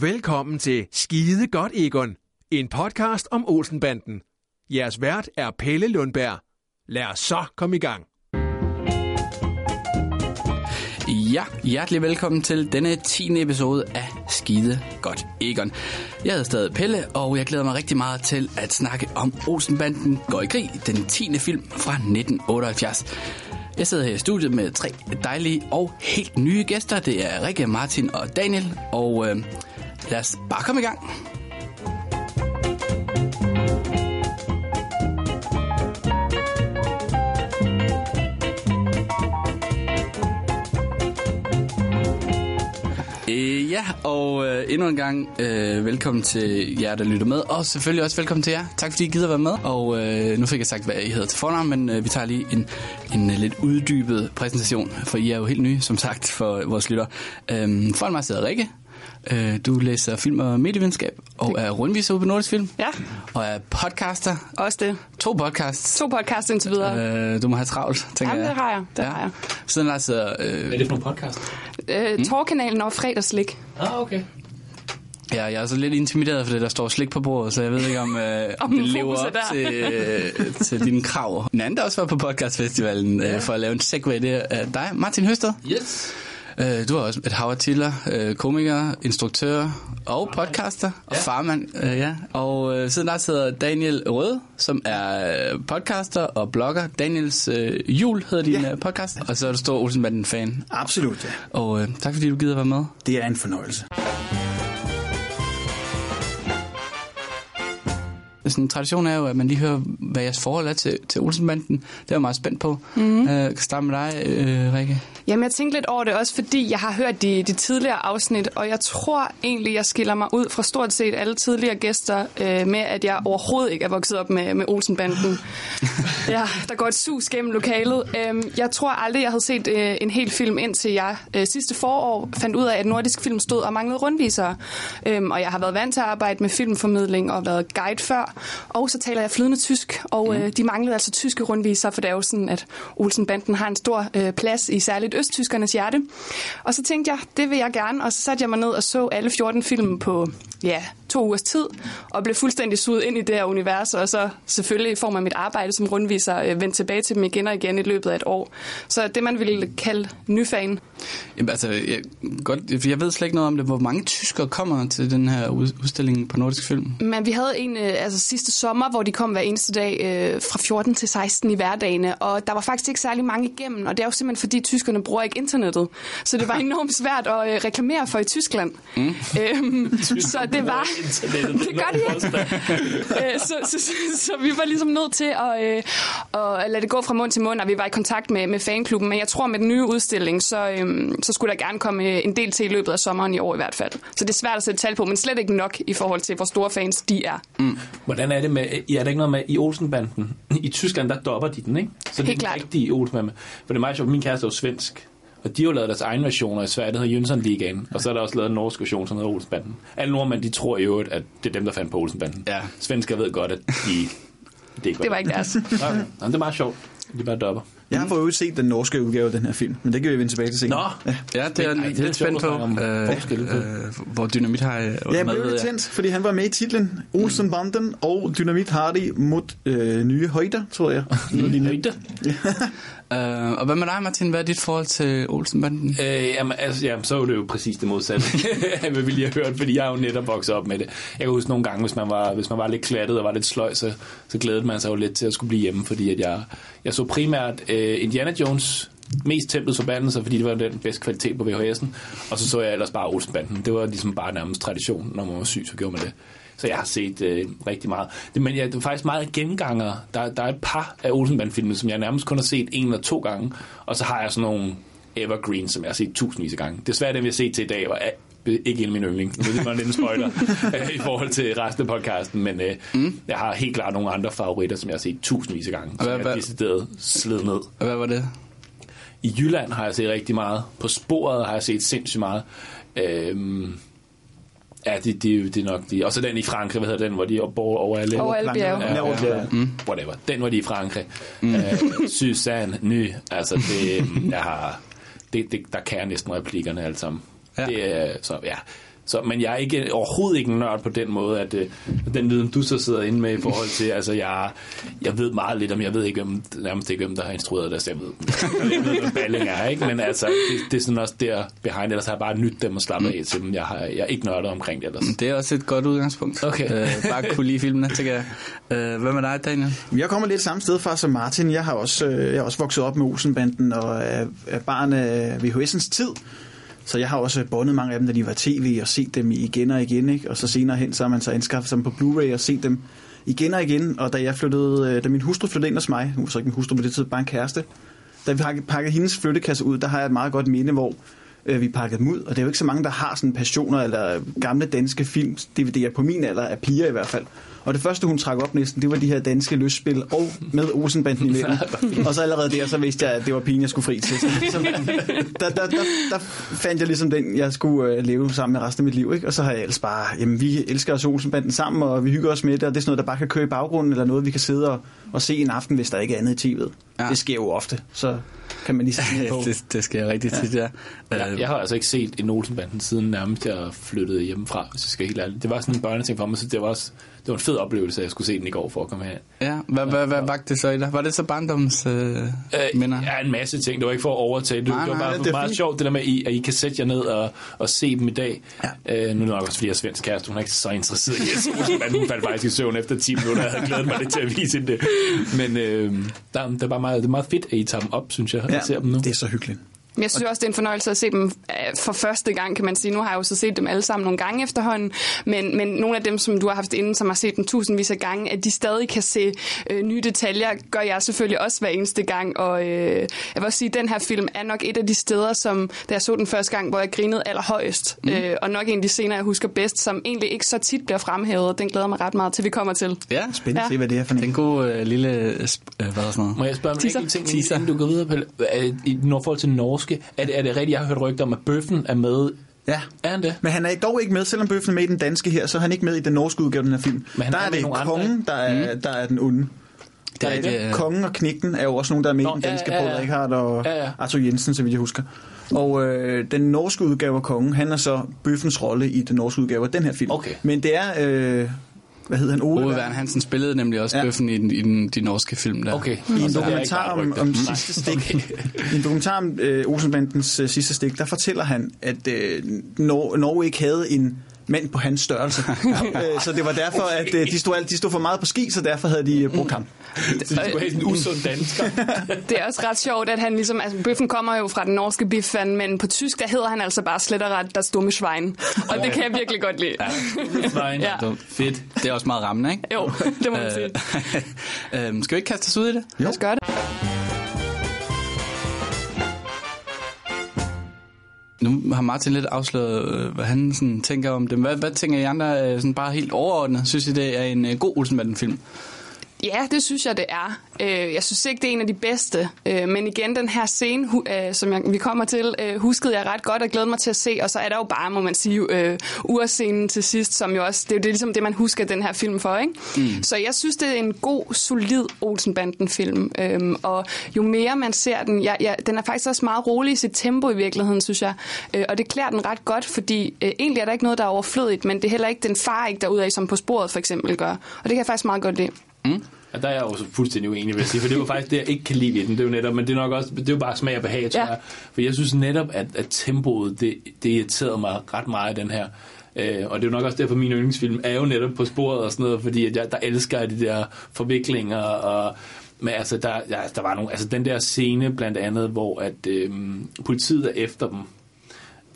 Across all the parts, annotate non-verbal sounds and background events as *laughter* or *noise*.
Velkommen til Skide godt, Egon. En podcast om Olsenbanden. Jeres vært er Pelle Lundberg. Lad os så komme i gang. Ja, hjertelig velkommen til denne 10. episode af Skide Godt Egon. Jeg hedder stadig Pelle, og jeg glæder mig rigtig meget til at snakke om Olsenbanden går i krig, den 10. film fra 1978. Jeg sidder her i studiet med tre dejlige og helt nye gæster. Det er Rikke, Martin og Daniel, og øh, lad os bare komme i gang. Øh, ja, og øh, endnu en gang øh, velkommen til jer, der lytter med, og selvfølgelig også velkommen til jer. Tak fordi I gider være med, og øh, nu fik jeg sagt, hvad I hedder til fornavn, men øh, vi tager lige en, en øh, lidt uddybet præsentation, for I er jo helt nye, som sagt, for vores lytter. Øh, foran mig sidder Rikke. Øh, du læser film og medievidenskab, og er rundviser på Nordisk Film, Ja, og er podcaster. også det. To podcasts. To podcasts indtil videre. Øh, du må have travlt, tænker Jamen, jeg. det har jeg. Det har jeg. Der sidder... Øh, Hvad er det for nogle podcast? Øh, Torkanalen og fredagslik. Ah, okay. Ja, jeg er så lidt intimideret, fordi der står slik på bordet, så jeg ved ikke, om, øh, *laughs* om det lever er op der. til, øh, til dine krav. En anden, der også var på podcastfestivalen, øh, for at lave en segway, det er dig, Martin Høsted. Yes. Øh, du har også et hav af titler, øh, komiker, instruktør og podcaster og Ja. farmand. Øh, ja. Og siden der sidder Daniel Rød, som er podcaster og blogger. Daniels øh, Jul hedder din Ja. podcast. Og så er du stor Olsenbanden-fan. Absolut, ja. Og øh, tak fordi du gider være med. Det er en fornøjelse. Sådan en tradition er jo, at man lige hører, hvad jeres forhold er til, til Olsenbanden. Det er jeg meget spændt på. Mm. Uh, kan starte med dig, øh, Rikke. Jamen, jeg tænkte lidt over det også, fordi jeg har hørt de, de tidligere afsnit, og jeg tror egentlig, jeg skiller mig ud fra stort set alle tidligere gæster øh, med, at jeg overhovedet ikke er vokset op med, med Olsenbanden. *laughs* ja, der går et sus gennem lokalet. Øhm, jeg tror aldrig, jeg havde set øh, en hel film, indtil jeg øh, sidste forår fandt ud af, at Nordisk Film stod og manglede rundvisere. Øhm, og jeg har været vant til at arbejde med filmformidling og været guide før. Og så taler jeg flydende tysk, og øh, de manglede altså tyske rundvisere, for det er jo sådan, at Olsenbanden har en stor øh, plads i særligt østtyskernes hjerte. Og så tænkte jeg, det vil jeg gerne, og så satte jeg mig ned og så alle 14 film på ja, to ugers tid, og blev fuldstændig suget ind i det her univers, og så selvfølgelig i form af mit arbejde som rundviser øh, vendt tilbage til dem igen og igen i løbet af et år. Så det, man ville kalde nyfan. Jamen, altså, jeg, godt, jeg ved slet ikke noget om det. Hvor mange tyskere kommer til den her ud- udstilling på Nordisk Film? Men vi havde en øh, altså sidste sommer, hvor de kom hver eneste dag øh, fra 14 til 16 i hverdagene, og der var faktisk ikke særlig mange igennem, og det er jo simpelthen fordi tyskerne bruger ikke internettet, så det var *laughs* enormt svært at øh, reklamere for i Tyskland. Mm. Øhm, så det var... *laughs* det gør de ikke. *laughs* Øh, så, så, så, så vi var ligesom nødt til at, øh, at lade det gå fra mund til mund, og vi var i kontakt med, med fanklubben, men jeg tror med den nye udstilling, så, øh, så skulle der gerne komme øh, en del til i løbet af sommeren i år i hvert fald. Så det er svært at sætte tal på, men slet ikke nok i forhold til, hvor store fans de er. Mm. Hvordan er det med, er der ikke noget med i Olsenbanden? *laughs* I Tyskland, der dopper de den, ikke? Så det er den rigtige Olsenbanden. For det er meget sjovt, min kæreste er jo svensk. Og de har jo lavet deres egen versioner i Sverige, der hedder Jønsson-ligaen. Og så er der også lavet en norsk version, som hedder Olsenbanden. Alle nordmænd, de tror jo, at det er dem, der fandt på Olsenbanden. Ja. Svensker ved godt, at de... Det, ikke Det var ikke deres. Okay. Nå, det er meget sjovt. De bare dopper. Jeg har for øvrigt set den norske udgave af den her film, men det kan vi vende tilbage til senere. Nå! Ja. Ja, det er jeg lidt spændt sjovt på, om øh, på. øh, hvor Dynamit har øh, Ja, jeg blev lidt tændt, fordi han var med i titlen Olsenbanden, og Dynamit har de mod øh, nye højder, tror jeg. *laughs* Højde. *laughs* Øh, og hvad med dig, Martin? Hvad er dit forhold til Olsenbanden? Øh, jamen, altså, jamen, så er det jo præcis det modsatte, *laughs* hvad vi lige har hørt, fordi jeg er jo netop vokset op med det. Jeg kan huske nogle gange, hvis man var, hvis man var lidt klattet og var lidt sløj, så, så glædede man sig jo lidt til at skulle blive hjemme, fordi at jeg, jeg så primært øh, Indiana Jones mest templets forbandelser, fordi det var den bedste kvalitet på VHS'en, og så så jeg ellers bare Olsenbanden. Det var ligesom bare nærmest tradition, når man var syg, så gjorde man det. Så jeg har set øh, rigtig meget. Det, men jeg det er faktisk meget genganger. Der, der er et par af Olsenband-filmene, som jeg nærmest kun har set en eller to gange, og så har jeg sådan nogle evergreen, som jeg har set tusindvis af gange. Desværre dem, jeg har set til i dag, var ikke en af mine yndling. Det var lidt en spoiler *laughs* øh, i forhold til resten af podcasten, men øh, mm. jeg har helt klart nogle andre favoritter, som jeg har set tusindvis af gange, som hvad- jeg hvad- har decideret slid ned. Og hvad var det? I Jylland har jeg set rigtig meget. På sporet har jeg set sindssygt meget. Øhm, ja, det, det, det er nok de. Og så den i Frankrig, hvad hedder den, hvor de er over, over alle... Over alle bjerge. Ja, ja, ja. Mm. Whatever. Den var de i Frankrig. Mm. Uh, Suzanne Ny. Altså, det, jeg har... Det, det, der kan jeg næsten replikkerne alle sammen. Ja. Det er, så ja. Så, men jeg er ikke, overhovedet ikke en nørd på den måde, at øh, den viden, du så sidder inde med i forhold til, *laughs* altså jeg, jeg ved meget lidt om, jeg ved ikke om, nærmest ikke, hvem der har instrueret det, så jeg ved, jeg ved hvad balling er, ikke? men altså, det, det, er sådan også der behind, ellers har jeg bare nyt dem og slappet af til dem. Jeg, har, jeg er ikke nørdet omkring det ellers. Det er også et godt udgangspunkt. Okay. Øh, bare kunne lide filmene, tænker jeg. Øh, hvad med dig, Daniel? Jeg kommer lidt samme sted fra som Martin. Jeg har også, øh, jeg har også vokset op med Olsenbanden og er, er barn af VHS'ens tid. Så jeg har også bondet mange af dem, da de var tv, og set dem igen og igen. Ikke? Og så senere hen, så har man så anskaffet dem på Blu-ray og set dem igen og igen. Og da jeg flyttede, øh, da min hustru flyttede ind hos mig, hun var så ikke min hustru på det tid, bare en kæreste, da vi pakkede hendes flyttekasse ud, der har jeg et meget godt minde, hvor øh, vi pakkede dem ud. Og det er jo ikke så mange, der har sådan passioner eller gamle danske film, DVD'er på min alder, af piger i hvert fald. Og det første, hun trak op næsten, det var de her danske løsspil, og med Olsenbanden imellem. *laughs* og så allerede der, så vidste jeg, at det var pigen, jeg skulle fri til. Så, ligesom, der, der, der, der fandt jeg ligesom den, jeg skulle øh, leve sammen med resten af mit liv. Ikke? Og så har jeg ellers bare, jamen vi elsker os Olsenbanden sammen, og vi hygger os med det, og det er sådan noget, der bare kan køre i baggrunden, eller noget, vi kan sidde og, og se en aften, hvis der ikke er andet i tv'et. Ja. Ja. Det sker jo ofte, så kan man lige se på. det, det skal jeg rigtig tit, ja. Jeg, Øh, jeg har altså ikke set en Olsenbanden siden nærmest jeg flyttede hjemmefra, hvis jeg skal helt ærlig. Det var sådan en børneting for mig, så det var også det var en fed oplevelse, at jeg skulle se den i går for at komme her. Ja, hvad, hvad, hvad vagte det så i dig? Var det så barndoms øh, Øh, minder? Ja, en masse ting. Det var ikke for at overtage. Det, Nej, det var nej, bare det er meget fint. sjovt, det der med, at I, at I kan sætte jer ned og, og se dem i dag. Ja. Øh, nu er det nok også, fordi jeg er svensk kæreste. Hun er ikke så interesseret i at se. Hun faldt faktisk i søvn efter 10 minutter. Jeg havde glædet mig lidt til at vise hende det. Men øh, der, det, er bare meget, det er meget fedt, at I tager dem op, synes jeg, og ser dem nu. det er så hyggeligt. Men Jeg synes også, det er en fornøjelse at se dem øh, for første gang, kan man sige. Nu har jeg jo så set dem alle sammen nogle gange efterhånden, men, men nogle af dem, som du har haft inden, som har set dem tusindvis af gange, at de stadig kan se øh, nye detaljer, gør jeg selvfølgelig også hver eneste gang. Og øh, jeg vil også sige, at den her film er nok et af de steder, som da jeg så den første gang, hvor jeg grinede allerhøjest. Mm. Øh, og nok en af de scener, jeg husker bedst, som egentlig ikke så tit bliver fremhævet. Den glæder mig ret meget til, vi kommer til. Ja, Spændende Ja. at se, hvad det er for en. en god øh, lille, øh, øh, hvad er sådan noget? Må jeg spørge om en ting, inden du går videre, Pelle? I når forhold til norske, er det, er det rigtigt, jeg har hørt rygter om, at bøffen er med? Ja. Er han det? Men han er dog ikke med, selvom bøffen er med i den danske her, så er han ikke med i den norske udgave af den her film. Men han der er er det nogle andre, kongen, der er, mm. der er den onde. Der er ikke, øh, kongen og knægten er jo også nogen, der er med Nå, i den ja, danske, ja, ja. Paul Rickard og Ja, ja. Arthur Jensen, så vidt jeg husker. Og øh, den norske udgave af kongen, han er så bøffens rolle i den norske udgave af den her film. Okay. Men det er, øh, hvad hedder han, Ole? Ove Vern Hansen spillede nemlig også Ja. bøffen i, den, i den, de norske film der. Okay. I en dokumentar om, om sidste stik, i en dokumentar om øh, Olsenbandens øh, sidste stik, der fortæller han, at øh, Nor- Norge ikke havde en mand på hans størrelse. *laughs* øh, så det var derfor, at øh, de, stod, alt- de stod for meget på ski, så derfor havde de øh, brugt ham. Så de skulle have en usund dansker. *laughs* Det er også ret sjovt, at han ligesom... Altså, bøffen kommer jo fra den norske biffan, men på tysk, der hedder han altså bare slet og ret, der stumme Schwein. Og det kan jeg virkelig godt lide. Ja. Så fedt. Det er også meget rammende, ikke? Jo, det må man sige. Øh, *laughs* øhm, skal vi ikke kaste os ud i det? Lad os gøre det. Nu har Martin lidt afsløret, øh, hvad han sådan tænker om dem. Hvad, hvad tænker I andre øh, sådan bare helt overordnet? Synes I, det er en øh, god Olsenbanden-film? Ja, det synes jeg, det er. Øh, Jeg synes ikke, det er en af de bedste. Øh, Men igen, den her scene, øh, som jeg, vi kommer til, huskede jeg ret godt og glæder mig til at se. Og så er der jo bare, må man sige, urscenen til sidst, som jo også, det er jo det, ligesom det, man husker den her film for. Ikke? Mm. Så jeg synes, det er en god, solid Olsenbanden-film. Øhm, Og jo mere man ser den, ja, ja, den er faktisk også meget rolig i sit tempo i virkeligheden, synes jeg. Og det klæder den ret godt, fordi egentlig er der ikke noget, der er overflødigt, men det er heller ikke den far ikke derudaf, som på sporet for eksempel gør. Og det kan jeg faktisk meget godt lide. Ja, der er jeg jo så fuldstændig uenig, vil jeg sige, for det var faktisk det, jeg ikke kan lide ved den. Det er jo netop, men det er nok også, det er jo bare smag og behag, tror Ja. jeg. For jeg synes netop, at, at tempoet, det, det irriterede mig ret meget, den her. Øh, og det er jo nok også derfor, min yndlingsfilm er jo netop på sporet og sådan noget, fordi at jeg, der elsker de der forviklinger og men altså, der, ja, der var nogle, altså den der scene blandt andet, hvor at øh, politiet er efter dem,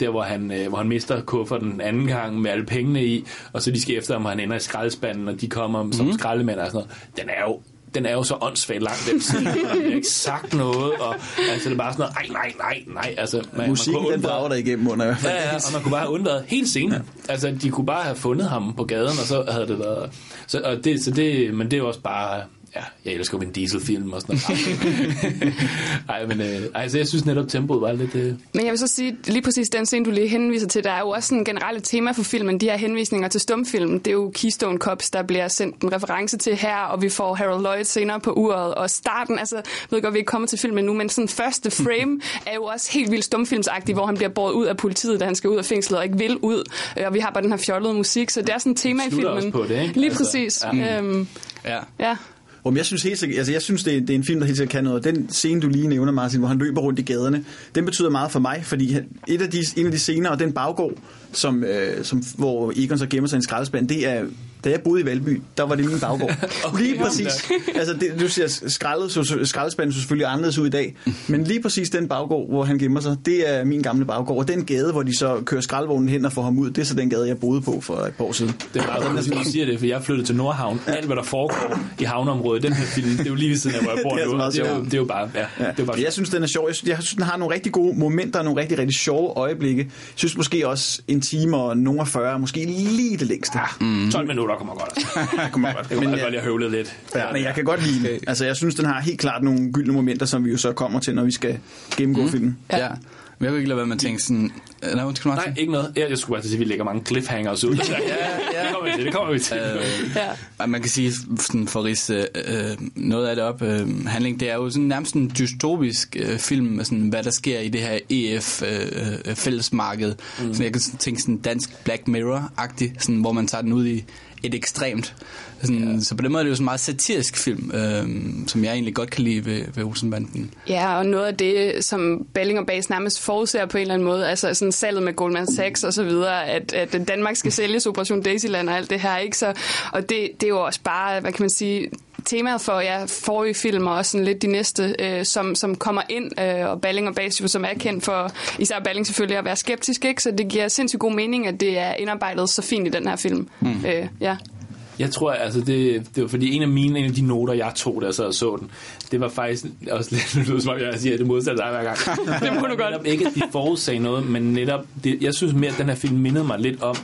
der hvor han, øh, hvor han mister kufferten anden gang med alle pengene i, og så de skal efter ham, og han ender i skraldespanden, og de kommer mm. som skraldemænd og sådan noget. Den er jo den er jo så åndssvagt langt den scene, og *laughs* der ikke sagt noget, og altså det er bare sådan noget, ej, nej, nej, nej, altså man, Musikken, man kunne den drager der igennem under i hvert fald. Ja, ja, og man kunne bare have undværet hele scenen. Ja. Altså, de kunne bare have fundet ham på gaden, og så havde det været... Så, og det, så det, men det er jo også bare ja, jeg elsker en dieselfilm og sådan noget. *laughs* Ej, men øh, altså, jeg synes netop, tempoet var lidt... Øh, Men jeg vil så sige, lige præcis den scene, du lige henviser til, der er jo også en generelt tema for filmen, de her henvisninger til stumfilmen. Det er jo Keystone Cops, der bliver sendt en reference til her, og vi får Harold Lloyd senere på uret. Og starten, altså, jeg ved godt, vi ikke kommer til filmen nu, men sådan første frame *laughs* er jo også helt vildt stumfilmsagtig, hvor han bliver båret ud af politiet, da han skal ud af fængslet og ikke vil ud. Øh, Og vi har bare den her fjollede musik, så det er sådan et tema i filmen. også på det, ikke? Lige Altså, præcis. ja. Øhm, Ja. ja. Om jeg synes helt sikkert, altså jeg synes, det er, det er en film, der helt sikkert kan noget. Den scene, du lige nævner, Martin, hvor han løber rundt i gaderne, den betyder meget for mig, fordi et af de, en af de scener, og den baggård, som, øh, som, hvor Egon så gemmer sig i en skraldespand, det er, da jeg boede i Valby, der var det min baggård. *laughs* okay, lige præcis. altså det, du siger, skraldespanden så selvfølgelig anderledes ud i dag, men lige præcis den baggård, hvor han gemmer sig, det er min gamle baggård. Og den gade, hvor de så kører skraldvognen hen og får ham ud, det er så den gade, jeg boede på for et par år siden. det er godt, at du siger det, for jeg flyttet til Nordhavn. Alt, hvad der foregår i havneområdet, den her film, det er jo lige ved siden af, hvor jeg bor *laughs* Det er nu. Det er, jo, det er jo bare, ja, Ja. det er bare jeg synes, den er sjov. Jeg synes, jeg synes, den har nogle rigtig gode momenter og nogle rigtig, rigtig sjove øjeblikke. Jeg synes måske også en time og nogle af 40 er måske lige det længste. Mm. 12 minutter kommer godt. kommer godt. Det Men kommer ja. godt, jeg høvlede lidt. Ja, men jeg kan godt lide den. *laughs* Altså, jeg synes, den har helt klart nogle gyldne momenter, som vi jo så kommer til, når vi skal gennemgå mm. filmen. Ja. ja. Men jeg kunne ikke lade være med at tænke sådan... øh, Nej, undskyld, Martin. Nej, ikke noget. Jeg, jeg skulle bare til at sige, at vi lægger mange cliffhangers ud. *laughs* ja, ja. *laughs* Det kommer vi til, det kommer vi til. Øh, Ja. Man kan sige, sådan for at ridse øh, noget af det op, øh, handling, det er jo sådan nærmest en dystopisk øh, film med sådan, hvad der sker i det her EF-fællesmarked. Øh, mm. Så jeg kan sådan tænke sådan dansk Black Mirror-agtigt, sådan, hvor man tager den ud i et ekstremt. Sådan, ja. Så på den måde er det jo sådan en meget satirisk film, øh, som jeg egentlig godt kan lide ved, ved Olsenbanden. Ja, og noget af det, som Balling og Bas nærmest forudser på en eller anden måde, altså sådan salget med Goldman Sachs og så videre, at, at Danmark skal sælges Operation Daisyland og alt det her, ikke? Så, og det, det er jo også bare, hvad kan man sige, temaet for ja, forrige film og også sådan lidt de næste, øh, som, som kommer ind, øh, og Balling og Bas, jo, som er kendt for, især Balling selvfølgelig, at være skeptisk, ikke? Så det giver sindssygt god mening, at det er indarbejdet så fint i den her film. Mm. Øh, ja. Jeg tror, altså det, det var fordi en af mine, en af de noter, jeg tog, da jeg sad og så den, det var faktisk også lidt, *laughs* det som om jeg siger det modsatte hver gang. *laughs* Det må du godt. Netop ikke, at de forudsagde noget, men netop, det, jeg synes mere, at den her film mindede mig lidt om,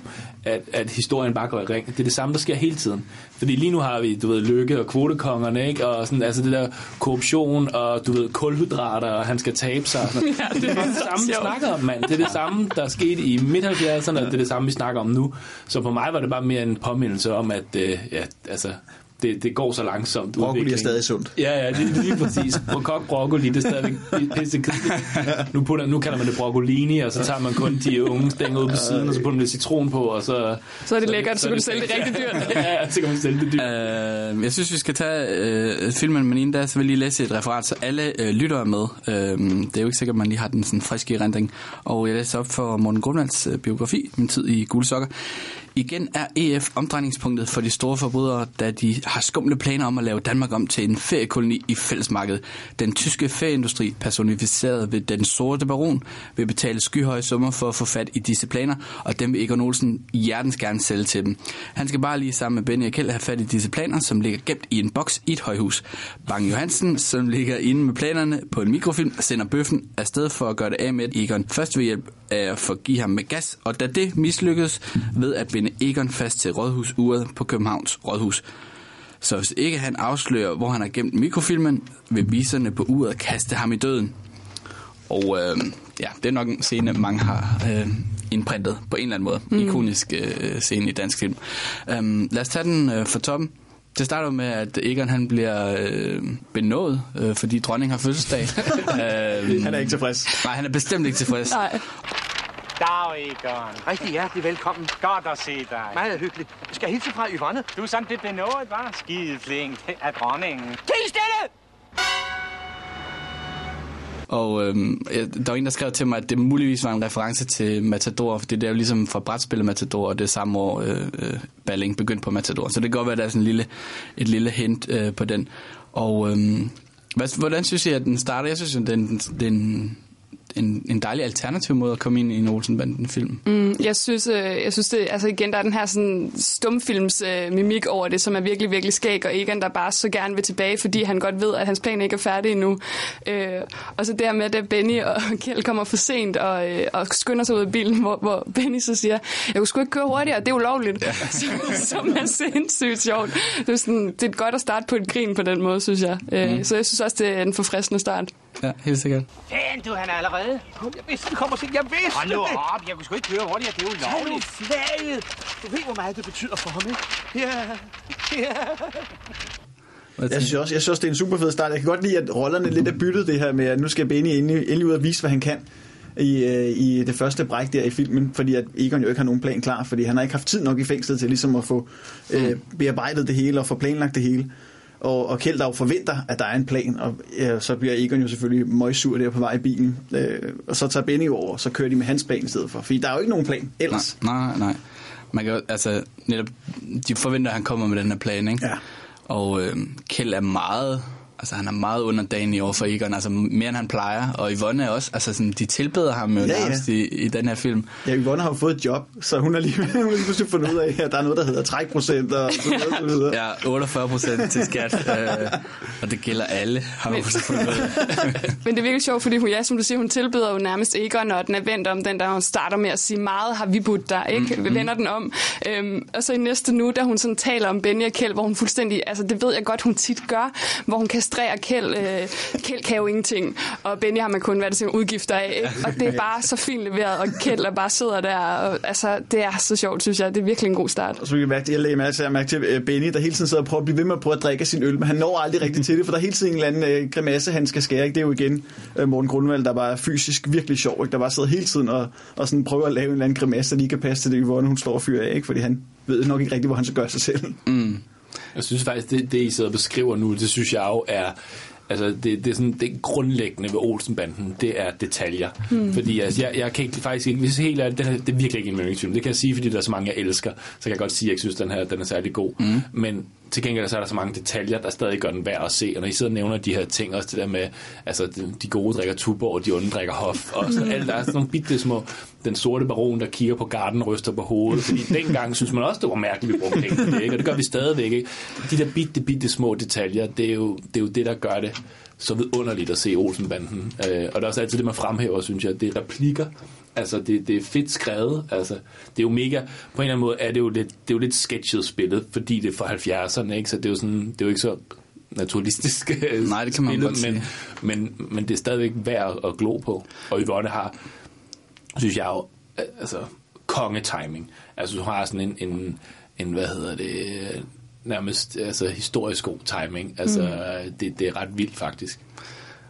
at, at historien bare går i ring. Det er det samme, der sker hele tiden. Fordi lige nu har vi, du ved, Lykke og kvotekongerne, ikke? Og sådan, altså det der korruption og, du ved, kulhydrater, og han skal tabe sig. og Sådan. *laughs* Ja, det, er det samme, vi snakker om, mand. Det er det samme, der er sket i midt-70'erne, og det er det samme, vi snakker om nu. Så for mig var det bare mere en påmindelse om, at øh, ja, altså, det, det går så langsomt. Broccoli er udviklingen. stadig sundt. Ja, ja, det er lige præcis. Kok broccoli, det er stadigvæk pisse Nu, putter, nu kalder man det broccolini, og så tager man kun de unge stænger ud på siden, og så putter man lidt citron på, og så... Så er det lækkert, så kan du sælge det rigtig dyrt. *laughs* ja, så kan man sælge det dyrt. Øh, jeg synes, vi skal tage øh, filmen, men inden da, så vil jeg lige læse et referat, så alle øh, lytter med. Øh, det er jo ikke sikkert, at man lige har den sådan friske erindring. Og jeg læser op for Morten Grundvalds øh, biografi, Min tid i gule sokker. Igen er EF omdrejningspunktet for de store forbrydere, da de har skumle planer om at lave Danmark om til en feriekoloni i fællesmarkedet. Den tyske ferieindustri, personificeret ved den sorte baron, vil betale skyhøje summer for at få fat i disse planer, og dem vil Egon Olsen hjertens gerne sælge til dem. Han skal bare lige sammen med Benny og Kjeld have fat i disse planer, som ligger gemt i en boks i et højhus. Bang Johansen, som ligger inde med planerne på en mikrofilm, sender bøffen afsted for at gøre det af med Egon. Først ved hjælp af at forgive ham med gas, og da det mislykkedes ved at binde Egon fast til rådhusuret på Københavns Rådhus. Så hvis ikke han afslører, hvor han har gemt mikrofilmen, vil viserne på uret kaste ham i døden. Og øh, ja, det er nok en scene, mange har øh, indprintet på en eller anden måde. Mm. Ikonisk øh, scene i dansk film. Um, lad os tage den øh, for toppen. Det starter med, at Egon han bliver øh, benået, øh, fordi dronningen har fødselsdag. *laughs* øhm, Han er ikke tilfreds. Nej, han er bestemt ikke tilfreds. Nej. Dag, Egon. Rigtig hjertelig velkommen. Godt at se dig. Meget hyggeligt. Skal jeg hilse fra Yvonne? Du er sådan lidt benået, var? Skide flink af dronningen. Til stille! Og øhm, der var en, der skrev til mig, at det muligvis var en reference til Matador, for det er jo ligesom fra brætspillet Matador, og det er samme år, øh, øh, Balling begyndte på Matador. Så det kan godt være, at der er sådan en lille, et lille hint øh, på den. Og øhm, hvad, hvordan synes I, at den starter? Jeg synes, at den, den, en, en dejlig alternativ måde at komme ind i en Olsenbanden-film. Mm, jeg synes, øh, jeg synes det, altså igen, der er den her sådan stumfilms øh, mimik over det, som er virkelig, virkelig skæg, og Egon, der bare så gerne vil tilbage, fordi han godt ved, at hans plan ikke er færdig endnu. Øh, og så der med, at Benny og *laughs* Kjeld kommer for sent og, øh, og skynder sig ud af bilen, hvor, hvor Benny så siger, jeg kunne sgu ikke køre hurtigere, det er ulovligt. Ja. *laughs* som er sindssygt sjovt. Det er, sådan, det er godt at starte på et grin på den måde, synes jeg. Øh, mm. Så jeg synes også, det er en forfriskende start. Ja, helt sikkert. Fan, du, han er allerede. Jeg vidste, det kommer sent. Jeg vidste Hold nu det. op, jeg kunne sgu ikke køre hurtigere, det er Tag nu ulovligt. flaget. Du ved, hvor meget det betyder for ham, ikke? Ja, ja. Jeg synes også, jeg synes også, det er en super fed start. Jeg kan godt lide, at rollerne lidt er byttet det her med, at nu skal Benny endelig, endelig ud og vise, hvad han kan i, øh, i det første bræk der i filmen, fordi at Egon jo ikke har nogen plan klar, fordi han har ikke haft tid nok i fængslet til ligesom at få øh, bearbejdet det hele og få planlagt det hele. Og, og Kjeld der jo forventer, at der er en plan, og ja, så bliver Egon jo selvfølgelig møgsur der på vej i bilen. Øh, og så tager Benny over, og så kører de med hans plan i stedet for. Fordi der er jo ikke nogen plan ellers. Nej, nej, nej. Man kan, altså, netop, de forventer, at han kommer med den her plan, ikke? Ja. Og øh, Kjeld er meget, altså han er meget underdanig over for Egon, altså mere end han plejer. Og Yvonne er også, altså sådan, de tilbeder ham jo Ja, ja. nærmest i, i den her film. Ja, Yvonne har jo fået et job, så hun har lige, *laughs* hun har lige pludselig fundet ud af, at der er noget, der hedder trækprocent og så videre. Så videre. Ja, 48 procent til skat, *laughs* øh, og det gælder alle, har man så fundet ud af. *laughs* Men det er virkelig sjovt, fordi hun, ja, som du siger, hun tilbyder jo nærmest Egon, og den er vendt om den, der hun starter med at sige, meget har vi budt dig, ikke? Mm, Vi vender den om. Øhm, og så i næste nu, da hun sådan taler om Benny og Kjeld, hvor hun fuldstændig, altså det ved jeg godt, hun tit gør, hvor hun kastrerer Kjeld. Øh, Kjeld kan jo ingenting, og Benny har man kun været til udgifter af, ikke? Og det er bare så fint leveret, og Kjeld er bare sidder der, og altså det er så sjovt, synes jeg. Det er virkelig en god start. Og så vil jeg, mærke, jeg lagde mærke til, jeg mærke til øh, Benny, der hele tiden sidder og prøver at blive ved med at prøve at drikke sin øl, men han når aldrig rigtig til det, for der er hele tiden en eller anden øh, grimasse, han skal skære. Ikke? Det er jo igen øh, Morten Grundvald, der bare er fysisk virkelig sjov, ikke? der bare sidder hele tiden og, og sådan prøver at lave en eller anden grimasse, der lige kan passe til det, Yvonne, hun slår og fyrer af, ikke? fordi han ved nok ikke rigtig, hvor han skal gøre sig selv. Jeg synes faktisk, det, det I sidder og beskriver nu, det synes jeg jo er... Altså, det, det er sådan, det grundlæggende ved Olsenbanden, det er detaljer. Hmm. Fordi altså, jeg, jeg kan ikke, faktisk ikke, hvis helt ærligt, det, er, det er virkelig ikke en yndlingsfilm. Det kan jeg sige, fordi der er så mange, jeg elsker. Så kan jeg godt sige, at jeg ikke synes, at den her den er særlig god. Hmm. Men til gengæld så er der så mange detaljer, der stadig gør den værd at se. Og når I sidder og nævner de her ting, også det der med, altså de, de gode drikker Tuborg, og de onde drikker Hof, og så alt, der er sådan nogle bitte små, den sorte baron, der kigger på garden, ryster på hovedet, fordi dengang synes man også, det var mærkeligt, vi brugte penge på det, ikke? og det gør vi stadigvæk. Ikke? De der bitte, bitte små detaljer, det er jo det, er jo det der gør det så vidunderligt at se Olsenbanden. Øh, og det er også altid det, man fremhæver, synes jeg, det er replikker, Altså, det, det er fedt skrevet. Altså, det er jo mega... På en eller anden måde er det jo lidt, det er jo lidt sketchet spillet, fordi det er fra 70'erne, ikke? Så det er jo, sådan, det er jo ikke så naturalistisk øh, Nej, det kan man spillet, godt men, men, men det er stadigvæk værd at glo på. Og Yvonne har, synes jeg jo, øh, altså, kongetiming. Altså, du har sådan en, en, en hvad hedder det, nærmest altså, historisk god timing. Altså, mm. det, det er ret vildt, faktisk.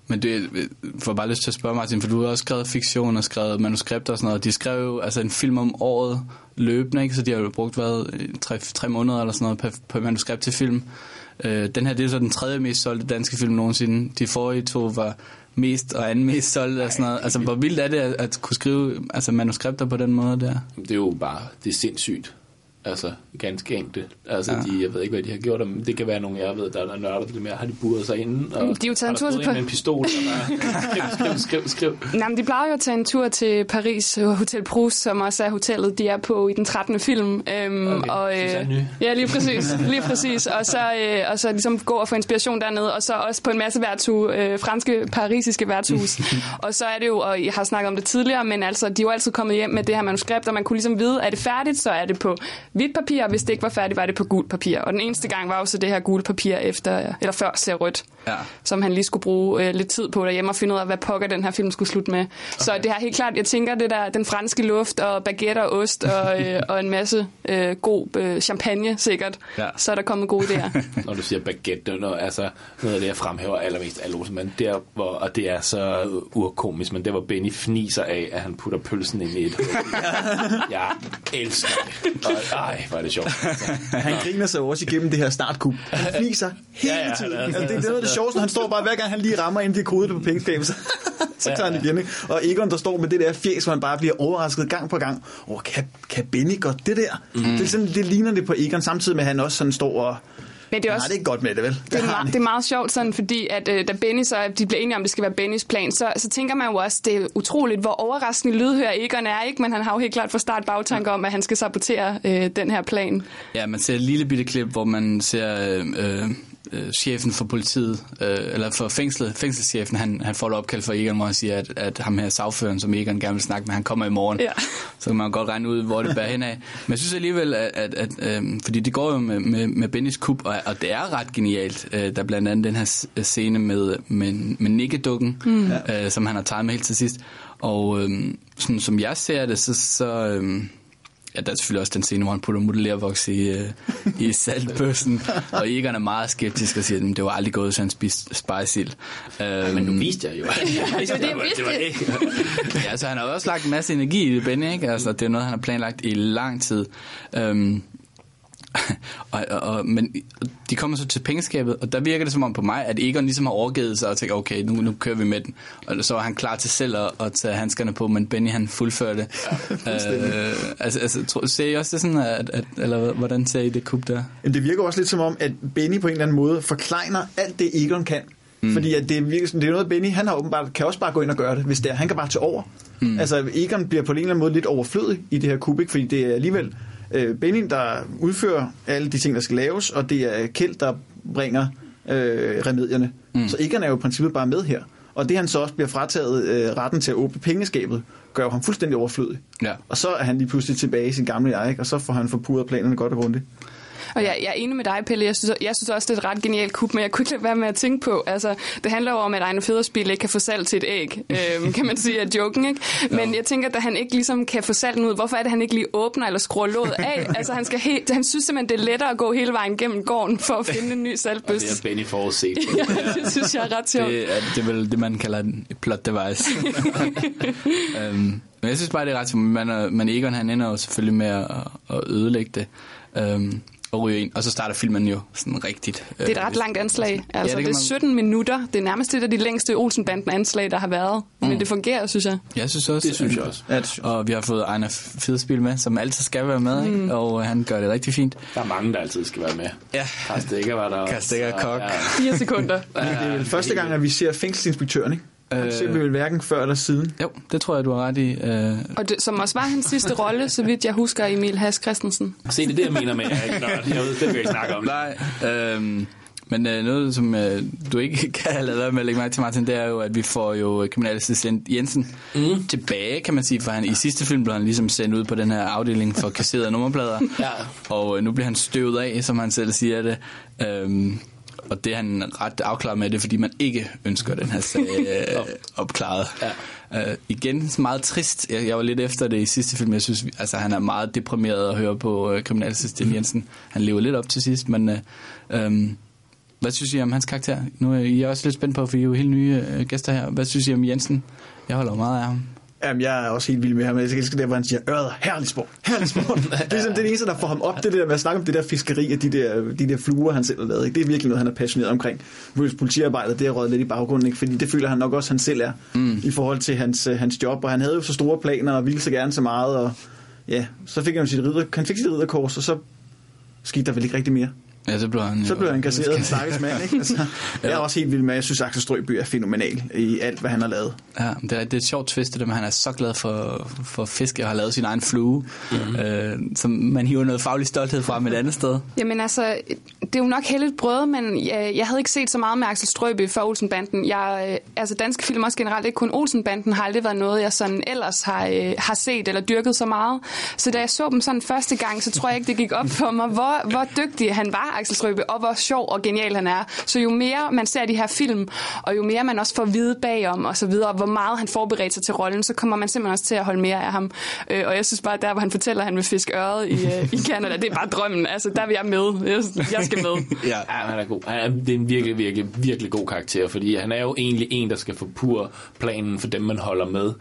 Men det får bare lyst til at spørge Martin, for du har også skrevet fiktion og skrevet manuskripter og sådan noget. De skrev jo altså en film om året løbende, ikke? så de har jo brugt hvad, tre, tre måneder eller sådan noget på, på manuskript til film. Øh, den her det er så den tredje mest solgte danske film nogensinde. De forrige to var mest og anden mest solgte og sådan noget. Altså hvor vildt er det at, at kunne skrive altså, manuskripter på den måde der? Det er jo bare, det er sindssygt. Altså, ganske enkelt. Altså, Ja. de, jeg ved ikke, hvad de har gjort, men det kan være nogle, jeg ved, der er nørder lidt mere, har de buret sig inden, og De er jo taget en tur til med en pistol, og bare, skriv, skriv, skriv, skriv. Nej, men de plejer jo at tage en tur til Paris, øh, Hotel Proust, som også er hotellet, de er på i den 13. film. Øhm, Okay, og, det ny. ja, lige præcis. Lige præcis. Og så, øh, og så ligesom gå og få inspiration dernede, og så også på en masse værtshus, øh, franske, parisiske værtshus. *laughs* og så er det jo, og jeg har snakket om det tidligere, men altså, de er jo altid kommet hjem med det her manuskript, og man kunne ligesom vide, er det færdigt, så er det på hvidt papir, og hvis det ikke var færdigt, var det på gult papir. Og den eneste gang var jo så det her gule papir efter, eller før ser rødt Ja. som han lige skulle bruge øh, lidt tid på derhjemme og finde ud af, hvad pokker den her film skulle slutte med. Okay. Så det her helt klart, jeg tænker, det der, den franske luft og baguette og ost og, *laughs* øh, og en masse øh, god øh, champagne sikkert, Ja. så er der kommet gode idéer. *laughs* Når du siger baguette, er noget, altså, noget af det, jeg fremhæver allermest af Olsenbanden, der, hvor, og det er så urkomisk, men det var Benny fniser af, at han putter pølsen ind i et. *laughs* Jeg elsker det. Og, ej, hvor er det sjovt. *laughs* Han griner sig også igennem det her startkup. Han fniser hele Ja, ja, tiden. er- Altså, det, det er noget af det sjoveste, han står bare, hver gang han lige rammer, inden de kodet på pengeskabet, så, *laughs* så tager han igen. Ikke? Og Egon, der står med det der fjes, hvor han bare bliver overrasket gang på gang. Åh, kan, kan Benny godt det der? Mm. Det, er sådan, det ligner det på Egon, samtidig med, at han også sådan står og Men det er også har det ikke godt med det, vel? det er, meget, det er meget sjovt sådan, fordi at øh, da Benny så, de bliver enige om, at det skal være Bennys plan, så, så tænker man jo også, det er utroligt, hvor overraskende lydhør Egon er, ikke? Men han har jo helt klart fra start bagtanker om, at han skal sabotere øh, den her plan. Ja, man ser et lille bitte klip, hvor man ser øh, øh, chefen for politiet, øh, eller for fængslet, fængselschefen, han, han får et opkald fra Egon, hvor han siger, at, at ham her sagføren, som Egon gerne vil snakke med, han kommer i morgen. Ja. Så kan man godt regne ud, hvor det bærer hen af. Men jeg synes alligevel, at, at, at øh, fordi det går jo med, med, med Bennys kub, og, og det er ret genialt. Øh, der er blandt andet den her s- scene med, med, med nikkedukken, mm. øh, som han har tegnet med helt til sidst. Og øh, sådan, som jeg ser det, så... så øh, Ja, der er selvfølgelig også den scene, hvor han putter modellervoks i, øh, i *laughs* saltbøssen, og Egon er meget skeptisk og siger, at det var aldrig gået, så han spiste spejsild. Øh, Men nu viste jeg jo. det, jeg vidste det. ja, så han har også lagt en masse energi i det, Benny, ikke? Altså, det er noget, han har planlagt i lang tid. Øhm, *laughs* og, og, men de kommer så til pengeskabet, og der virker det som om på mig, at Egon ligesom har overgivet sig og tænkt, okay, nu, nu kører vi med den. Og så var han klar til selv at, at tage handskerne på, men Benny han fuldførte. Ja, øh, altså, altså, tror, ser I også det sådan, at, at, eller hvordan ser I det kub der? Jamen, det virker også lidt som om, at Benny på en eller anden måde forklejner alt det, Egon kan. Mm. Fordi at det, virker, som- det er noget, Benny han har åbenbart, kan også bare gå ind og gøre det, hvis det er. Han kan bare tage over. Mm. Altså, Egon bliver på en eller anden måde lidt overflødig i det her kub, ikke? fordi det er alligevel øh, Benny, der udfører alle de ting, der skal laves, og det er Kjeld, der bringer øh, remedierne. Mm. Så Egon er jo i princippet bare med her. Og det han så også bliver frataget øh, retten til at åbne pengeskabet, gør jo ham fuldstændig overflødig. Ja. Og så er han lige pludselig tilbage i sin gamle jeg, ikke? og så får han forpurret planerne godt og grundigt. Og jeg, jeg er enig med dig, Pelle. Jeg synes, jeg synes også, det er et ret genialt kub, men jeg kunne ikke lade være med at tænke på, altså, det handler jo om, at Ejner Federspil ikke kan få salg til et æg, øhm, kan man sige, af joken, ikke? Men jeg tænker, at han ikke ligesom kan få salg ud, hvorfor er det, han ikke lige åbner eller skruer låget af? *laughs* Altså, han, skal helt, han synes simpelthen, det er lettere at gå hele vejen gennem gården for at finde en ny Det salgbøs. er Benny forudset. *laughs* Ja, det synes jeg er ret sjovt. Det er, det er vel det, man kalder et plot device. *laughs* øhm, men jeg synes bare, det er ret som man, er- man Egon, han ender jo selvfølgelig med at, at ødelægge det. Øhm, og ryge ind. Og så starter filmen jo sådan rigtigt. Det er et ret langt anslag. Altså, Ja, ja, det det, kan det er man- 17 minutter. Det er nærmest et af de længste Olsenbanden-anslag, der har været. Mm. Men det fungerer, synes jeg. Jeg synes også. Det synes jeg også. Ja, synes jeg. Og vi har fået Ejner Fedespil med, som altid skal være med, ikke? og han gør det rigtig fint. Der er mange, der altid skal være med. Ja. Karsten Stikker var der også. Karsten Stikker, og- Kok. Ja. Fire sekunder. Det er første gang, at vi ser fængselsinspektøren, ikke? Øh, vel hverken før eller siden. Jo, det tror jeg, du har ret i. Øh, Og det, som også var hans sidste rolle, så vidt jeg husker, Emil Has Christensen. Se, det er det, jeg mener med, jeg ikke nørd. Jeg ved, det vil jeg ikke snakke om. Nej, øhm, men øh, noget, som øh, du ikke *laughs* kan have lavet være med at lægge mærke til, Martin, det er jo, at vi får jo øh, kriminalassistent Jensen mm. tilbage, kan man sige, for han, i sidste film blev han ligesom sendt ud på den her afdeling for kasserede nummerplader, Ja. og øh, nu bliver han støvet af, som han selv siger det. Øhm, og det er han ret afklaret med, det fordi man ikke ønsker den her sag *laughs* øh, opklaret. Ja. Øh, igen, meget trist. Jeg, jeg var lidt efter det i sidste film. Jeg synes, altså, han er meget deprimeret at høre på øh, kriminalassistent Jensen. Han lever lidt op til sidst, men... Øh, øh, hvad synes I om hans karakter? Nu er I også lidt spændt på, for I er jo helt nye øh, gæster her. Hvad synes I om Jensen? Jeg holder meget af ham. Jamen, jeg er også helt vild med ham. Jeg elsker der, hvor han siger, øret, herlig sport, herlig sport. det er sådan det eneste, der får ham op, det der med at snakke om det der fiskeri og de der, de der fluer, han selv har lavet. Ikke? Det er virkelig noget, han er passioneret omkring. Hvis politiarbejdet, det er røget lidt i baggrunden, ikke? fordi det føler han nok også, han selv er, mm. i forhold til hans, øh, hans job. Og han havde jo så store planer og ville så gerne så meget, og ja, så fik han jo sit ridder, han fik sit ridderkors, og så skete der vel ikke rigtig mere. Ja, så blev han Så blev han kasseret, en stakkels mand. Ikke? Altså, *laughs* jeg er også helt vild med, jeg synes, Axel Strøby er fænomenal i alt, hvad han har lavet. Ja, det er, det er et sjovt twist, det der med, at han er så glad for, for fiske og har lavet sin egen flue, mm-hmm. øh, som man hiver noget faglig stolthed fra med et andet sted. Jamen altså, det er jo nok heldigt brød, men jeg, jeg havde ikke set så meget med Axel Strøby for Olsenbanden. Jeg, øh, altså danske film også generelt, ikke kun Olsenbanden, har aldrig været noget, jeg sådan ellers har, øh, har set eller dyrket så meget. Så da jeg så dem sådan første gang, så tror jeg ikke, det gik op for mig, hvor, hvor dygtig han var, Axel Strøby, og hvor sjov og genial han er. Så jo mere man ser de her film, og jo mere man også får at vide bagom og så videre, hvor meget han forbereder sig til rollen, så kommer man simpelthen også til at holde mere af ham. Øh, og jeg synes bare, der hvor han fortæller, at han vil fiske øret i, øh, i Canada, det er bare drømmen. Altså, der vil jeg med. Jeg, jeg skal med. *laughs* Ja. Ja, han er god. Han er, det er en virkelig, virkelig, virkelig god karakter, fordi han er jo egentlig en, der skal forpure planen for dem, man holder med.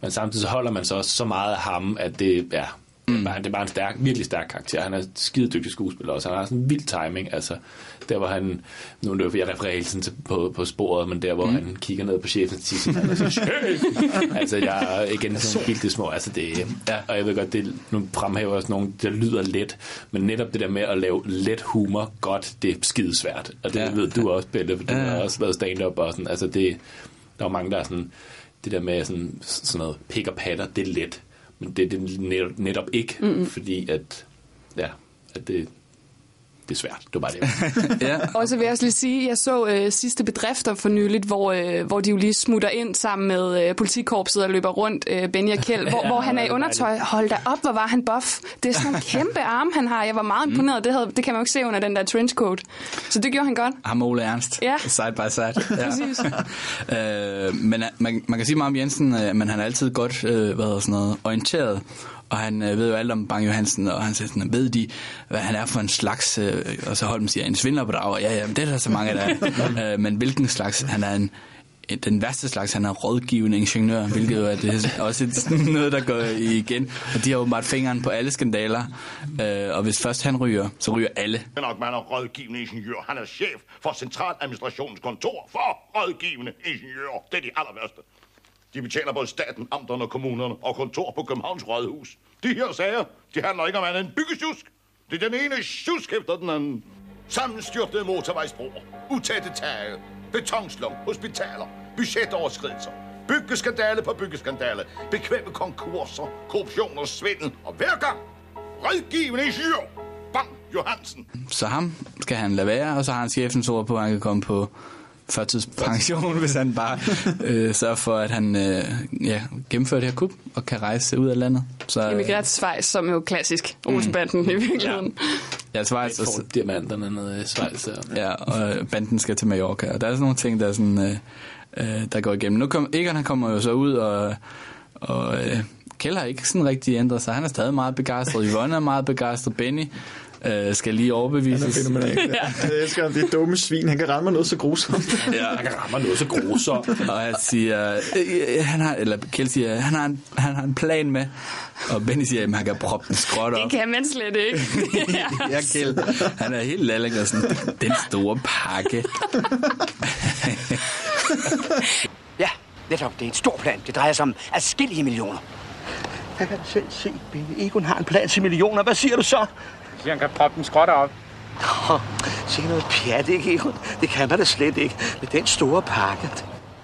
Men samtidig så holder man så også så meget af ham, at det, ja, Mm. Det, er bare, det er bare en stærk, virkelig stærk karakter. Han er skide dygtig skuespiller også. Han har sådan en vild timing. Altså, der hvor han, nu er det jo, jeg refererer hele tiden til, på, på sporet, men der hvor mm. han kigger ned på chefen til sidst, han er "Chef!" altså jeg er igen sådan vildt små, altså det, ja. og jeg ved godt, det, nu fremhæver også nogen, der lyder let, men netop det der med at lave let humor godt, det er skidesvært, og det Ja. ved du også, Bette, for du Ja. har også lavet stand-up og sådan, altså det, der er mange, der er sådan, det der med sådan, sådan noget pik og patter, det er let, men det er det netop, ikke, mm fordi at, ja, at det, det er svært, det var bare det. *laughs* ja. Og så vil jeg også lige sige, at jeg så øh, sidste bedrifter for nyligt, hvor, øh, hvor de jo lige smutter ind sammen med øh, politikorpset og løber rundt, øh, Benny og Kjeld, *laughs* hvor, Ja, hvor han er i er undertøj. Hold da op, hvor var han buff. Det er sådan nogle *laughs* kæmpe arme, han har. Jeg var meget imponeret. Det, havde, det kan man jo ikke se under den der trenchcoat. Så det gjorde han godt. Ham og Ole Ernst. Ja. Side by side. Ja. Præcis. øh, men øh, man, man kan sige meget om Jensen, øh, men han er altid godt øh, hvad sådan noget, orienteret. Og han øh, ved jo alt om Bang Johansen, og han siger sådan, ved de, hvad han er for en slags, øh, og så Holm siger, en svindlerbedrager. Ja, ja, men det er der så mange, der er. *laughs* øh, men hvilken slags? Han er en, den værste slags, han er rådgivende ingeniør, hvilket jo er det også et, sådan noget, der går igen. Og de har åbenbart fingeren på alle skandaler. Øh, og hvis først han ryger, så ryger alle. Det er nok, man er rådgivende ingeniør. Han er chef for Centraladministrationens kontor for rådgivende ingeniører. Det er de aller værste. De betjener både staten, amterne, kommunerne og kontor på Københavns Rådhus. De her sager, de handler ikke om andet end byggesjusk. Det er den ene sjusk efter den anden. Sammenstyrtede motorvejsbroer, utætte tage, betonslum, hospitaler, budgetoverskridelser, byggeskandale på byggeskandale, bekvemme konkurser, korruption og svindel. Og hver gang, rådgivende ingeniør, Bang Johansen. Så ham skal han lade være, og så har han chefens ord på, at han kan komme på førtidspension, *laughs* hvis han bare øh, sørger for, at han øh, ja, gennemfører det her kub og kan rejse ud af landet. Så, øh, Emigreret til Schweiz, som jo klassisk Olsenbanden i virkeligheden. ja, Schweiz, og, diamanterne nede i Schweiz. Ja. ja, og banden skal til Mallorca. Og der er sådan nogle ting, der, er sådan, øh, øh, der går igennem. Nu kom, Egon han kommer jo så ud, og, og øh, Kjell har ikke sådan rigtig ændret sig. Han er stadig meget begejstret. *laughs* Yvonne er meget begejstret. Benny øh, skal lige Han er overbevises. *laughs* Ja. Jeg elsker ham. Det er dumme svin. Han kan ramme mig noget så grusomt. Ja. Han kan ramme noget så grusomt. Og han siger, øh, han har, eller Kjell siger, han har, en, han har en plan med. Og Benny siger, at han kan proppe den skråt op. Det kan man slet ikke. *laughs* Ja, Kjell. Han er helt lallig og sådan, den store pakke. *laughs* Ja, netop. Det er en stor plan. Det drejer sig om adskillige millioner. Jeg kan selv se, Benny. Egon har en plan til millioner. Hvad siger du så? Siger, han kan proppe den skrotter op. Nå, se noget pjat, ikke, Egon? Det kan man da slet ikke. Med den store pakke.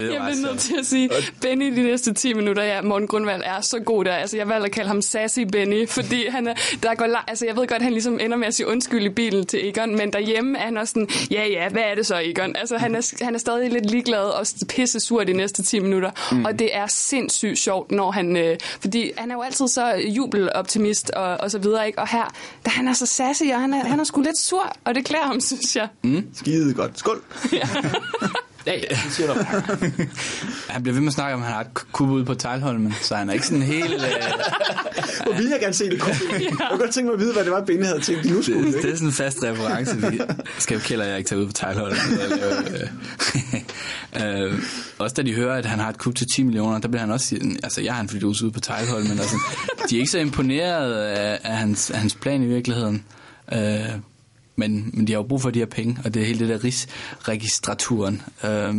Det Jeg bliver nødt til at sige, Benny de næste 10 minutter, ja, Morten Grundvald er så god der. Altså, jeg valgte at kalde ham Sassy Benny, fordi han er, der går la- altså, jeg ved godt, han ligesom ender med at sige undskyld i bilen til Egon, men derhjemme er han også sådan, ja, ja, hvad er det så, Egon? Altså, han er, han er stadig lidt ligeglad og pisse sur de næste 10 minutter, mm. og det er sindssygt sjovt, når han, øh, fordi han er jo altid så jubeloptimist og, og så videre, ikke? Og her, da han er så sassy, og han er, han er sgu lidt sur, og det klæder ham, synes jeg. Skide godt. Skål. *laughs* Ja, ja, det siger du. *laughs* Han bliver ved med at snakke om, at han har et kub ude på Tejlholmen, så han er ikke sådan helt... Øh, Hvor ville jeg gerne se det kunne. Jeg kunne godt tænke mig at vide, hvad det var, Benny havde tænkt, nu skulle. det, ikke? det er sådan en fast reference. Vi skal jo kælder jeg ikke tage ud på Tejlholmen. øh, *laughs* øh, også da de hører, at han har et kub til 10 millioner, der bliver han også altså jeg har en flyttet ude på Tejlholmen. Og sådan. De er ikke så imponeret af, af, hans, af hans plan i virkeligheden. Øh, men, men de har jo brug for de her penge, og det er hele det der rigsregistraturen. Øh,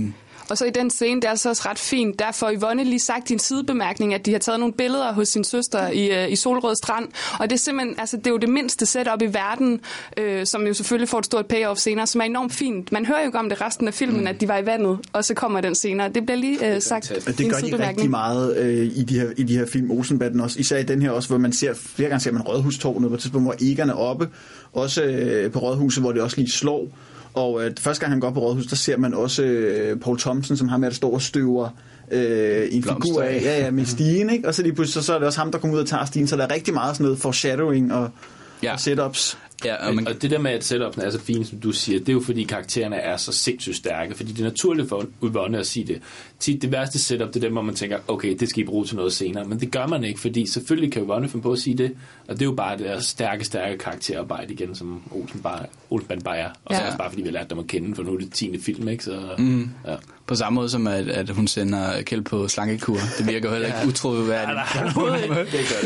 Og så i den scene, det er så også ret fint, der får Yvonne lige sagt i en sidebemærkning, at de har taget nogle billeder hos sin søster i, øh, i Solrød Strand. Og det er simpelthen, altså det er jo det mindste setup i verden, øh, som jo selvfølgelig får et stort payoff senere, som er enormt fint. Man hører jo ikke om det resten af filmen, mm. at de var i vandet, og så kommer den senere. Det bliver lige øh, sagt i det en gør de rigtig meget øh, i, de her, i de her film, Olsenbanden også. Især i den her også, hvor man ser, flere gange ser man Rådhustårnet på et tidspunkt, hvor Egon er oppe. Også øh, på Rådhuset, hvor det også lige slår. Og øh, første gang han går på Rådhuset, der ser man også øh, Paul Thompson, som har med at stå og støver øh, en Blomster figur af, ja, ja, med *laughs* stigen, ikke? Og så lige pludselig, så, så er det også ham, der kommer ud og tager stigen, så der er rigtig meget sådan noget foreshadowing og, Ja. ja. og setups. ja, og man, Og det der med, at setupen er så fint, som du siger, det er jo fordi karaktererne er så sindssygt stærke, fordi det er naturligt for Yvonne at sige det. Tit det værste setup, det er dem, hvor man tænker, okay, det skal I bruge til noget senere, men det gør man ikke, fordi selvfølgelig kan Yvonne finde på at sige det, og det er jo bare det der stærke, stærke karakterarbejde igen, som Olsen bare, Olsenband bare er, og så Ja. også bare fordi vi har lært dem at kende, for nu er det 10. film, ikke? Så, mm. ja. På samme måde som, at, at hun sender Kjeld på slankekur. Det virker heller ikke utroværdigt.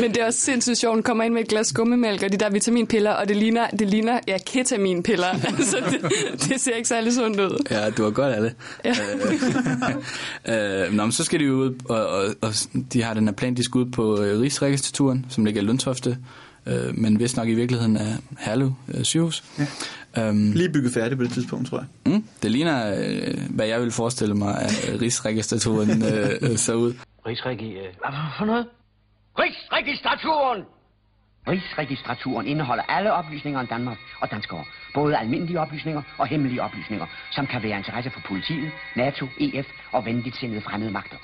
Men det er også sindssygt sjovt, hun kommer ind med et glas skummemælk og de der vitaminpiller, og det ligner, det ligner ja, ketaminpiller. *laughs* altså, det, det ser ikke særlig sundt ud. Ja, du har godt af det. Ja. Øh, *laughs* øh, nå, men så skal de jo ud, og, og, og de har den her plan, de skal ud på øh, Rigsregistraturen, som ligger i Lundtofte, øh, men vist nok i virkeligheden er Herlev øh, sygehus. Ja. Øhm, Lige bygget færdigt på det tidspunkt, tror jeg. mm, det ligner, øh, hvad jeg vil forestille mig, at øh, Rigsregistraturen øh, øh, så ud. Rigsregi... Øh, hvad for noget? Rigsregistraturen! Rigsregistraturen indeholder alle oplysninger om Danmark og danskere. Både almindelige oplysninger og hemmelige oplysninger, som kan være af interesse for politiet, NATO, EF og venligt sindede fremmede magter.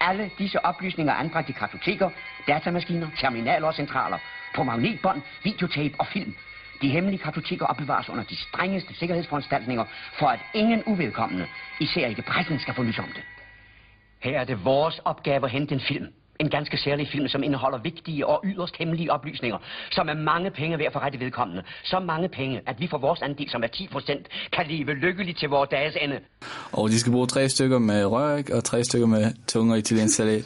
Alle disse oplysninger er anbragt i kartoteker, datamaskiner, terminaler og centraler, på magnetbånd, videotape og film. De hemmelige kartoteker opbevares under de strengeste sikkerhedsforanstaltninger, for at ingen uvedkommende, især ikke pressen, skal få nys om det. Her er det vores opgave at hente en film. En ganske særlig film, som indeholder vigtige og yderst hemmelige oplysninger, som er mange penge værd for rette vedkommende. Så mange penge, at vi for vores andel, som er 10 procent, kan leve lykkeligt til vores dages ende. Og de skal bruge tre stykker med røg og tre stykker med tunge i italiensk salat.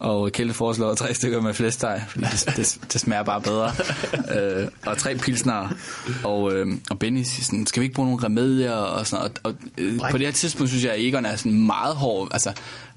Og Kjeld foreslår tre stykker med flæsteg, fordi det, det, det smager bare bedre. *laughs* øh, og tre pilsner. Og, øh, og Benny siger sådan, skal vi ikke bruge nogle remedier og sådan noget. Og, øh, på det her tidspunkt synes jeg, at Egon er sådan meget hård. Altså,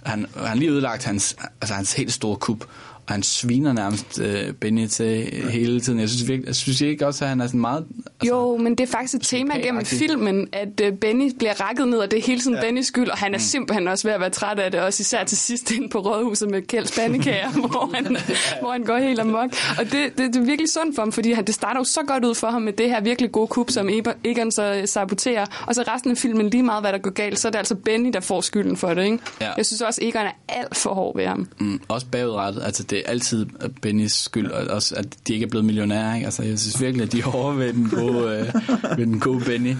han, han lige ødelagt hans, altså, hans helt store kup. Og han sviner nærmest øh, Benny til øh, hele tiden. Jeg synes, virkelig, jeg synes ikke også, at han er sådan meget... Altså, Jo, men det er faktisk et tema gennem filmen, at uh, Benny bliver rakket ned, og det er hele tiden ja. Bennys skyld, og Mm. han er simpelthen også ved at være træt af det, også især til sidst ind på rådhuset med Kjelds pandekager, *laughs* hvor, han, hvor han går helt amok. Og det, det, det er virkelig sundt for ham, fordi han, det starter jo så godt ud for ham med det her virkelig gode kup, som Egon så øh, saboterer, og så resten af filmen lige meget, hvad der går galt, så er det altså Benny, der får skylden for det, ikke? Ja. Jeg synes også, Egon er alt for hård ved ham. Mm, også bagudrettet. Altså, det er altid Bennys skyld, og også, at de ikke er blevet millionærer. Ikke? Altså, jeg synes virkelig, at de er hårde ved den gode, øh, ved den gode Benny.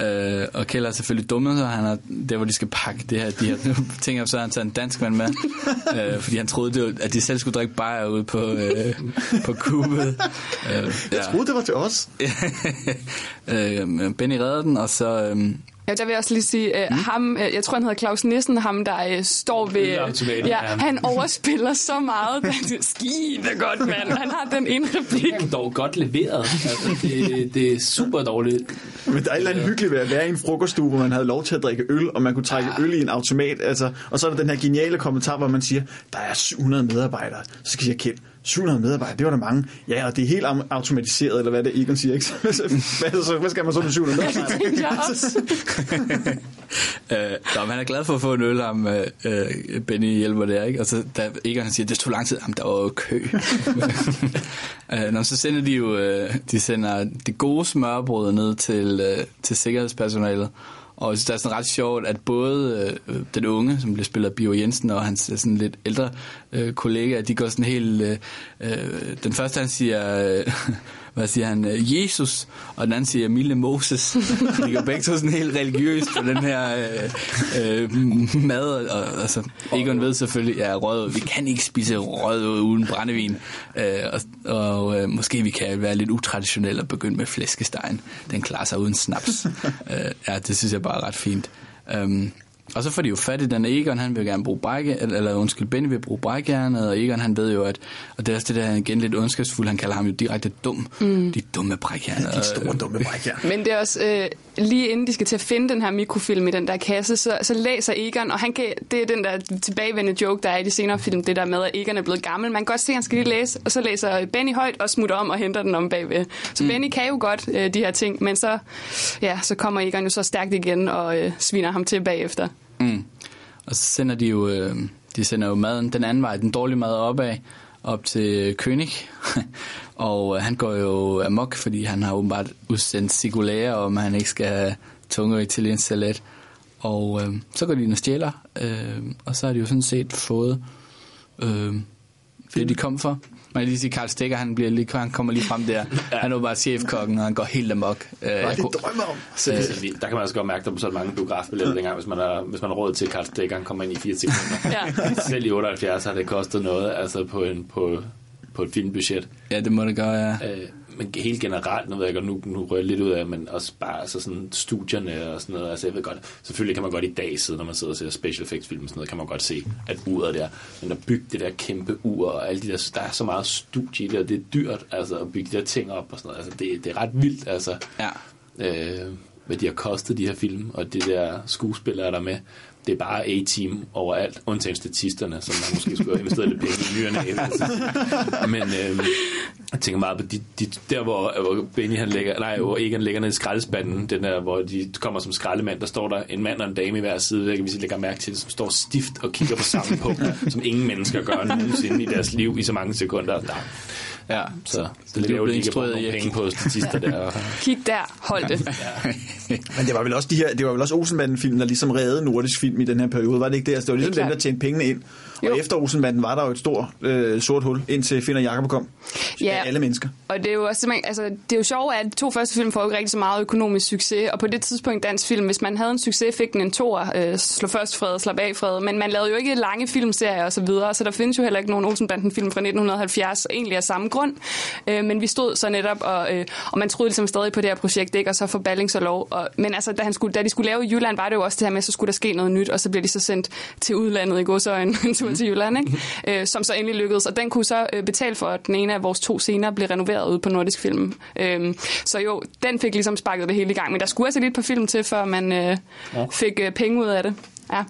Øh, og Kjell er selvfølgelig dummet, så han er der, hvor de skal pakke det her, de her ting op, så har han taget en dansk mand med, øh, fordi han troede, det var, at de selv skulle drikke bajer ude på, øh, på kubet. Øh, Jeg troede, det var til os. *laughs* øh, Benny redder den, og så... Øh, Ja, der vil jeg også lige sige, uh, mm. ham, uh, jeg tror han hedder Claus Nissen, ham der uh, står ved, Ølautomaten, ja, ja. han overspiller så meget, skide godt mand, han har den ene replik. Det er dog godt leveret. Altså, det, det er super dårligt. Men der er et eller andet hyggeligt ved at være i en frokoststue, hvor man havde lov til at drikke øl, og man kunne trække øl i en automat. Altså, og så er der den her geniale kommentar, hvor man siger, der er 700 medarbejdere. Så skal jeg kende 700 medarbejdere, det var der mange. Ja, og det er helt automatiseret, eller hvad det er, Egon siger, ikke? *laughs* hvad, så, hvad skal man så med 700 medarbejdere? tænkte jeg også. *laughs* øh, nå, han er glad for at få en øl, ham øh, øh, Benny hjælper der, ikke? Og så da Egon han siger, det tog lang tid, jamen der var jo kø. *laughs* øh, nå, så sender de jo, øh, de sender det gode smørbrød ned til, øh, til sikkerhedspersonalet. Og jeg synes, det er sådan ret sjovt, at både øh, den unge, som bliver spillet af Bio Jensen, og hans øh, sådan lidt ældre øh, kollega, de går sådan helt... Øh, øh, den første, han siger... Øh, *laughs* hvad siger han? Øh, Jesus, og den anden siger Mille Moses. *laughs* De går begge to sådan helt religiøst på den her øh, øh, mad. Og, altså, Egon ved selvfølgelig, ja, rød, vi kan ikke spise rød uden brændevin. Øh, og og øh, måske vi kan være lidt utraditionelle og begynde med flæskestegen. Den klarer sig uden snaps. *laughs* øh, ja, det synes jeg bare er ret fint. Um, og så får de jo fat i den, Egon han vil gerne bruge brække, eller, eller undskyld, Benny vil bruge brækjernet, og Egon han ved jo, at, og det er også det der igen lidt ondskabsfuldt, han kalder ham jo direkte dum. Mm. De dumme brækjerner. De store dumme bræk her. Men det er også, øh, lige inden de skal til at finde den her mikrofilm i den der kasse, så, så læser Egon, og han kan, det er den der tilbagevendende joke, der er i de senere film, det der med, at Egon er blevet gammel. Man kan godt se, at han skal lige læse, og så læser Benny højt og smutter om og henter den om bagved. Så mm. Benny kan jo godt øh, de her ting, men så, ja, så kommer Egon jo så stærkt igen og øh, sviner ham til bagefter. Mm. Og så sender de jo, øh, de sender jo maden den anden vej, den dårlige mad opad, op til König. *laughs* og øh, han går jo amok, fordi han har åbenbart udsendt cirkulære om, han ikke skal have tunge italiensk salat. Og øh, så går de ind og stjæler, øh, og så har de jo sådan set fået øh, det, de kom for. Man kan lige sige, Karl Stikker, han, bliver lige, han kommer lige frem der. *laughs* Han er jo bare chefkokken, og han går helt amok. Øh, jeg det, kunne- drømmer om? Altså, vi- der kan man også godt mærke, at der er så mange biografbilletter dengang, hvis man har, hvis man har råd til Karl Stikker, han kommer ind i fire sekunder. Ja. *laughs* Selv i 78 har det kostet noget, altså på, en, på, på et filmbudget. ja, det må det gøre, ja. Øh, men helt generelt, nu ved jeg godt, nu, nu rører jeg lidt ud af, men også bare altså sådan studierne og sådan noget. Altså jeg ved godt, selvfølgelig kan man godt i dag sidde, når man sidder og ser special effects film og sådan noget, kan man godt se, at uret der, men at bygge det der kæmpe ur og alle de der, der er så meget studie i det, er dyrt, altså at bygge de der ting op og sådan noget. Altså det, det er ret vildt, altså. Ja. Øh, hvad de har kostet, de her film, og det der skuespillere, der er med. Det er bare A-team overalt, undtagen statisterne, som man måske skulle have investeret lidt penge i nyerne af. Men øh, jeg tænker meget på de, de, der, hvor, hvor Benny han ligger, nej, hvor Egan ligger ned i skraldespanden, den der, hvor de kommer som skraldemand, der står der en mand og en dame i hver side, der kan vi lægger mærke til som står stift og kigger på samme punkt, som ingen mennesker gør nogensinde i deres liv i så mange sekunder. Nej. Ja, så det, det det er jo blev ikke instrueret i penge på statister der. *laughs* Kig der, hold det. *laughs* Men det var vel også de her, det var vel også Olsenbanden-film, der ligesom reddede nordisk film i den her periode, var det ikke det? Altså, det var ligesom Det dem, der tjente pengene ind. Og Jo. efter Olsenbanden var der jo et stort øh, sort hul, indtil Finn og Jakob kom. Ja. Af alle mennesker. Og det er jo også altså, det er jo sjovt, at de to første film får ikke rigtig så meget økonomisk succes, og på det tidspunkt dansk film, hvis man havde en succes, fik den en toer, øh, slå først fred, slap af fred, men man lavede jo ikke lange filmserier og så videre, så der findes jo heller ikke nogen Olsenbanden-film fra 1970, egentlig af samme grund, øh, men vi stod så netop, og, øh, og man troede ligesom stadig på det her projekt, ikke? og så for Ballings og lov, og, men altså, da, han skulle, da de skulle lave i Jylland, var det jo også det her med, så skulle der ske noget nyt, og så blev de så sendt til udlandet i godsøjen, *laughs* tur til Jylland, ikke? Øh, som så endelig lykkedes, og den kunne så øh, betale for, at den ene af vores to scener blev renoveret ude på Nordisk Film. Øh, så jo, den fik ligesom sparket det hele i gang, men der skulle altså lidt på film til, før man øh, fik øh, penge ud af det. Ja.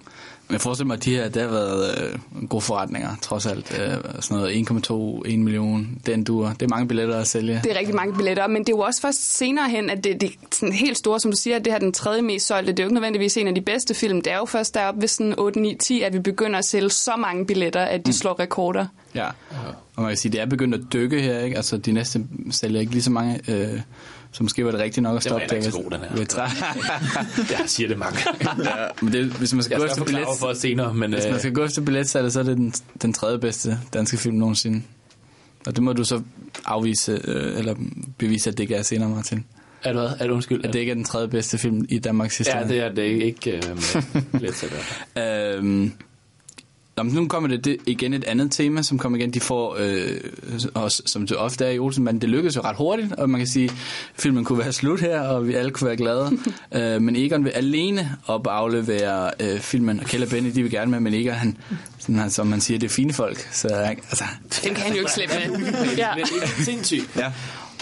Men jeg forestiller mig, at de her, der har været øh, gode forretninger, trods alt. Øh, sådan noget 1,2, 1 million, den dur. Det er mange billetter at sælge. Det er rigtig mange billetter, men det er jo også først senere hen, at det, det er sådan helt store, som du siger, at det her er den tredje mest solgte. Det er jo ikke nødvendigvis en af de bedste film. Det er jo først deroppe ved sådan 8, 9, 10, at vi begynder at sælge så mange billetter, at de slår rekorder. Ja. Og man kan sige, det er begyndt at dykke her, ikke? Altså, de næste sælger ikke lige så mange, øh, så måske var det rigtigt nok at Det var stoppe heller ikke så der. god, den her. Ved. Jeg siger det mange ja, men det, hvis man skal Jeg gå efter billet, for senere, men hvis øh, man skal gå efter billetsalget, så er det den, den tredje bedste danske film nogensinde. Og det må du så afvise, øh, eller bevise, at det ikke er senere, Martin. er det hvad? Er det undskyld? At det ikke er den tredje bedste film i Danmarks historie. Ja, det er det ikke øh, det. *laughs* Øhm, Nå, men nu kommer det, det igen et andet tema, som kommer igen. De får, øh, også, som det ofte er i Olsenbanden, det lykkedes jo ret hurtigt, og man kan sige, at filmen kunne være *laughs* slut her, og vi alle kunne være glade. *laughs* øh, men Egon vil alene op aflevere øh, filmen, og Kjell og Benny, de vil gerne med, men Egon, han, sådan, han, som man siger, det er fine folk. Så altså, Den kan han jo ikke slippe *laughs* med. Ja. Det er sindssygt. ja.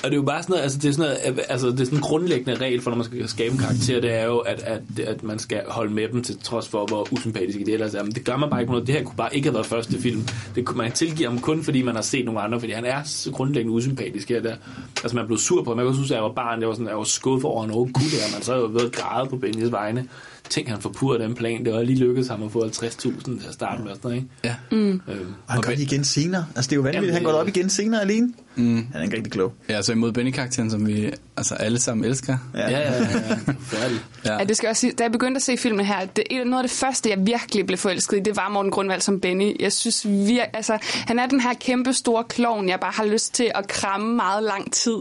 Og det er jo bare sådan noget, altså det er sådan noget, øh, altså det er sådan en grundlæggende regel for, når man skal skabe en karakter, det er jo, at, at, at man skal holde med dem til trods for, hvor usympatiske det ellers er. Men det gør man bare ikke på noget. Det her kunne bare ikke have været første film. Det kunne man tilgive ham kun, fordi man har set nogle andre, fordi han er så grundlæggende usympatisk her der. Altså man blev sur på ham. Jeg kan også huske, at jeg var barn, jeg var, sådan, jeg var skuffet over, at han overhovedet kunne det. Man så jo ved at græde på Benjes vegne. Tænk, han forpurrede den plan. Det var lige lykkedes ham at få 50.000 til at starte med. Sådan, noget, ikke? ja. Øhm, Og han gør det igen senere. Altså, det er jo vanvittigt. Jamen, Han går op igen senere alene. Mm. Han er ikke rigtig klog. ja, så imod Benny-karakteren, som vi altså alle sammen elsker. Ja. ja, ja, ja. ja. *laughs* Ja. Ja, det skal jeg også sige, da jeg begyndte at se filmen her, det, et- noget af det første, jeg virkelig blev forelsket i, det var Morten Grundvald som Benny. Jeg synes vir, altså, han er den her kæmpe store klovn, jeg bare har lyst til at kramme meget lang tid.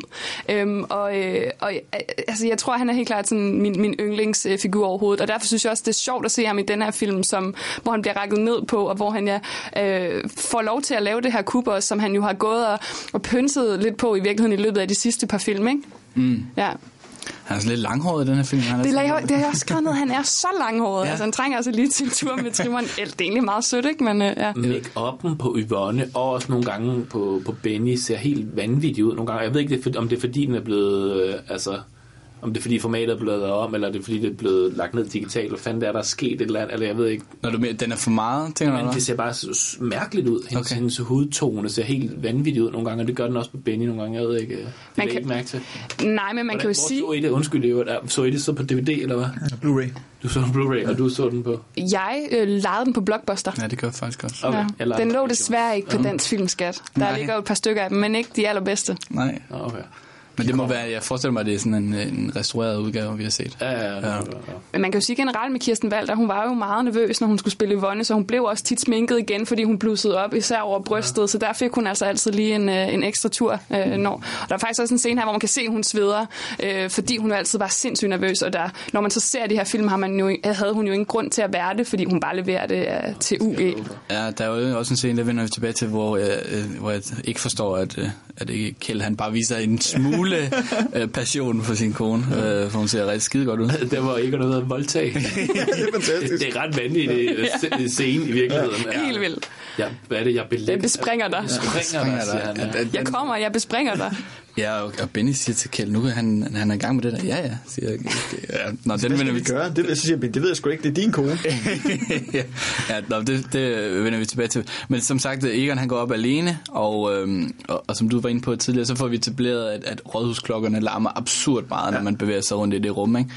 Øhm, og øh, og øh, altså, jeg tror, han er helt klart sådan min, min yndlingsfigur overhovedet, og derfor synes jeg også, det er sjovt at se ham i den her film, som, hvor han bliver rakket ned på, og hvor han ja, øh, får lov til at lave det her kub også, som han jo har gået og, og pynset lidt på i virkeligheden i løbet af de sidste par film, ikke? Mm. Ja. Han er sådan lidt langhåret i den her film. Han er Det, jeg- det har jeg også skrevet ned. Han er så langhåret. Ja. Altså, han trænger altså lige til en tur med trimmeren. *laughs* Det er egentlig meget sødt, ikke? Men, øh, ja. Make-up'en på Yvonne og også nogle gange på, på Benny ser helt vanvittigt ud nogle gange. Jeg ved ikke, det er for, om det er fordi, den er blevet... Øh, altså, om det er fordi formatet er blevet lavet om, eller er det fordi, det er blevet lagt ned digitalt. Hvad fanden det er, der er sket et eller andet, eller jeg ved ikke. Når du mener, den er for meget, tænker du? Men det ser bare mærkeligt ud. Hendes, Okay. hendes hudtone ser helt vanvittigt ud nogle gange, og det gør den også på Benny nogle gange. Jeg ved ikke, øh, det Man kan- ikke mærke til. Nej, men man kan jo sige... så I det? Undskyld, det var, så I det så på DVD, eller hvad? Blu-ray. Du så den på Blu-ray, og du så den på... Jeg øh, lejede den på Blockbuster. Ja, det gør jeg faktisk også. Okay, Ja. jeg Den lå desværre ikke på Dansk Filmskat. Der Nej. ligger jo et par stykker af dem, men ikke de allerbedste. Nej. Okay. Men det må være, jeg forestiller mig, at det er sådan en, en restaureret udgave, vi har set. Ja, ja, ja. ja. Men man kan jo sige generelt med Kirsten Walter, hun var jo meget nervøs, når hun skulle spille Yvonne, så hun blev også tit sminket igen, fordi hun blussede op, især over brystet, så der fik hun altså altid lige en, øh, en ekstra tur. Øh, når. Og der er faktisk også en scene her, hvor man kan se, at hun sveder, øh, fordi hun altid var sindssygt nervøs, og der, når man så ser de her film, har man jo, havde hun jo ingen grund til at være det, fordi hun bare leverer det uh, til UG. Ja, der er jo også en scene, der vender vi tilbage til, hvor jeg, øh, hvor jeg ikke forstår, at, øh, at ikke Kjeld, han bare viser en smule øh, passion for sin kone, øh, for hun ser rigtig skide godt ud. *laughs* Der var ikke noget voldtag. *laughs* det er fantastisk. Det er ret vanvittigt ja. scene i virkeligheden. Ja. Helt vildt. Ja, hvad er det, jeg belægger? Jeg bespringer dig. Jeg bespringer dig, siger han. Ja. Jeg kommer, jeg bespringer dig. Ja, og, og Benny siger til Kjeld, nu han, han er i gang med det der. Ja, ja, siger jeg. Ja, nå, den vender vi gøre. Det, så siger det ved jeg sgu ikke, det er din kone. *laughs* ja, ja nå, det, det vender vi tilbage til. Men som sagt, Egon han går op alene, og, øhm, og, og som du var inde på tidligere, så får vi etableret, at, at rådhusklokkerne larmer absurd meget, ja. når man bevæger sig rundt i det rum, ikke?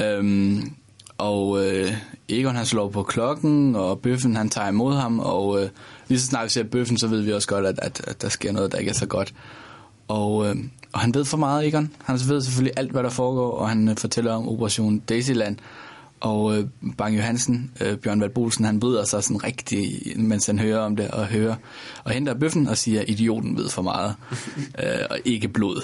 Øhm, og øh, Egon han slår på klokken, og Bøffen han tager imod ham, og øh, lige så snart vi ser Bøffen, så ved vi også godt, at, at, at der sker noget, der ikke er så godt. Og, øh, og han ved for meget, Egon. Han ved selvfølgelig alt, hvad der foregår, og han øh, fortæller om Operation Daisyland. Og øh, Bang Johansen, øh, Bjørn Valbolsen, han bryder sig sådan rigtig, mens han hører om det, og hører, og henter bøffen og siger, idioten ved for meget, *laughs* øh, og ikke blod.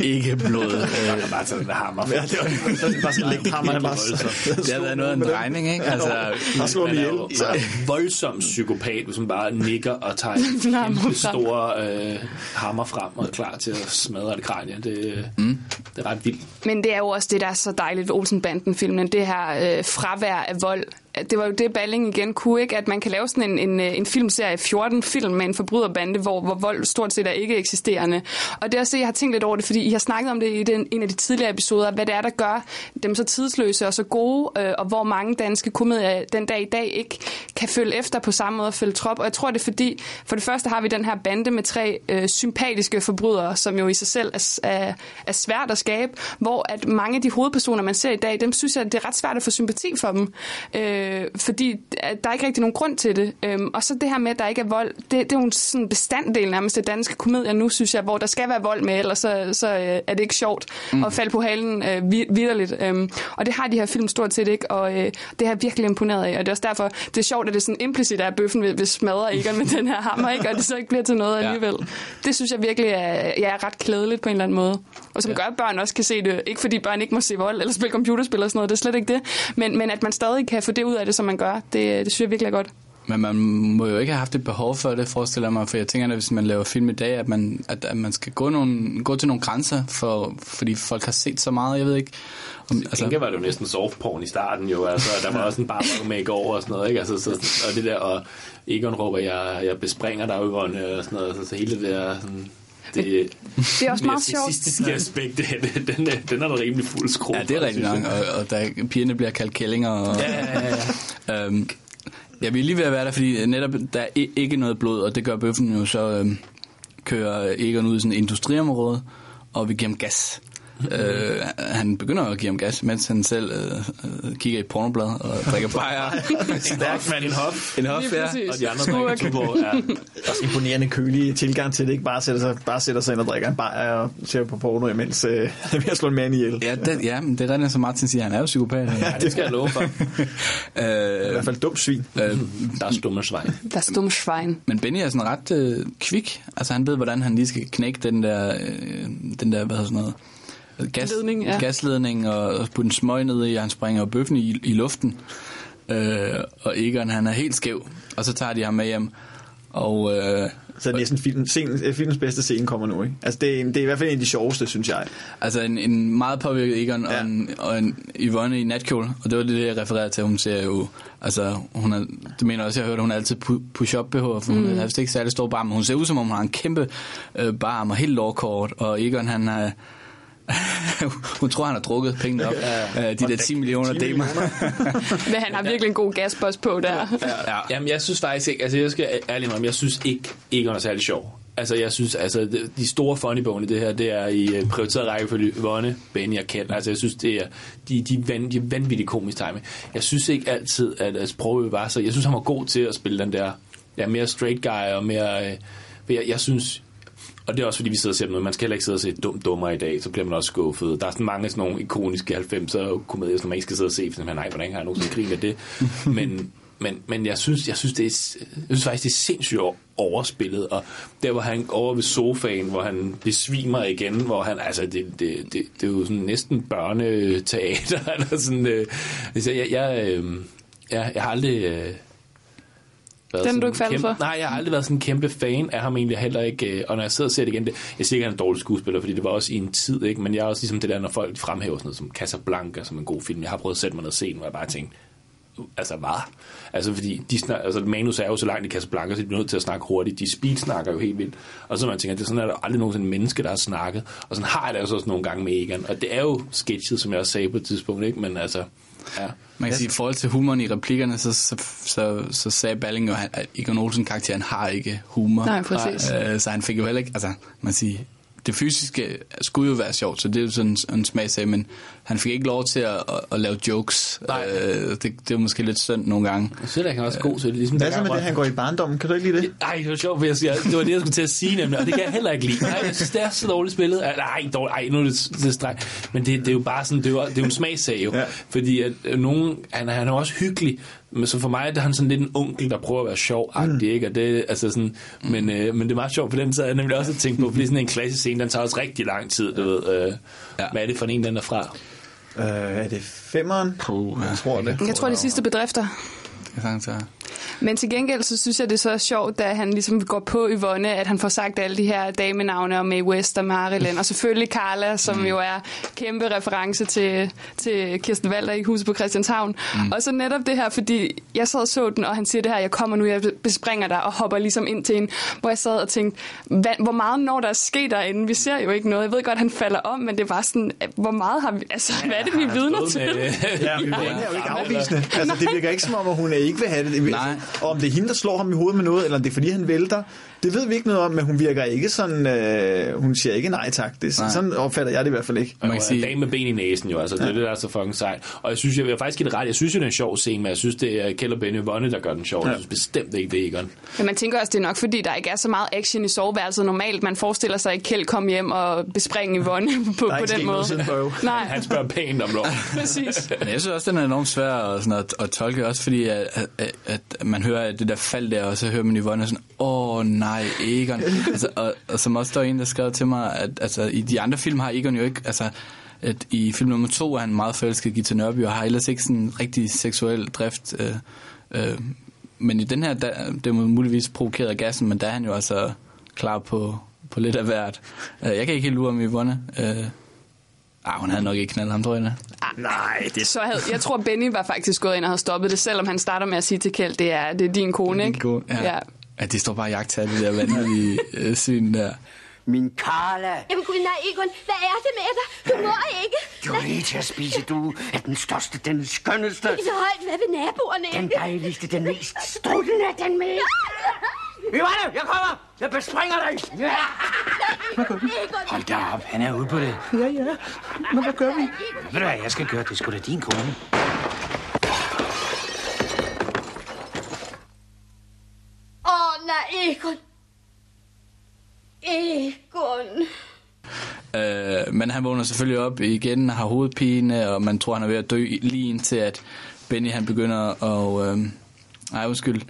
ikke blod. Øh, bare sådan en hammer. Ja, det var bare sådan en hammer. Det, det har været noget af en drejning, ikke? Altså, slået man mig er ihjel. jo så voldsom psykopat, hvis man bare nikker og tager en *laughs* kæmpe store øh, hammer frem og er klar til at smadre det kranie. Det, mm. det er ret vildt. Men det er jo også det, der er så dejligt ved Olsenbanden-filmen, det her her øh, fravær af vold. Det var jo det, Balling igen kunne, ikke? At man kan lave sådan en, en, øh, en filmserie, 14 film med en forbryderbande, hvor, hvor vold stort set er ikke eksisterende. Og det er også det, jeg har tænkt lidt over det, fordi I har snakket om det i den, en af de tidligere episoder, hvad det er, der gør dem så tidsløse og så gode, øh, og hvor mange danske komedier den dag i dag ikke kan følge efter på samme måde og følge trop. Og jeg tror, det er fordi, for det første har vi den her bande med tre øh, sympatiske forbrydere, som jo i sig selv er, er, er svært at skabe, hvor at mange af de hovedpersoner, man ser i dag, dem synes jeg, det er ret svært at få sympati for dem. Øh, fordi der er ikke rigtig nogen grund til det. Øhm, og så det her med, at der ikke er vold, det, det er jo en sådan bestanddel nærmest af danske komedier nu, synes jeg, hvor der skal være vold med, ellers så, så øh, er det ikke sjovt mm. at falde på halen øh, vidderligt. Øhm, og det har de her film stort set ikke, og øh, det har jeg virkelig imponeret af. Og det er også derfor, det er sjovt, at det er sådan implicit, at bøffen vil, vil smadre Egon med den her hammer, ikke? og det så ikke bliver til noget alligevel. Ja. Det synes jeg virkelig er, ja, er ret klædeligt på en eller anden måde. Og som ja. gør, at børn også kan se det. Ikke fordi børn ikke må se vold eller spille computerspil og sådan noget, det er slet ikke det. Men, men at man stadig kan få det ud af det, som man gør, det, det synes jeg virkelig er godt. Men man må jo ikke have haft et behov for det, forestiller jeg mig, for jeg tænker, at hvis man laver film i dag, at man, at, at man skal gå, nogle, gå til nogle grænser, for, fordi folk har set så meget, jeg ved ikke. Om, altså, Inge var det jo næsten softporn i starten jo, altså, der var også en bare make over og sådan noget, ikke? Altså, så, og det der, og Egon råber, jeg, jeg bespringer dig, Egon, og sådan noget, så, så hele det der, sådan, det, det er også meget sjovt. Det aspekt, det, den, er, den er da rimelig fuld skrue. Ja, det er rigtig langt, og, og der, pigerne bliver kaldt kællinger. Og, ja, ja, ja. *laughs* øhm, jeg vil lige ved at være der, fordi netop der er ikke noget blod, og det gør bøffen jo så, øhm, kører Egon ud i sådan et industriområde, og vi giver ham gas. Øh, han begynder at give ham gas, mens han selv øh, øh, kigger i et pornoblad og drikker *laughs* bajer. Stærk mand. En hof. En hof, ja. Og de andre drikker Tuborg. Ja. Også imponerende kølig tilgang til det, ikke bare sætter sig, bare sætter sig ind og drikker en bajer og ser på porno, imens øh, vi har slået en mand ihjel. Ja, det, ja, men det er rigtigt, som Martin siger, han er jo psykopat. Ja, det skal jeg love for. *laughs* øh, I hvert fald dumt svin. Øh, Der er stumme svejn. Der er stumme svejn. men Benny er sådan ret øh, kvik. Altså han ved, hvordan han lige skal knække den der, øh, den der hvad hedder sådan noget, gas, Ledning, ja. gasledning og, putte en smøg ned i, og han springer bøffen i, i luften. Øh, og Egon, han er helt skæv. Og så tager de ham med hjem. Og øh, Så er det næsten film, scenen, filmens bedste scene kommer nu, ikke? Altså, det er, det er i hvert fald en af de sjoveste, synes jeg. altså en, en meget påvirket Egon ja. Og, en, og en Yvonne i natkjole. Og det var det, jeg refererede til. Hun ser jo... Altså, hun er, det mener også, jeg har hørt, at hun er altid pu- push-up BH, for hun mm. har vist ikke særlig stor barm. men Hun ser ud, som om hun har en kæmpe øh, barm og helt lårkort. Og Egon, han har... *laughs* hun tror, han har drukket pengene op. Ja, de der 10 millioner 10 damer. *laughs* Men han har virkelig en god gasboss på der. ja. Jamen, jeg synes faktisk ikke, altså jeg skal ærligt med, jeg synes ikke, Egon er særlig sjov. Altså, jeg synes, altså, de- de store funny i det her, det er i øh, prioriteret rækkefølge Vonne, Benny og Ken. Altså, jeg synes, det er, de, de, van, de er vanvittigt komisk timing. Jeg synes ikke altid, at, at Sprogø var så... Jeg synes, han var god til at spille den der ja, mere straight guy og mere... Øh, jeg, jeg synes, og det er også fordi, vi sidder og ser noget. Man skal heller ikke sidde og se dum dummer i dag, så bliver man også skuffet. Der er sådan mange sådan nogle ikoniske 90'er komedier, som man ikke skal sidde og se, for man, nej, hvordan har jeg nogensinde grint af det? *laughs* Men, men, men jeg synes, jeg synes, det er, jeg synes faktisk, det er sindssygt overspillet, og der hvor han over ved sofaen, hvor han besvimer igen, hvor han, altså det, det, det, det er jo sådan næsten børneteater, *laughs* eller sådan, øh, altså, jeg, jeg, øh, jeg, jeg har aldrig, øh, været Den, sådan du ikke faldt kæmpe, for? Nej, jeg har aldrig været sådan en kæmpe fan af ham egentlig heller ikke. øh, Og når jeg sidder og ser det igen, det, jeg siger ikke, han er en dårlig skuespiller, fordi det var også i en tid, ikke? men jeg er også ligesom det der, når folk fremhæver sådan noget som Casablanca som en god film. Jeg har prøvet at sætte mig ned og se den, hvor jeg bare tænkte, "Uh, altså hvad? Altså fordi de snak, altså, manus er jo så langt i Casablanca, så de er nødt til at snakke hurtigt. De speed snakker jo helt vildt. Og så man tænker, det er sådan, at der aldrig nogensinde menneske, der har snakket. Og sådan har jeg det altså også nogle gange med Egan. Og det er jo sketchet, som jeg også sagde på et tidspunkt, ikke? Men altså, ja. Man kan sige, i forhold til humoren i replikkerne, så, så, så, så sagde Balling jo, at Egon Olsen karakteren har ikke humor. Nej, præcis. Øh, så han fik jo heller ikke, altså man siger, det fysiske skulle jo være sjovt, så det er jo sådan en, en smagsag, men han fik ikke lov til at, at, at lave jokes. Nej. Øh, det, det er måske lidt synd nogle gange. Jeg synes, at han er også god til det. Ligesom Hvad så med det, han går i barndommen? Kan du ikke lide det? Ej, det var sjovt, for jeg siger, det var det, jeg skulle til at sige nemlig, og det kan jeg heller ikke lide. Nej, jeg synes, det er så dårligt spillet. Ej, Nej, dårligt, ej nu er det, det er streng. Men det, det, er jo bare sådan, det er jo, det er jo en smagssag jo. Ja. Fordi at øh, nogen, han, er- han er også hyggelig, men så for mig er han sådan lidt en onkel, der prøver at være sjov mm. ikke? Og det, altså sådan, men, øh, men det er meget sjovt, for den sad jeg nemlig også at tænke på, fordi sådan en klassisk scene, den tager også rigtig lang tid, du ved. Øh, ja. Hvad er det for en, den er fra? Øh, er det femmeren? Puh. Jeg tror det. Jeg tror, de sidste bedrifter. Det kan sagtens være. Men til gengæld, så synes jeg, det er så sjovt, da han ligesom går på Yvonne, at han får sagt alle de her damenavne og Mae West og Marilyn, og selvfølgelig Carla, som mm. jo er kæmpe reference til, til Kirsten Walter i Huset på Christianshavn. Mm. Og så netop det her, fordi jeg sad og så den, og han siger det her, jeg kommer nu, jeg bespringer dig og hopper ligesom ind til en, hvor jeg sad og tænkte, hvad, hvor meget når der er sket derinde? Vi ser jo ikke noget. Jeg ved godt, han falder om, men det var sådan, hvor meget har vi, altså, hvad er det, vi er vidner til? Ja, Yvonne er jo ikke afvisende. Altså, det virker ikke som om, at hun ikke vil have det. Nej. Og om det er hende, der slår ham i hovedet med noget, eller om det er fordi, han vælter, det ved vi ikke noget om, men hun virker ikke sådan, øh, hun siger ikke nej tak. Det, er, Nej. sådan opfatter jeg det i hvert fald ikke. Man kan sige- dame med ben i næsen jo, altså det er det, der er så fucking sejt. Og jeg synes, jeg vil faktisk give det ret, jeg synes jo, det er en sjov scene, men jeg synes, det er Kjell og Benny Vonne, der gør den sjov. Jeg synes bestemt ikke, det er Egon. Men man tænker også, det er nok, fordi der ikke er så meget action i soveværelset normalt. Man forestiller sig ikke Kjeld komme hjem og bespringe Yvonne *laughs* på, Der er på den måde. *laughs* Nej, Han spørger pænt om lov. *laughs* præcis. Men jeg synes også, den er enormt svær at, sådan at, at tolke, også fordi at, at, at man hører det der fald der, og så hører man Yvonne sådan, åh nej, Egon. altså, og, og, som også der er en, der skrev til mig, at altså, i de andre film har Egon jo ikke, altså, at i film nummer to er han meget forelsket i Gita Nørby, og har ellers ikke sådan en rigtig seksuel drift. Øh, øh, men i den her, der, det er muligvis provokeret af gassen, men der er han jo altså klar på, på lidt af hvert. Øh, jeg kan ikke helt lure om Yvonne. Øh, ah, hun havde nok ikke knaldet ham, tror jeg. da. Nej, det Så havde, jeg tror, Benny var faktisk gået ind og havde stoppet det, selvom han starter med at sige til Kjeld, det er, det er din kone, ikke? God, ja. ja. Ja. ja, de står bare og jagter det der vanvittige øh, syn der. Min Carla. Jamen gud, nej, Egon, hvad er det med dig? Du må ikke. Du er lige til at spise, du er den største, den skønneste, Ikke så højt, hvad ved naboerne? den dejligste, den mest struttende, den mest... Johanne, jeg kommer! Jeg bespringer dig! Ja. Egon, Hold da op, han er ude på det. Ja, ja. Men hvad gør vi? Ved du hvad, jeg skal gøre? Det er sgu da din kone. Åh, nej, Egon. Egon. Øh, men han vågner selvfølgelig op igen, har hovedpine, og man tror, han er ved at dø lige indtil, at Benny han begynder at... Øh, nej, undskyld.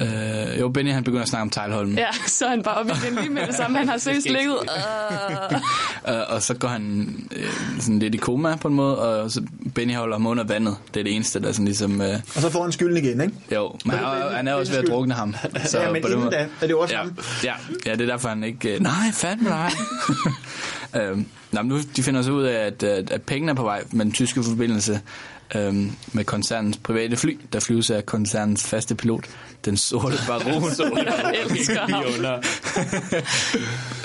Øh, jo, Benny han begynder at snakke om Tejlholm. Ja, så er han bare op igen lige med det samme. Han har seriøst ligget. Uh. *laughs* Øh, og så går han øh, sådan lidt i koma på en måde, og så Benny holder ham under vandet. Det er det eneste, der sådan ligesom... Øh, Og så får han skylden igen, ikke? jo, men han, er- han er også ved at Benny drukne ham. Ja, men på den inden måde- da er det også ja, ham. ja, ja, det er derfor, han ikke... Øh, nej, fandme nej. *laughs* øhm, nå, men nu de finder så ud af, at, at, at pengene er på vej med den tyske forbindelse øhm, med koncernens private fly, der flyves af koncernens faste pilot, *laughs* den sorte baron, elsker ham.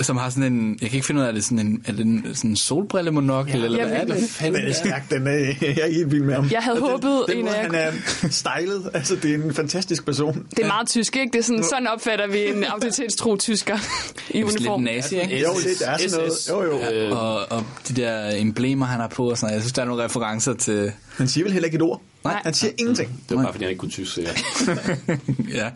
*laughs* som har sådan en... Jeg kan ikke finde ud af, er det sådan en, er det en sådan solbrillemonokkel, ja, eller hvad er det? det. Fanden, Den er stærk, den er, jeg er helt vild med ham. Jeg havde Og håbet, den, den en måde, af han er stylet, altså det er en fantastisk person. Det er meget tysk, ikke? Det er sådan, sådan opfatter vi en autoritetstro tysker i Det *laughs* er lidt uniform. nazi, ikke? Jo, lidt er sådan noget. Jo, jo. Og, og de der emblemer, han har på og sådan noget. Jeg synes, der er nogle referencer til... Han siger vel heller ikke et ord. Nej, han siger ingenting. Det var bare, fordi han ikke kunne tysk, sikkert. *laughs* ja,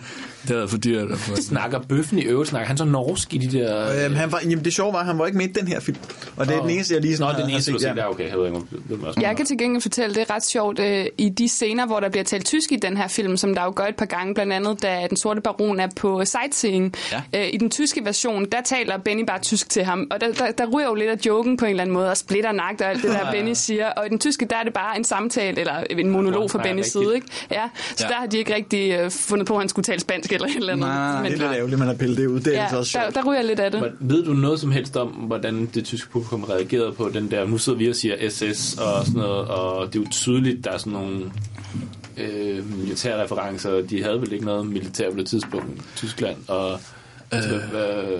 det var for dyrt. Få. Snakker bøffen i øvrigt, snakker han så norsk i de der... Øhm, han var, jamen, det sjove var, at han var ikke med i den her film. Og det er Nå. den eneste, jeg lige Nå, sådan den har- eneste, har du set, ja, okay. Jeg ved ikke, om det også Jeg kan til gengæld fortælle, det er ret sjovt, øh, i de scener, hvor der bliver talt tysk i den her film, som der jo gør et par gange, blandt andet da Den Sorte Baron er på sightseeing. Ja. Øh, I den tyske version, der taler Benny bare tysk til ham, og der, der, der ryger jo lidt af joken på en eller anden måde, og splitter nagt og alt det der, *laughs* Benny siger. Og i den tyske, der er det bare en samtale, eller en monolog fra Bennys side, ikke? Ja, så Ja. der har de ikke rigtig øh, fundet på, at han skulle tale spansk eller et eller andet. Nej, Men, Det er lidt ærgerligt, man har pillet det ud. Det er ja, altså også der, sjovt. der ryger lidt af det. Men ved du noget som helst om, hvordan det tyske publikum reagerede på den der... Nu sidder vi og siger SS og sådan noget, og det er jo tydeligt, der er sådan nogle øh, militære referencer. De havde vel ikke noget militær på det tidspunkt i Tyskland, og... Altså, hvad,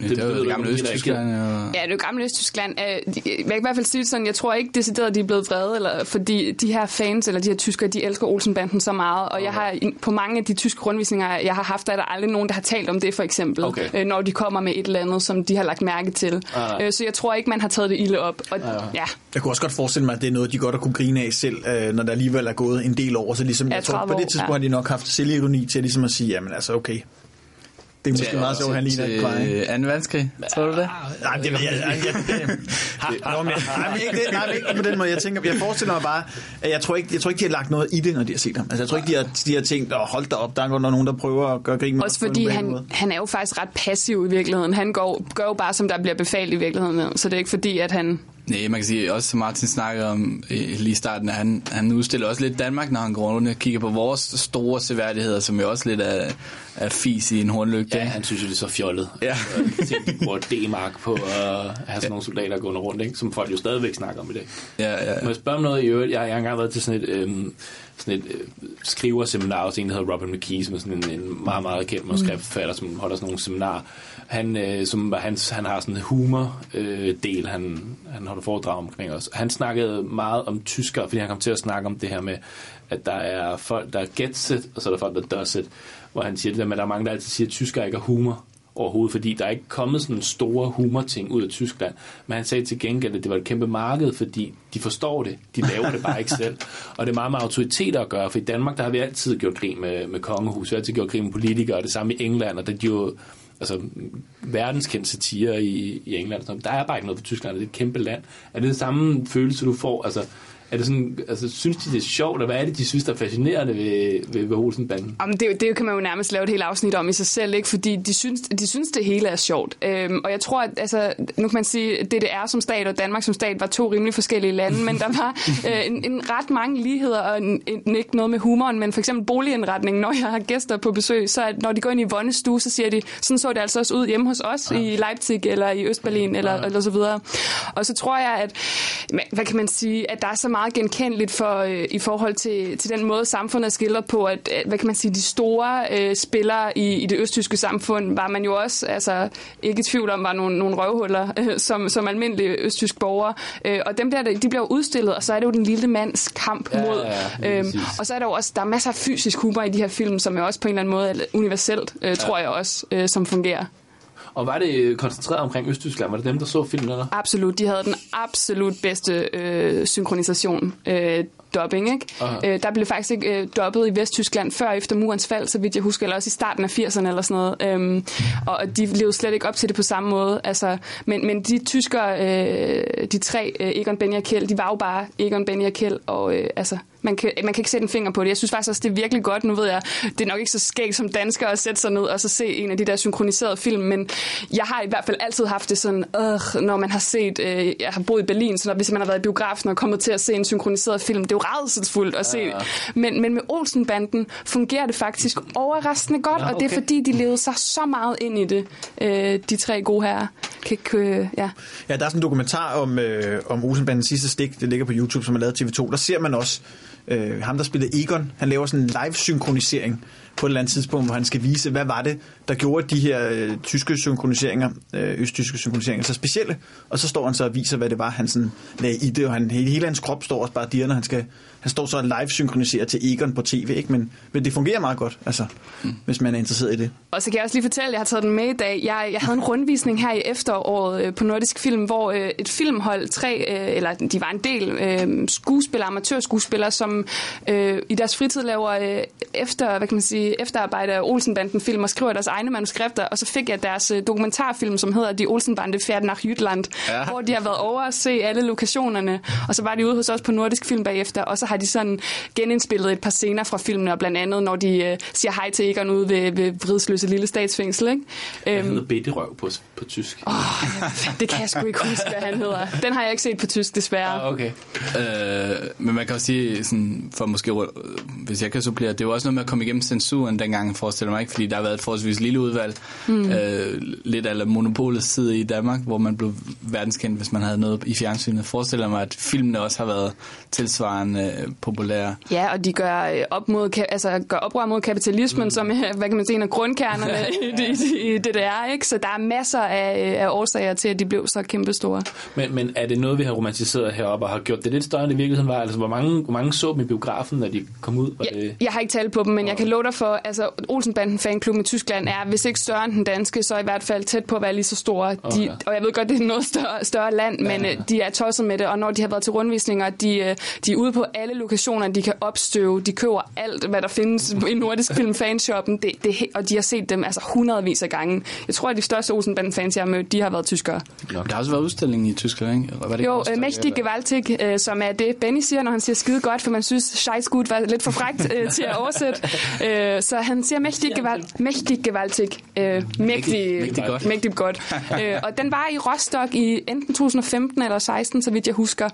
Det, det jo du det gamle Østtyskland. Og... Ja, det er jo gamle Østtyskland. Øh, Jeg kan i hvert fald sige det sådan, jeg tror ikke decideret, de er blevet vrede, eller, fordi de her fans, eller de her tyskere, de elsker Olsenbanden så meget, og jeg har på mange af de tyske rundvisninger, jeg har haft, der er der aldrig nogen, der har talt om det, for eksempel, Okay. øh, når de kommer med et eller andet, som de har lagt mærke til. Ah. Øh, Så jeg tror ikke, man har taget det ilde op. Og, ja. Jeg kunne også godt forestille mig, at det er noget, de godt har kunne grine af selv, når der alligevel er gået en del år. Så ligesom, Ja, jeg tror, 30 på det tidspunkt ja. har de nok haft selvironi til ligesom at sige, jamen altså, okay. Det er måske meget sjovt, at han ligner kvej. Til 2. verdenskrig, tror du det? Nej, det ved jeg, Nå, men- *laughs* nej, men ikke, det, nej, men ikke på den måde. Jeg, tænker, jeg forestiller mig bare, at jeg tror, ikke, jeg tror ikke, de har lagt noget i det, når de har set ham. Altså, jeg tror ikke, de har, de har tænkt, oh, hold da op, der er nogen, der prøver at gøre grin med Også fordi han, han er jo faktisk ret passiv i virkeligheden. Han går, gør jo bare, som der bliver befalt i virkeligheden. Så det er ikke fordi, at han... Nej, man kan sige, også som Martin snakker om øh, lige i starten, at han, han udstiller også lidt Danmark, når han går rundt og kigger på vores store seværdigheder, som jo også lidt er, er fis i en hornlygte. Ja, han synes jo, det er så fjollet. Ja. Tænk, de bruger D-mark på at have sådan nogle soldater gående rundt, ikke? som folk jo stadigvæk snakker om i dag. Ja, ja. Må jeg spørge om noget i øvrigt? Jeg, jeg har engang været til sådan et, øhm, sådan et øh, skriverseminar hos en, der hedder Robin McKee, som er sådan en, en meget, meget kendt manuskriptforfatter, som holder sådan nogle seminarer. Han, øh, som, var hans, han har sådan en humor-del, øh, han, han holder foredrag omkring os. Han snakkede meget om tyskere, fordi han kom til at snakke om det her med, at der er folk, der gets it, og så er der folk, der does it. Hvor han siger det der med, at der er mange, der altid siger, at tyskere ikke har humor overhovedet, fordi der er ikke kommet sådan store humorting ud af Tyskland. Men han sagde til gengæld, at det var et kæmpe marked, fordi de forstår det. De laver det bare ikke selv. Og det er meget med autoriteter at gøre, for i Danmark, der har vi altid gjort grin med, med kongehus, vi har altid gjort grin med politikere, og det samme i England, og det er jo altså, verdenskendt satire i, i England. Så der er bare ikke noget på Tyskland, det er et kæmpe land. Er det den samme følelse, du får? Altså, er det sådan, altså, synes de, det er sjovt, og hvad er det, de synes, der er fascinerende ved, ved, ved Olsenbanden? Jamen, det, det kan man jo nærmest lave et helt afsnit om i sig selv, ikke? fordi de synes, de synes, det hele er sjovt. Øhm, og jeg tror, at altså, nu kan man sige, at DDR som stat og Danmark som stat var to rimelig forskellige lande, men der var *laughs* øh, en, en ret mange ligheder, og en, en, ikke noget med humoren, men for eksempel boligindretningen, når jeg har gæster på besøg, så at når de går ind i vonnestue, så siger de, sådan så det altså også ud hjemme hos os ja. i Leipzig eller i Østberlin eller, ja. eller så videre. Og så tror jeg, at, hvad kan man sige, at der er så meget genkendeligt for, øh, i forhold til, til den måde, samfundet er skildret på, at, hvad kan man sige, de store øh, spillere i, i det østtyske samfund, var man jo også altså, ikke i tvivl om, var nogle, nogle røvhuller øh, som, som almindelige østtysk borgere. Øh, og dem der, de bliver udstillet, og så er det jo den lille mands kamp Ja, mod. ja, ja, øhm, og så er der jo også, der er masser af fysisk humor i de her film, som er også på en eller anden måde er universelt, øh, tror jeg også, øh, som fungerer. Og var det koncentreret omkring Østtyskland? Var det dem, der så filmen, eller? Absolut. De havde den absolut bedste øh, synkronisation. Øh, dubbing, ikke? Aha. Øh, der blev faktisk ikke øh, dubbet i Vesttyskland før efter murens fald, så vidt jeg husker, eller også i starten af 80'erne eller sådan noget. Øhm, og de levede slet ikke op til det på samme måde. Altså, men, men de tyskere, øh, de tre, øh, Egon, Benny og Kjeld, de var jo bare Egon, Benny og Kjeld, og øh, altså, man kan, man kan ikke sætte en finger på det. Jeg synes faktisk også, det er virkelig godt. Nu ved jeg, det er nok ikke så skægt som dansker at sætte sig ned og så se en af de der synkroniserede film, men jeg har i hvert fald altid haft det sådan, øh, når man har set, øh, jeg har boet i Berlin, så når, hvis man har været i biografen og kommet til at se en synkroniseret film, det er jo rædselsfuldt at se. Men, men med Olsenbanden fungerer det faktisk overraskende godt, Ja, og det er okay. fordi, de levede sig så meget ind i det, øh, de tre gode herrer. Kan, kan, ja. Ja, der er sådan en dokumentar om, øh, om Olsenbandens sidste stik, det ligger på YouTube, som er lavet af TV2. Der ser man også øh, ham, der spillede Egon. Han laver sådan en live-synkronisering på et eller andet tidspunkt, hvor han skal vise, hvad var det, der gjorde de her øh, tyske synkroniseringer, øh, østtyske synkroniseringer, så specielle. Og så står han så og viser, hvad det var, han sådan lagde i det, og han, hele, hele hans krop står også bare dirrende. Han, skal, han står så og live-synkroniserer til Egon på tv, ikke? Men, men det fungerer meget godt, altså, mm. hvis man er interesseret i det. Og så kan jeg også lige fortælle, at jeg har taget den med i dag. Jeg, jeg havde en rundvisning her i efteråret øh, på Nordisk Film, hvor øh, et filmhold, tre, øh, eller de var en del øh, skuespillere, amatørskuespillere, som øh, i deres fritid laver øh, efter, hvad kan man sige, efterarbejde af Olsenbanden-film og skriver deres egne manuskripter, og så fik jeg deres øh, dokumentarfilm, som hedder De Olsenbande Færd nach Jylland, ja. hvor de har været over at se alle lokationerne, og så var de ude hos os på Nordisk Film bagefter, og så har de sådan genindspillet et par scener fra filmene, og blandt andet, når de øh, siger hej til Egon ude ved, ved Vridsløse Lille Statsfængsel. Ikke? Han Øhm, hedder Bitterøv på, på tysk. Åh, det kan jeg sgu ikke huske, hvad han hedder. Den har jeg ikke set på tysk, desværre. Ah, okay. Øh, men man kan også sige, sådan, for måske, øh, hvis jeg kan supplere, det er jo også noget med at komme igennem censuren dengang, forestiller mig ikke, fordi der har været et forholdsvis lille udvalg, mm. øh, lidt af monopolets side i Danmark, hvor man blev verdenskendt, hvis man havde noget i fjernsynet. Forestiller mig, at filmene også har været tilsvarende øh, populære. Ja, og de gør, øh, op mod, altså, gør oprør mod kapitalismen, mm. som *laughs* hvad kan man sige, en af grundkernerne *laughs* i, i, i DDR. Ikke? Så der er masser af, øh, af årsager til, at de blev så kæmpestore. Men, men er det noget, vi har romantiseret heroppe og har gjort det lidt større, end det i virkeligheden var? Altså, hvor mange, hvor mange så dem i biografen, når de kom ud? Var det... Jeg har ikke talt på dem, men jeg kan love dig for, altså Olsenbanden fanklubben i Tyskland er, hvis ikke større end den danske, så i hvert fald tæt på at være lige så store. De, Okay. og jeg ved godt, det er noget større, større land, men ja. de er tosset med det, og når de har været til rundvisninger, de, øh, de er ude på alle lokationer, de kan opstøve, de køber alt, hvad der findes i Nordisk *laughs* Film fanshoppen, det, det, og de har set dem altså hundredvis af gange. Jeg tror, at de største Olsenbanden fans, jeg har mødt, de har været tyskere. Der har også været udstilling i Tyskland, ikke? Eller Var det Jo, øh, Mächtig? Gewaltig, øh, som er det, Benny siger, når han siger skide godt, for man synes, Scheissgut var lidt for frækt øh, til at oversætte. *laughs* Øh, så han siger Mächtig, Gewalt, Mächtig Gewaltig. Øh, mægtig, mægtig godt. Mægtig godt. *laughs* øh, og den var i Rostock i enten 2015 eller 16, så vidt jeg husker.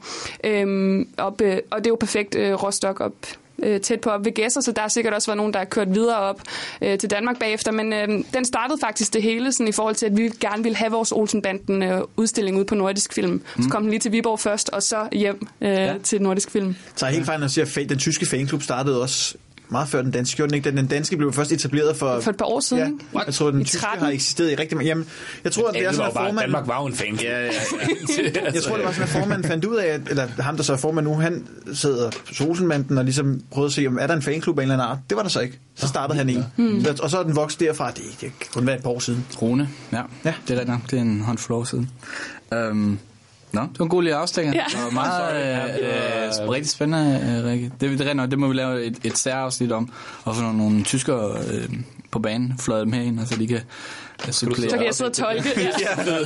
Øh, op, øh, og det er jo perfekt øh, Rostock op øh, tæt på op ved Gæsser, så der har sikkert også været nogen, der har kørt videre op øh, til Danmark bagefter, men øh, den startede faktisk det hele sådan, i forhold til, at vi gerne ville have vores Olsenbanden øh, udstilling ud på Nordisk Film. Mm. Så kom den lige til Viborg først, og så hjem øh, ja. til Nordisk Film. Så er jeg helt fejl, når jeg siger, at den tyske fanklub startede også meget før den danske. Gjorde den ikke? Den, danske blev først etableret for... For et par år siden, ja, ikke? Jeg tror, den I tyske 13? har eksisteret i rigtig mange... Jamen, jeg tror, at det er sådan, at formanden... Danmark var jo en fan. Ja, ja, ja. *laughs* Jeg tror, det var sådan, at formanden fandt ud af, at, eller ham, der så er formand nu, han sidder på Solsenmanden og ligesom prøvede at se, om er der en fanklub af en eller anden art. Det var der så ikke. Så startede han en. Hmm. Så- Og så er den vokset derfra. Det, det kun være et par år siden. Rune, ja. Ja. Det er rigtigt nok. Det er en håndfuld år siden. Um, Nå, det var en god lille afstikker. Ja. Det var meget øh, øh, rigtig spændende, øh, Rikke. Det, det, er nok, det må vi lave et, et særafsnit om, og få nogle, nogle tyskere øh, på banen, fløje dem herind, og så de kan supplere. Så kan jeg sidde og tolke. *laughs* Ja.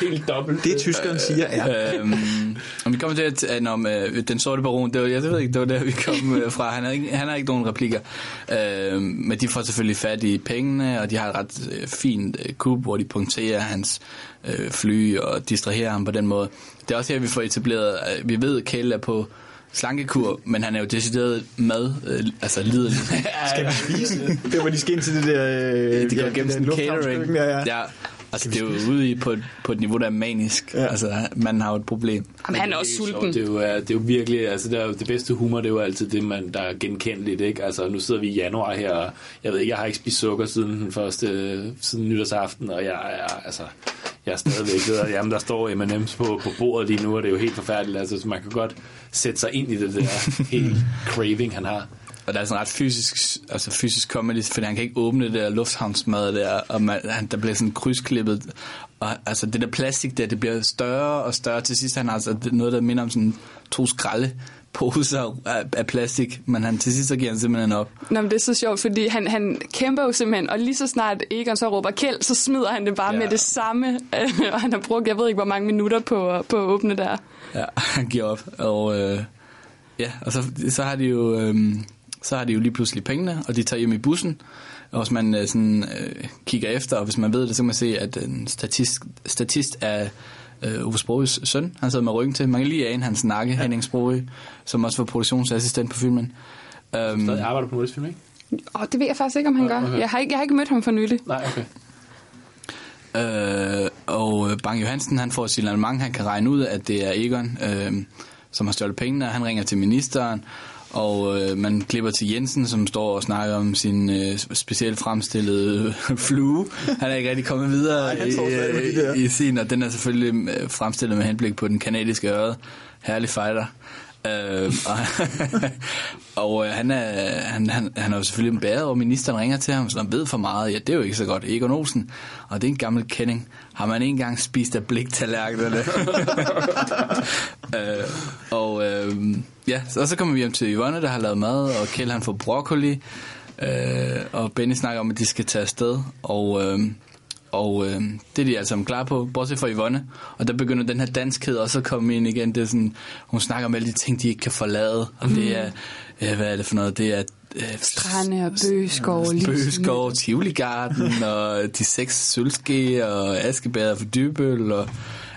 Helt dobbelt. Det tyskeren siger er... øhm, og vi kommer til at, om øh, den sorte baron, det var, jeg ved ikke, det var der, vi kom øh, fra. Han har ikke, han har ikke nogen replikker. Øhm, men de får selvfølgelig fat i pengene, og de har et ret øh, fint øh, kub, hvor de punkterer hans øh, fly og distraherer ham på den måde. Det er også her, vi får etableret, øh, vi ved, at Kjell er på slankekur, men han er jo decideret mad, øh, altså lidelig. *laughs* Skal vi spise? Det var de skal ind til det der... Øh, det går ja, gennem det sådan catering. Ja, ja. ja. Altså, det er jo ude i på et, på et niveau, der er manisk. Ja. Altså, man har jo et problem. Jamen, han er også sulten. Det er, jo, øh, det er jo virkelig, altså det, er jo, det bedste humor, det er jo altid det, man, der er genkendeligt, ikke? Altså nu sidder vi i januar her, og jeg ved ikke, jeg har ikke spist sukker siden den første, siden nytårsaften, og jeg er, altså, jeg er stadigvæk ved, jamen, der står M&M's på, på bordet lige nu, og det er jo helt forfærdeligt, altså så man kan godt sætte sig ind i det der helt craving, han har. Og der er sådan ret fysisk, altså fysisk comedy, fordi han kan ikke åbne det der lufthavnsmad der, og man, han, der bliver sådan krydsklippet. Og altså det der plastik der, det bliver større og større. Til sidst han har altså noget, der minder om sådan to skralde poser af, af plastik, men han, til sidst så giver han simpelthen op. Nå, men det er så sjovt, fordi han, han kæmper jo simpelthen, og lige så snart Egon så råber kæld, så smider han det bare Ja. med det samme. og han har brugt, jeg ved ikke, hvor mange minutter på, på at åbne der. Ja, *laughs* han giver op. Og, øh, ja, og så, så har de jo... Øh, så har de jo lige pludselig pengene, og de tager hjem i bussen. Og hvis man øh, sådan, øh, kigger efter, og hvis man ved det, så kan man se, at en statist, statist er øh, Ove Sproges søn. Han sidder med ryggen til. Man kan lige ane hans nakke, ja. Henning Sproge, som også var produktionsassistent på filmen. Um, Stadig arbejder på Nordisk Film, ikke? Og det ved jeg faktisk ikke, om han gør. okay. Jeg har ikke, jeg har ikke mødt ham for nylig. Nej, okay. Øh, og øh, Bang Johansen, han får signalement, han kan regne ud, at det er Egon, øh, som har stjålet pengene, og han ringer til ministeren, og øh, man klipper til Jensen, som står og snakker om sin øh, specielt fremstillede flue. Han er ikke rigtig kommet videre Nej, i, der. i, i sin, og den er selvfølgelig øh, fremstillet med henblik på den kanadiske øre. Herlig fighter. Øh, og *laughs* og øh, han, er, han, han, han er jo selvfølgelig bæret, og ministeren ringer til ham, så han ved for meget. Ja, det er jo ikke så godt. Egon Olsen, og det er en gammel kending. Har man engang spist af bliktallerkenerne? *laughs* øh, og øh, ja, så, og så kommer vi hjem til Yvonne, der har lavet mad, og Kjell han får broccoli, øh, og Benny snakker om, at de skal tage afsted, og, øh, og øh, det er de alle sammen klar på, bortset fra Yvonne. Og der begynder den her danskhed også at komme ind igen. Det er sådan, hun snakker om alle de ting, de ikke kan forlade, og det er, øh, hvad er det for noget, det er øh, Strande og bøgeskov. Bøgeskov, Tivoligarden, *laughs* og de seks sølvske, og Askebæder for Dybøl, og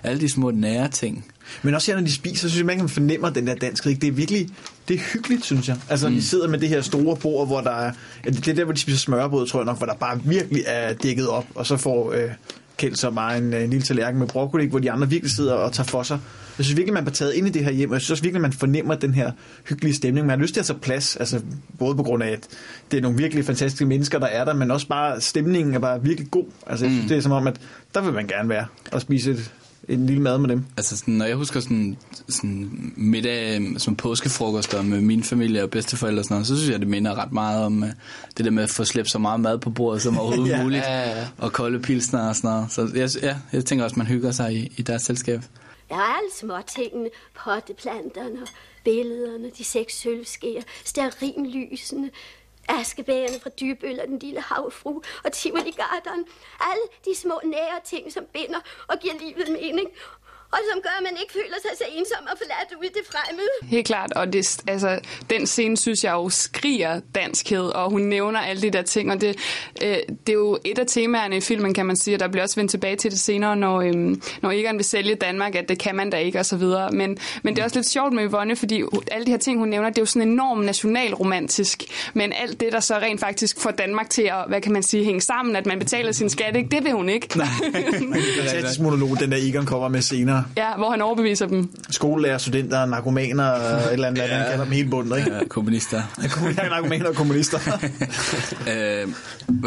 alle de små nære ting. Men også her, når de spiser, så synes jeg, man kan fornemme den der danskhed. Det er virkelig det er hyggeligt, synes jeg. Altså, mm. de sidder med det her store bord, hvor der er... Det er der, hvor de spiser smørbrød, tror jeg nok, hvor der bare virkelig er dækket op. Og så får øh, Kjeld så bare en, øh, en lille tallerken med broccoli, hvor de andre virkelig sidder og tager for sig. Jeg synes virkelig, man bliver taget ind i det her hjem, og jeg synes også virkelig, man fornemmer den her hyggelige stemning. Man har lyst til at tage plads, altså både på grund af, at det er nogle virkelig fantastiske mennesker, der er der, men også bare stemningen er bare virkelig god. Altså, jeg synes, Mm. det er som om, at der vil man gerne være og spise et, en lille mad med dem. Altså, sådan, når jeg husker sådan, sådan middag som påskefrokoster med min familie og bedsteforældre og sådan noget, så synes jeg, det minder ret meget om uh, det der med at få slæbt så meget mad på bordet som overhovedet Ja. *laughs* muligt. Ja, ja. Og kolde pilsner og sådan noget. Så jeg, ja, jeg tænker også, man hygger sig i, i deres selskab. Der er alle småtingene, potteplanterne, billederne, de seks sølvskeer, stearinlysene, askebærerne fra Dybøl og den lille havfru og Tivoli-garderen. Alle de små nære ting, som binder og giver livet mening. Og som gør, at man ikke føler sig så ensom og forladt ude i det fremmede. Helt klart, og det, altså, den scene synes jeg jo skriger danskhed, og hun nævner alle de der ting, og det, øh, det er jo et af temaerne i filmen, kan man sige, og der bliver også vendt tilbage til det senere, når, øhm, når Egon vil sælge Danmark, at det kan man da ikke, og så videre. Men, men det er også lidt sjovt med Yvonne, fordi alle de her ting, hun nævner, det er jo sådan enormt nationalromantisk, men alt det, der så rent faktisk får Danmark til at, hvad kan man sige, hænge sammen, at man betaler sin skat, ikke? det vil hun ikke. Nej. Fantastisk monolog, den der Egon kommer med senere. ja, hvor han overbeviser dem. Skolelærer, studenter, narkomaner og et eller andet, ja. han kalder dem hele bundet, ikke? Ja, kommunister. Ja, narkomaner og kommunister. *laughs* øh,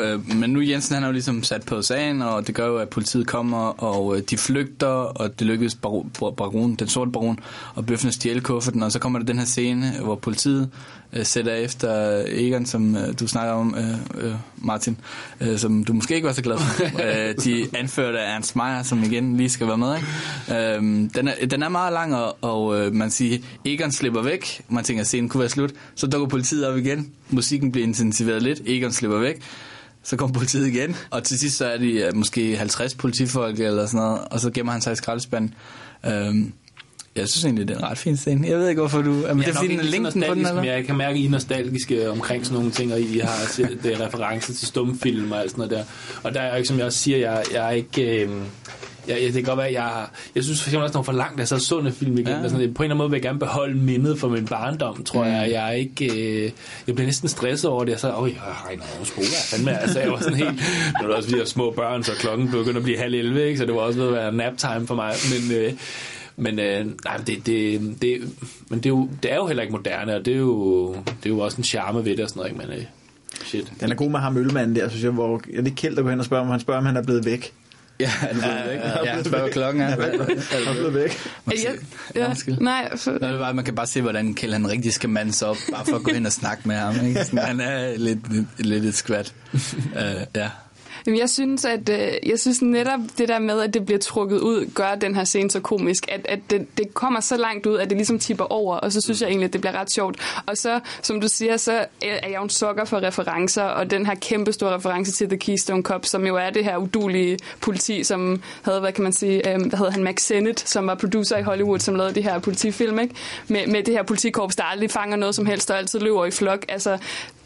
øh, men nu Jensen han er jo ligesom sat på sagen, og det gør jo, at politiet kommer, og øh, de flygter, og det lykkes baron, baron, den sorte baron og bøffen at stjæle kufferten, og så kommer der den her scene, hvor politiet øh, sætter efter Egon, som øh, du snakker om, øh, øh, Martin, øh, som du måske ikke var så glad for. *laughs* øh, de anførte af Ernst Meyer, som igen lige skal være med. Ikke? Øh, den, er, den er meget lang, og, og øh, man siger, Egon slipper væk. Man tænker, at scenen kunne være slut. Så dukker politiet op igen. Musikken bliver intensiveret lidt. Egon slipper væk. Så kommer politiet igen, og til sidst så er de øh, måske 50 politifolk eller sådan noget, og så gemmer han sig i skraldespanden. Øhm, jeg synes egentlig, det er en ret fin scene. Jeg ved ikke, hvorfor du... Jamen, det er fordi, den er længden på den, eller? jeg kan mærke, at I er nostalgiske omkring sådan nogle ting, og I har set det referencer til stumfilm og alt sådan noget der. Og der er jo ikke, som jeg også siger, jeg, jeg er ikke... Øh, jeg, jeg, det kan godt være, jeg, jeg synes for eksempel også, når for langt, at så en film igen. Ja. Ja. Sådan, på en eller anden måde vil jeg gerne beholde mindet fra min barndom, tror Mm. jeg. Jeg er ikke... Øh, jeg bliver næsten stresset over det. Jeg så, åh, jeg regner over skole. Fandme, altså, jeg var sådan helt... *laughs* Det var også fordi, jeg var små børn, så klokken begyndte at blive halv 11, ikke? så det var også ved at være nap time for mig. Men, øh, men øh, nej, det, det, det, men det, er jo, det er jo heller ikke moderne, og det er jo, det er jo også en charme ved det og sådan noget, ikke? Men øh, shit. Den er god med ham ølmanden der, synes jeg, hvor ja, det er Kjeld, der går hen og spørger, om han spørger, om han er blevet væk. Ja, han er blevet væk. Ja, han spørger, klokken er. *laughs* Han er blevet væk. Man kan Ja, nej, for, Nå, det bare, man kan bare se, hvordan Kjell han rigtig skal mande sig op, bare for at gå hen og snakke med ham. Ikke? Sådan, han er lidt, lidt, lidt et skvat. Uh, *laughs* ja. Jamen, jeg synes, at øh, jeg synes netop det der med, at det bliver trukket ud, gør den her scene så komisk, at, at det, det kommer så langt ud, at det ligesom tipper over, og så synes jeg egentlig, at det bliver ret sjovt. Og så, som du siger, så øh, er jeg jo en sokker for referencer, og den her kæmpe store reference til The Keystone Cop, som jo er det her udulige politi, som havde, hvad kan man sige, øh, hvad hedder han, Max Sennett, som var producer i Hollywood, som lavede det her politifilm, ikke? Med, med det her politikorps, der aldrig fanger noget som helst, og altid løber i flok. Altså,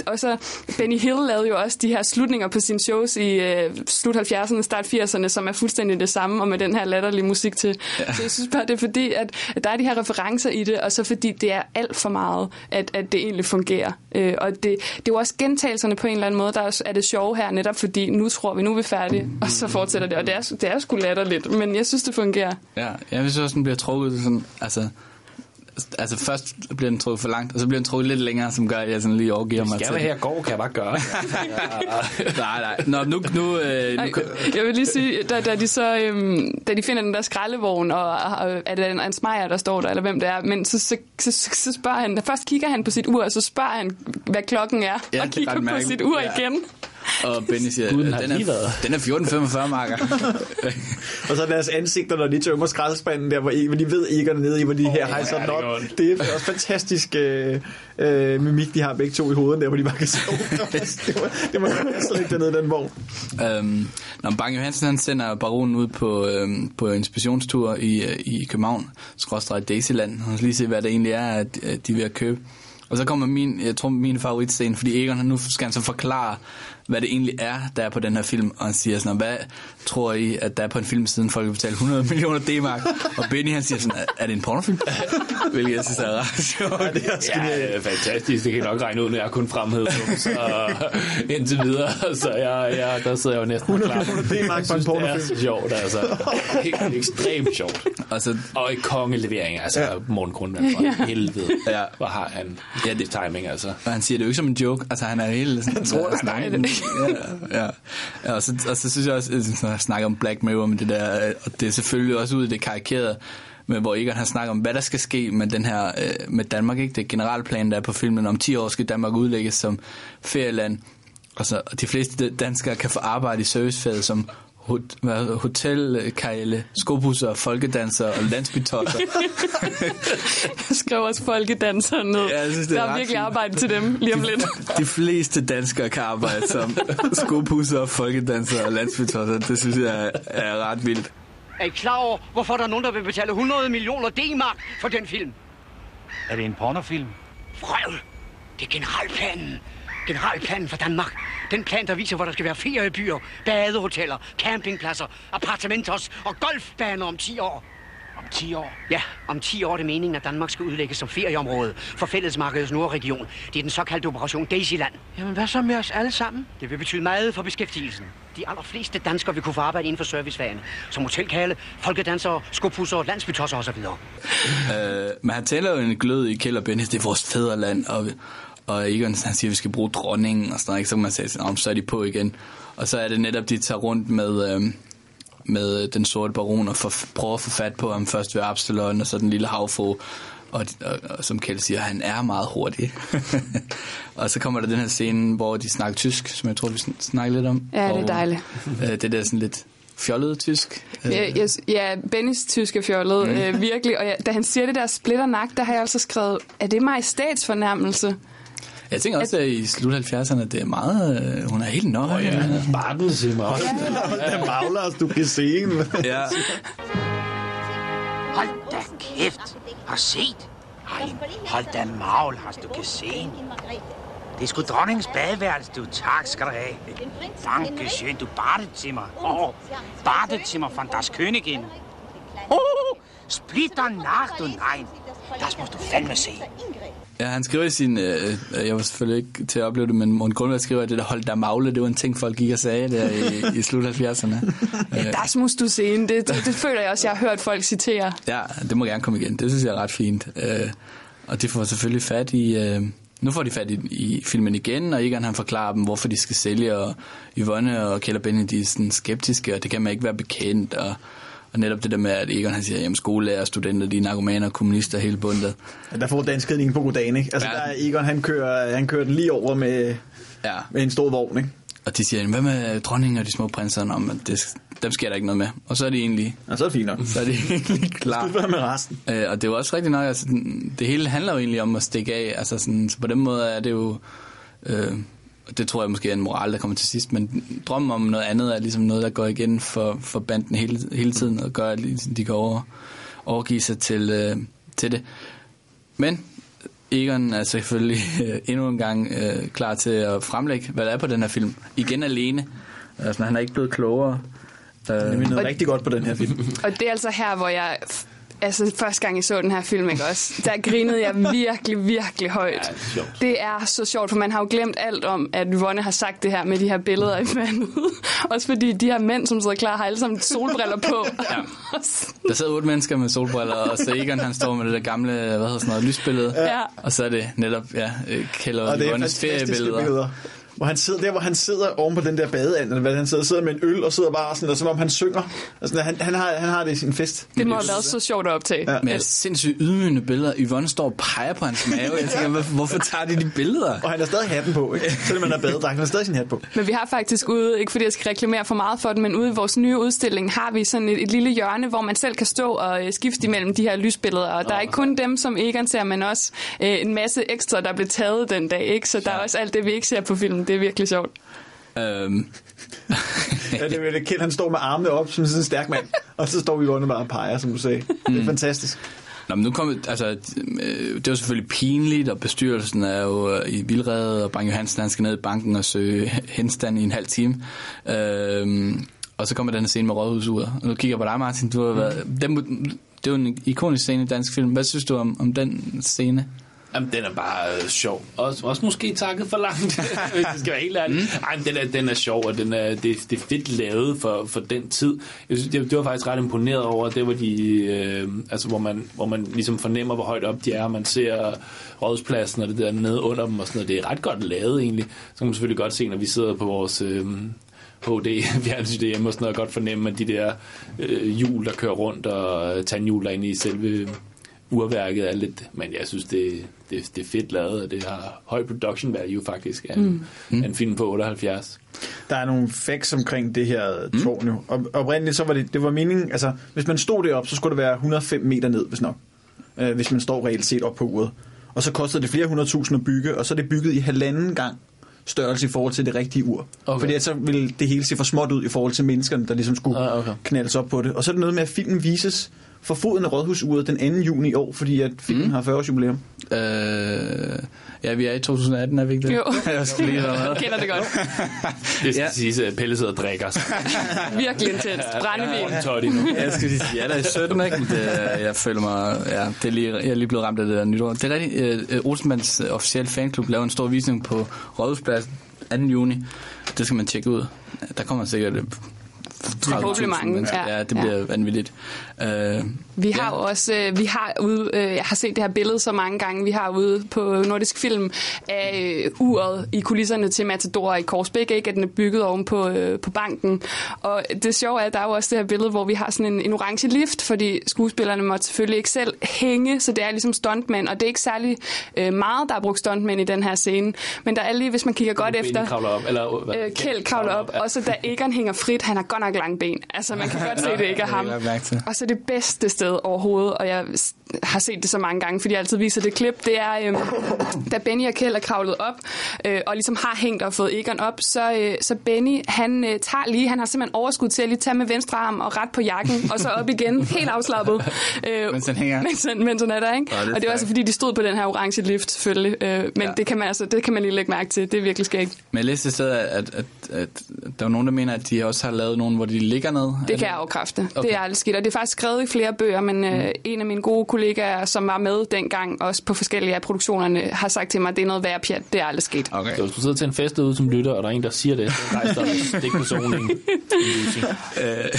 og så Benny Hill lavede jo også de her slutninger på sine shows i øh, slut 70'erne, start 80'erne, som er fuldstændig det samme, og med den her latterlige musik til. Ja. Så jeg synes bare, det er fordi, at, at der er de her referencer i det, og så fordi det er alt for meget, at, at det egentlig fungerer. Øh, og det, det er jo også gentagelserne på en eller anden måde, der er, er det sjove her, netop fordi nu tror vi, nu er vi færdige, og så fortsætter det. Og det er, det er sgu latterligt, men jeg synes, det fungerer. Ja, jeg synes også, den bliver trukket sådan, altså, altså først bliver den trukket for langt, og så bliver den trukket lidt længere, som gør, at jeg sådan lige overgiver mig Skal til jeg det. her går, kan jeg bare gøre. *laughs* nej, nej. Nå, nu, nu, øh, nu Ej, jeg vil lige sige, da, da, de så, øhm, da de finder den der skraldevogn, og, og er det en, en smejer, der står der, eller hvem det er, men så, så, så, så spørger han, først kigger han på sit ur, og så spørger han, hvad klokken er, Ja, og er kigger på sit ur Ja. igen. Og Benny siger, Gud, den den, er, været. den er 14,45 marker. *laughs* Og så deres ansigter, når de tømmer skraldespanden der, hvor, I, hvor de ved ikke er nede i, hvor de her hejser den op. Det er også fantastisk øh, øh, mimik, de har begge to i hovedet der, hvor de bare kan se, oh, *laughs* det må, det må jeg slet ikke dernede i den vogn. øhm, når Bang Johansen han sender baronen ud på, øhm, på inspirationstur i, øh, i København, skråstrej Daisyland, og lige se, hvad det egentlig er, at, de er ved at købe. Og så kommer min, jeg tror, min favoritscene, fordi Egon, nu skal han så forklare, hvad det egentlig er, der er på den her film. Og han siger sådan, hvad tror I, at der er på en film, siden folk vil betale 100 millioner D-mark? Og Benny, han siger sådan, er, er det en pornofilm? *laughs* Hvilket jeg synes er ret sjovt. *laughs* Ja, det er også Ja, det er fantastisk. Det kan jeg nok regne ud, når jeg kun fremhævet dem, så *laughs* indtil videre. Så jeg, jeg, der sidder jeg jo næsten 100 klar. millioner D-mark for en synes, det er pornofilm. så sjovt, altså. Helt ekstremt sjovt. Og så, Og i kongelevering, altså ja. Morten Grundvald for helvede. Ja. Hvor har han Ja, ja, det- timing, altså. og han siger det jo ikke som en joke. Altså, han er helt... Han tror det. nej, ja, ja. ja og, så, og så synes jeg også, at når jeg snakker om Black Mirror, med det der, øh, og det er selvfølgelig også ud i det karikerede, men hvor Egon har snakket om, hvad der skal ske med den her, øh, med Danmark, ikke? Det generalplan, der er på filmen. Om 10 år skal Danmark udlægges som ferieland. Og, så, og de fleste danskere kan få arbejde i servicefaget som hotelkejle, skobusser, folkedanser og landsbytosser. *laughs* Jeg skrev også folkedansere ned. Ja, jeg synes, det er der er virkelig arbejde til dem lige om lidt. De fleste danskere kan arbejde som *laughs* skopusser, folkedanser og landsbytosser. Det synes jeg er, er ret vildt. Er I klar over, hvorfor der er nogen, der vil betale 100 millioner D-mark for den film? Er det en pornofilm? Frøvl! Det er generalplanen. Generalplanen for Danmark. Den plan, der viser, hvor der skal være feriebyer, badehoteller, campingpladser, appartementos og golfbaner om 10 år. Om 10 år? Ja, om 10 år er det meningen, at Danmark skal udlægges som ferieområde for fællesmarkedets nordregion. Det er den såkaldte Operation Daisyland. Jamen, hvad så med os alle sammen? Det vil betyde meget for beskæftigelsen. De allerfleste danskere vil kunne få arbejde inden for servicefagene, som hotelkale, folkedansere, skopusser, landsbytosser osv. Øh, men han taler jo en glød i Kjeld og Bennis, det er vores fædreland, og, og Egon han siger, at vi skal bruge dronningen, og sådan noget, ikke? så kan man sige, "Nå, så er de på igen. Og så er det netop, de tager rundt med, øh, med den sorte baron, og for, prøver at få fat på ham først ved Absalon, og så den lille havfru, og, og, og som Kjeld siger, han er meget hurtig. *laughs* og så kommer der den her scene, hvor de snakker tysk, som jeg tror, vi sn- snakker lidt om. Ja, det er Og, dejligt. Øh, det der sådan lidt fjollet tysk. Øh, Ja, yes, ja Bennys tyske fjollet, mm. øh, virkelig. Og ja, da han siger det der splitter nak, der har jeg altså skrevet, er det majestætsfornærmelse? Jeg tænker også, at i slut 70'erne, det er meget... Øh, hun er helt nøje. Oh, ja. Bartelsimmer. Der mangler, du kan se en. ja. Hold da kæft. Har set? Ej, hold da magl, har du kan se. Det er sgu dronningens badeværelse, du. Tak skal du have. Danke schön, du Badezimmer. Oh, Badezimmer von das Königin. Oh, splitter Nacht und nein. Das musst du fandme se. Ja, han skriver i sin... Øh, jeg var selvfølgelig ikke til at opleve det, men Morten Grundvald skriver, at det der hold der magle, det var en ting, folk gik og sagde der i, i slut 70'erne. Øh, Das musst du se. Det, det, det føler jeg også, jeg har hørt folk citere. ja, det må gerne komme igen. Det synes jeg er ret fint. Øh, og de får selvfølgelig fat i... Øh, nu får de fat i, i filmen igen, og Egon han forklarer dem, hvorfor de skal sælge, og Yvonne og Kjell og Benny, de er sådan skeptiske, og det kan man ikke være bekendt, og, og netop det der med, at Egon han siger, jamen skolelærer, studenter, de er narkomaner, kommunister, hele bundet. Der får danskheden på goddagen, ikke? Altså, Ja. der er Egon, han kører, han kører den lige over med, Ja. med en stor vogn, ikke? Og de siger, "Jamen, hvad med dronningen og de små prinser? Om, at det, dem sker der ikke noget med. Og så er de egentlig, Og så er det fint nok. så er de egentlig *laughs* klar. Hvad med resten? Øh, og det er jo også rigtigt nok, altså, det hele handler jo egentlig om at stikke af. Altså, sådan, så på den måde er det jo, øh, det tror jeg måske er en moral, der kommer til sidst, men drømmen om noget andet er ligesom noget, der går igen for, for banden hele, hele tiden, og gør, at ligesom de kan over, overgive sig til, øh, til det. Men Egon er selvfølgelig øh, endnu en gang øh, klar til at fremlægge, hvad der er på den her film. Igen alene. Altså, han er ikke blevet klogere. Øh, Det er noget rigtig godt på den her film. Og det er altså her, hvor jeg... Altså, første gang jeg så den her film, ikke også? Der grinede jeg virkelig, virkelig højt. Ja, det er. Det er så sjovt, for man har jo glemt alt om, at Yvonne har sagt det her med de her billeder i vandet. *laughs* Også fordi de her mænd, som sidder klar, har alle sammen solbriller på. Ja. *laughs* Der sidder otte mennesker med solbriller, og så Egon han står med det der gamle, hvad hedder sådan noget, lysbillede. Ja. Og så er det netop, ja, øh, Kjell og, Og er fantastiske feriebilleder. billeder. Hvor han sidder der, hvor han sidder oven på den der badeand, eller hvad han sidder, sidder med en øl og sidder bare sådan, og som om han synger. Altså, han, han, har, han har det i sin fest. Det må have været så sjovt at optage. Ja. Men er sindssygt ydmygende billeder. Yvonne står og peger på hans mave. Jeg tænker, hvor- hvorfor tager de de billeder? Og han har stadig hatten på, ikke? Selvom han har badedragt, han har stadig sin hat på. Men vi har faktisk ude, ikke fordi jeg skal reklamere for meget for det, men ude i vores nye udstilling har vi sådan et, et lille hjørne, hvor man selv kan stå og øh, skifte imellem de her lysbilleder. Og der er ikke kun dem, som Egon ser, men også øh, en masse ekstra, der blev taget den dag. Ikke? Så der er også alt det, vi ikke ser på film. Det er virkelig sjovt. Øhm, Ja, det er det Kjeld, han står med armene op som sådan en stærk mand, og så står vi under bare og peger, som du sagde. Det er fantastisk. Nå, men nu kommer, altså, øh, det er jo selvfølgelig pinligt, og bestyrelsen er jo øh, i vildrede, og Bang Johansen han skal ned i banken og søge *laughs* henstand i en halv time. Øhm, og så kommer den her scene med rådhusuret. Og nu kigger jeg på dig, Martin. Du har været, den, det er jo en ikonisk scene i dansk film. Hvad synes du om, om den scene? Jamen, den er bare øh, sjov. Også, også måske takket for langt, *laughs* hvis det skal være helt ærligt. Mm. Ej, men den er, den er sjov, og den er, det, det er fedt lavet for, for den tid. Jeg synes, det, det var faktisk ret imponeret over, det var de, øh, altså, hvor, man, hvor man ligesom fornemmer, hvor højt op de er, og man ser rådspladsen og det der nede under dem og sådan noget. Det er ret godt lavet egentlig. Så kan man selvfølgelig godt se, når vi sidder på vores... Øh, HD *laughs* fjernsyn derhjemme og sådan noget, godt fornemme, at de der øh, hjul, der kører rundt, og tandhjul der inde i selve urværket er lidt, men jeg synes, det, det, det er fedt lavet, og det har høj production value faktisk af en, mm. en film på 78. Der er nogle facts omkring det her tårn jo. Og oprindeligt så var det, det var meningen, altså hvis man stod deroppe, så skulle det være 105 meter ned, hvis nok. Øh, hvis man står reelt set op på uret. Og så kostede det flere hundrede tusind at bygge, og så er det bygget i halvanden gang størrelse i forhold til det rigtige ur. Okay. Fordi så ville det hele se for småt ud i forhold til menneskerne, der ligesom skulle Ah, okay. knaldes op på det. Og så er det noget med, at filmen vises for foden af Rådhusuret den 2. juni i år, fordi at filmen mm. har 40 års jubilæum. Øh, ja, vi er i 2018, er vi ikke det? Jo. *laughs* jeg skal lige med. Kender det godt. *laughs* Det skal Ja. siges, at Pelle sidder og drikker sig. *laughs* Virkelig intens. Brændevin. Nu. Jeg skal sige, jeg er der i 17, ikke? Det, jeg føler mig, ja, det er lige, jeg er lige blevet ramt af det der nytår. Det er rigtigt, øh, Olsenbands øh, officielle fanklub laver en stor visning på Rådhuspladsen 2. juni. Det skal man tjekke ud. Der kommer sikkert øh, 30.000 Forhåbentlig mange, mennesker. ja. Ja, det bliver Ja. vanvittigt. Øh, Vi har Ja. også, øh, vi har ude, øh, jeg har set det her billede så mange gange, vi har ude på Nordisk Film af øh, uret i kulisserne til Matador i Korsbæk, ikke? at den er bygget oven på, øh, på banken. Og det sjove er, at der er jo også det her billede, hvor vi har sådan en, en orange lift, fordi skuespillerne måtte selvfølgelig ikke selv hænge, så det er ligesom stuntmænd, og det er ikke særlig øh, meget, der er brugt stuntmænd i den her scene. Men der er lige, hvis man kigger godt efter... kravler op, eller hvad? Øh, Kjeld kravler op, og så da Egon hænger frit, han har godt nok lange ben. Altså, man kan godt se, det ikke er *laughs* ham. Og så det bedste sted overhovedet, og jeg har set det så mange gange, fordi jeg altid viser det klip, det er, øh, *coughs* da Benny og Kjeld er kravlet op, øh, og ligesom har hængt og fået Egon op, så, øh, så Benny, han øh, tager lige, han har simpelthen overskud til at lige tage med venstre arm og ret på jakken, og så op igen, *laughs* helt afslappet. Øh, Mens han hænger. Mens han, mens han er der, ikke? Nå, det er og det var altså, fordi de stod på den her orange lift, selvfølgelig. Øh, men Ja. ja. det, kan man, altså, det kan man lige lægge mærke til. Det er virkelig skægt. Men jeg læste sted, at, at, at, at der var nogen, der mener, at de også har lavet nogen, hvor de ligger ned. Det kan jeg afkræfte. Okay. Det er aldrig sket. Og det er faktisk skrevet i flere bøger, men øh, en af mine gode kollegaer, som var med dengang, også på forskellige af produktionerne, har sagt til mig, at det er noget værd pjat. Det er aldrig sket. Okay. Så hvis du sidder til en fest derude som lytter, og der er en, der siger det, så rejs dig op og stik personen. *laughs*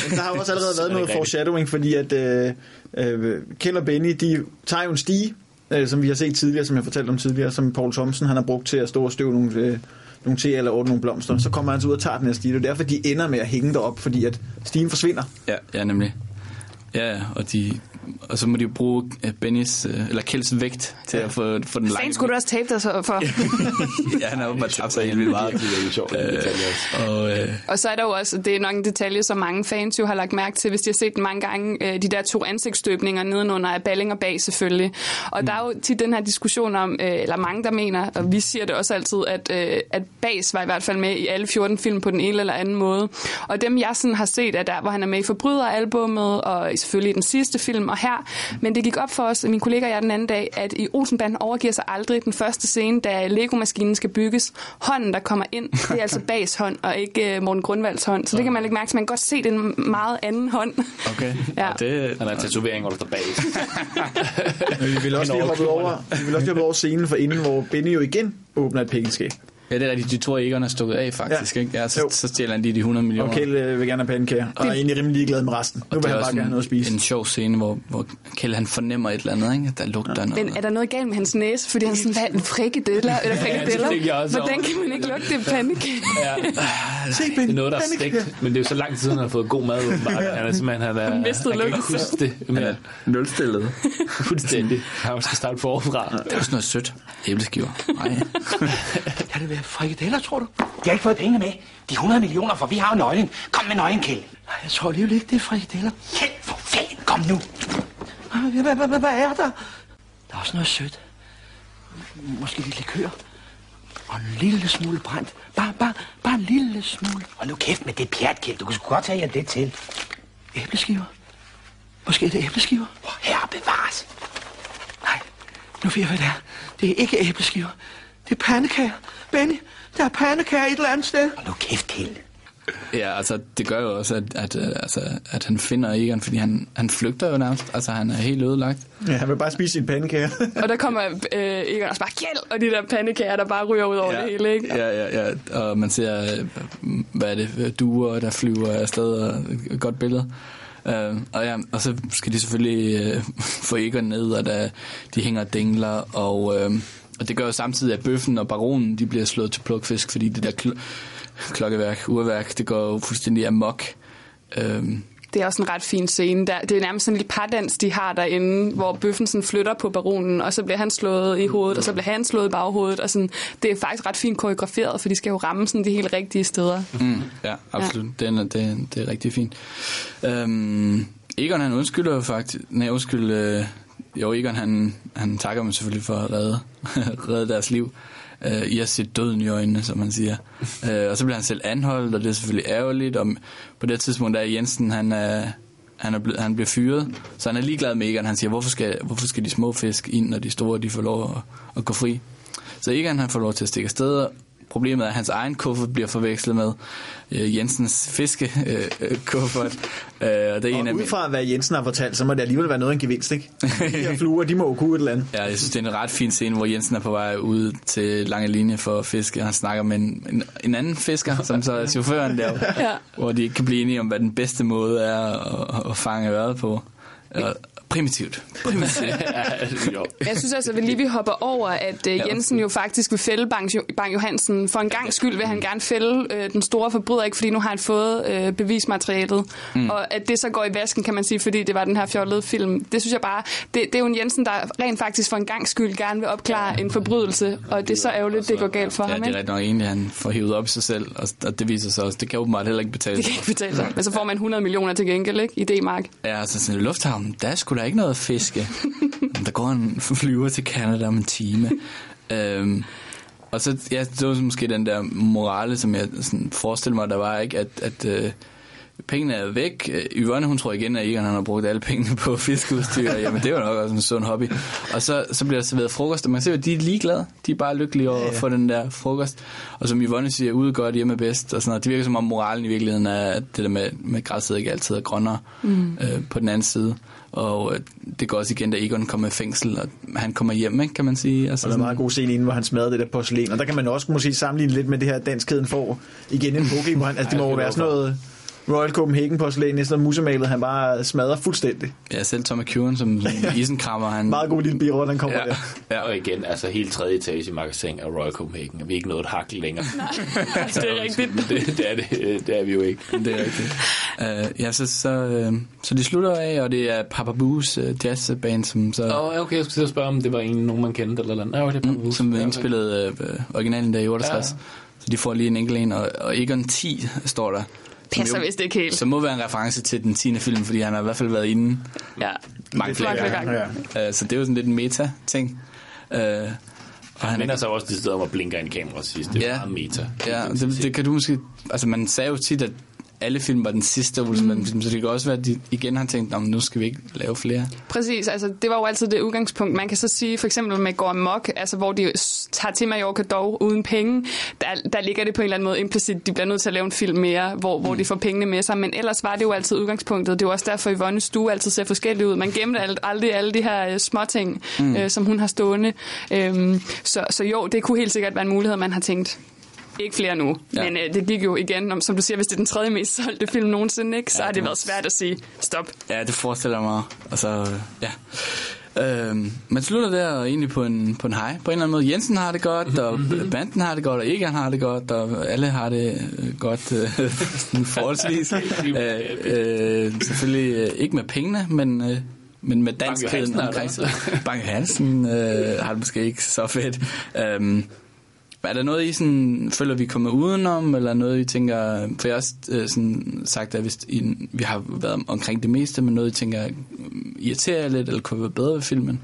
Der har jo også allerede er været noget foreshadowing, fordi at øh, øh, Kjeld og Benny, de tager jo en stige, øh, som vi har set tidligere, som jeg fortalte om tidligere, som Paul Thomsen han har brugt til at stå og støve nogle, øh, nogle te eller ordne nogle blomster. Så kommer han så ud og tager den her stige. Det er derfor, de ender med at hænge derop, fordi at stigen forsvinder. Ja, ja nemlig. Ja, og, de, og så må de jo bruge øh, Bennys, øh, eller Kjelds vægt til at få, få den lange. skulle du også tabe dig så for. *laughs* ja, han har jo bare tabt sig helt vildt meget. Det er jo sjovt. Øh, og, øh, Og så er der jo også, det er nok en detalje, som mange fans jo har lagt mærke til, hvis de har set den mange gange, øh, de der to ansigtsstøbninger nedenunder af balling og bag selvfølgelig. Og mm. der er jo tit den her diskussion om, eller mange der mener, og vi siger det også altid, at, at Bas var i hvert fald med i alle 14 film på den ene eller anden måde. Og dem jeg sådan har set, er der, hvor han er med i Forbryderalbummet, og selvfølgelig i den sidste film, og her. Men det gik op for os, min kollega og jeg den anden dag, at i Olsenbanden overgiver sig aldrig den første scene, da Lego-maskinen skal bygges. Hånden, der kommer ind, det er altså *laughs* Bags hånd, og ikke uh, Morten Grundvalds hånd. Så det kan man lægge mærke til. Man kan godt se, det er en meget anden hånd. okay. Ja. Og det, Han har en tatovering, hvor der står bag. *laughs* Men vi vil også lige hoppe over, vi vil også lige hoppe over scenen for inden, hvor Benny jo igen åbner et pengeskab. Ja, det er rigtigt. De to Egon er stukket af, faktisk. Ja. Ikke? Ja, så, så stjæler han lige de 100 millioner. Og Kjeld øh, vil gerne have pandekager, og er egentlig rimelig ligeglad med resten. Nu Og vil det er han også bare gerne have noget at spise. en, sjov scene, hvor, hvor Kjeld han fornemmer et eller andet, ikke? Der lugter ja. noget. Men er der noget galt med hans næse? Fordi han sådan, hvad er en frikadeller? Eller frikadeller? jeg også Hvordan kan man ikke lugte det pandekage? Ja. *laughs* Se, Det er noget, der er stegt, men det er jo så lang tid, siden, han har fået god mad. åbenbart. *laughs* Han er simpelthen, han, er, mistet han kan ikke huske det. Men Nulstillet. *laughs* fuldstændig. Han skal starte forfra. Det er også noget sødt. Æbleskiver. Nej. Kan være frikadeller, tror du? De har ikke fået penge med. De 100 millioner, for vi har jo nøglen. Kom med nøglen, Kjeld. Jeg tror alligevel ikke, det er frikadeller. Kjeld, for fanden, kom nu. Hvad, er der? Der er også noget sødt. Måske lidt likør. Og en lille smule brændt. Bare, bare, bare en lille smule. Og nu kæft med det pjat, Kjeld. Du kunne sgu godt tage jer det til. Æbleskiver? Måske er det æbleskiver? Hvor herre bevares. Nej, nu ved jeg, hvad det er. Det er ikke æbleskiver. Det er pandekager. Benny, der er pandekager et eller andet sted. Og nu kæft, Kjeld. Ja, altså, det gør jo også, at, at, øh, altså, at han finder Egon, fordi han, han flygter jo nærmest. Altså, han er helt ødelagt. Ja, han vil bare spise sin pandekager. *laughs* Og der kommer øh, Egon også bare Kjeld, og de der pandekager, der bare ryger ud over Ja. det hele, ikke? Ja, ja, ja. Og man ser, øh, hvad er det, duer, der flyver afsted, og et godt billede. Uh, og, ja, og så skal de selvfølgelig uh, *laughs* få Egon ned, og der, de hænger og dingler, og, uh, og det gør jo samtidig, at bøffen og baronen, de bliver slået til plukfisk, fordi det der kl- klokkeværk, urværk, det går jo fuldstændig amok. Uh, Det er også en ret fin scene. Der, det er nærmest sådan en lille pardans, de har derinde, hvor bøffen sådan flytter på baronen, og så bliver han slået i hovedet, og så bliver han slået i baghovedet. Og sådan, det er faktisk ret fint koreograferet, for de skal jo ramme sådan de helt rigtige steder. Mm, ja, absolut. Ja. Det, er, det, er- det er rigtig fint. Øhm, Egon, han undskylder jo faktisk... Nej, undskyld... Øh, jo, Egon, han, han takker dem selvfølgelig for at redde, *laughs* redde deres liv. Øh, I har set døden i øjnene, som man siger. øh, og så bliver han selv anholdt, og det er selvfølgelig ærgerligt. Og på det tidspunkt der er Jensen, han er... Han, er blevet, han bliver fyret, så han er ligeglad med Egon. Han siger, hvorfor skal, hvorfor skal de små fisk ind, når de store de får lov at, at gå fri? Så Egon han får lov til at stikke afsted. Problemet er, at hans egen kuffert bliver forvekslet med øh, Jensens fiskekuffert. Øh, øh, og det er en af Og ud fra, hvad Jensen har fortalt, så må det alligevel være noget af en gevinst, ikke? De her fluer, de må jo kunne et eller andet. Ja, jeg synes, det er en ret fin scene, hvor Jensen er på vej ud til lange linje for at fiske. Han snakker med en, en, en anden fisker, som så er chaufføren der, Ja. hvor de ikke kan blive enige om, hvad den bedste måde er at, at fange øret på. Og primitivt. Primitivt. *laughs* jo. Jeg synes altså, at vi lige vi hopper over, at øh, Jensen jo faktisk vil fælde Bang, Bang Johansen. For en gang skyld vil han gerne fælde øh, den store forbryder, ikke fordi nu har han fået øh, bevismaterialet. Mm. Og at det så går i vasken, kan man sige, fordi det var den her fjollede film. Det synes jeg bare, det, det er jo en Jensen, der rent faktisk for en gang skyld gerne vil opklare en forbrydelse. Og det er så ærgerligt, det går galt for Ja, ham, det er nok egentlig, han får hivet op i sig selv, og, det viser sig også, det kan åbenbart heller ikke betale Det kan sig. ikke betale sig. Men så får man 100 millioner til gengæld, ikke? I D-mark. Ja, altså sådan en lufthavn, der er sgu da ikke noget at fiske. *laughs* der går en flyver til Canada om en time. øhm, og så, ja, det var måske den der morale, som jeg sådan forestiller mig, der var, ikke, at, at øh, pengene er væk. Øh, Yvonne, hun tror igen, at Egon han har brugt alle pengene på fiskeudstyr. *laughs* Jamen, det var nok også en sund hobby. Og så, så bliver der serveret frokost, og man ser, at de er ligeglade. De er bare lykkelige over at få den der frokost. Og som Yvonne siger, ude godt, hjemme bedst. Og sådan noget. Det virker som om moralen i virkeligheden er, at det der med, med græsset ikke altid er grønnere mm. øh, på den anden side. Og øh, det går også igen, da Egon kommer i fængsel, og han kommer hjem, ikke, kan man sige. Altså, Og der er en meget god scene inden, hvor han smadrer det der porcelæn. Og der kan man også måske sammenligne lidt med det her danskheden får. Igen en han, altså det må jo være sådan noget Royal Copenhagen porcelæn, næsten musemalet, han bare smadrer fuldstændig. Ja, selv Tom McEwan som, *laughs* isenkrammer, han... Meget god lille birot, han kommer Ja. der. Ja, og igen, altså helt tredje etage i magasin af Royal Copenhagen. Vi er ikke nået et hak længere. *laughs* det er rigtigt. Det, det, er det, det er vi jo ikke. Det er rigtigt. Uh, ja, så, så, uh, så de slutter af, og det er Papa Boos uh, jazzband, som så... Åh, oh, okay, jeg skulle til at spørge, om det var en, nogen, man kendte eller noget. Ja, okay, det er Mm, som indspillede uh, originalen der i 68. Ja. Så de får lige en enkelt en, og, og Egon 10 står der. Passer jo- vist ikke helt. Som må være en reference til den 10. film, fordi han har i hvert fald været inde Ja. mange flere gange. flere Ja. Uh, så det er jo sådan lidt en meta-ting. Uh, og Han minder sig også de steder, hvor blinker en kamera sidst. Det er Ja. meget meta. Ja, det, det kan du måske... Altså, man sagde jo tit, at alle film var den sidste Olsenbanden-film, så det kan også være, at de igen har tænkt, "Nå, men nu skal vi ikke lave flere. Præcis, altså det var jo altid det udgangspunkt. Man kan så sige, for eksempel med Går Mok, altså hvor de tager til Mallorca dog uden penge, der, der ligger det på en eller anden måde implicit, de bliver nødt til at lave en film mere, hvor, hvor de får pengene med sig, men ellers var det jo altid udgangspunktet. Det var også derfor, Yvonne stue altid ser forskellig ud. Man gemte alt, aldrig alle de her øh, små ting, mm. øh, som hun har stående. Øhm, så, så jo, det kunne helt sikkert være en mulighed, man har tænkt. Ikke flere nu, Ja. men øh, det gik jo igen, om, som du siger, hvis det er den tredje mest solgte film nogensinde, ikke, så Ja, har det det været svært at sige stop. Ja, det forestiller mig. Og så, øh, ja. Øhm, man slutter der egentlig på en, på en hej. På en eller anden måde. Jensen har det godt, og *laughs* banden har det godt, og Egan har det godt, og alle har det øh, godt øh, forholdsvis. *laughs* øh, øh, selvfølgelig øh, ikke med pengene, men, øh, men med danskheden omkring sig. Bang Hansen øh, har det måske ikke så fedt. Øhm, er der noget, I sådan, føler, vi kommer udenom, eller noget, I tænker... For jeg har også øh, sådan sagt, at hvis I, vi har været omkring det meste, men noget, I tænker øh, irriterer jer lidt, eller kunne være bedre ved filmen?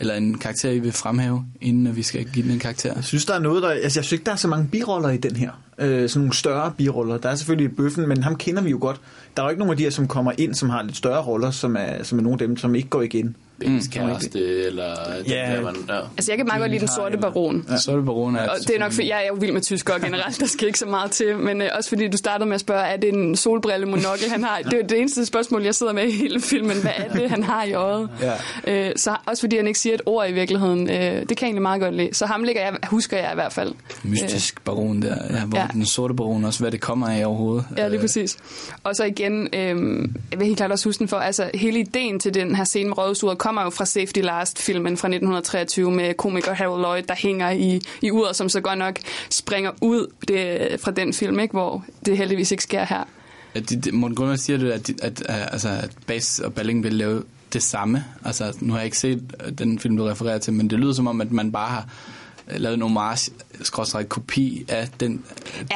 Eller en karakter, I vil fremhæve, inden vi skal give den en karakter? Jeg synes, der er noget, der... Altså, jeg synes ikke, der er så mange biroller i den her. Øh, sådan nogle større biroller. Der er selvfølgelig bøffen, men ham kender vi jo godt. Der er jo ikke nogen af de her, som kommer ind, som har lidt større roller, som er, som er nogle af dem, som ikke går igen. Bens kæreste, eller... den Ja. der, man, ja. Altså, jeg kan meget godt lide Den Sorte Baron. Ja. Er det baron Og det er nok, fordi jeg er jo vild med tyskere generelt, der skal ikke så meget til, men øh, også fordi du startede med at spørge, er det en solbrille monokel, han har? Det er det eneste spørgsmål, jeg sidder med i hele filmen. Hvad er det, han har i øjet? Ja. Øh, så også fordi han ikke siger et ord i virkeligheden. Øh, det kan jeg egentlig meget godt lide. Så ham ligger jeg, husker jeg i hvert fald. Mystisk baron der, ja, hvor Ja. den sorte baron også, hvad det kommer af overhovedet. Ja, lige præcis. Og så igen, øh, jeg vil helt klart også huske den for, altså hele ideen til den her scene med rådhusuret kommer jo fra Safety Last-filmen fra 1923 med komiker Harold Lloyd, der hænger i, i uret, som så godt nok springer ud det, fra den film, ikke? hvor det heldigvis ikke sker her. At de, de, Morten Grundvald siger det, at, de, at, at, altså, at Bass og Balling vil lave det samme. Altså, nu har jeg ikke set øh, den film, du refererer til, men det lyder som om, at man bare har lavet en homage, skråstrej kopi af den.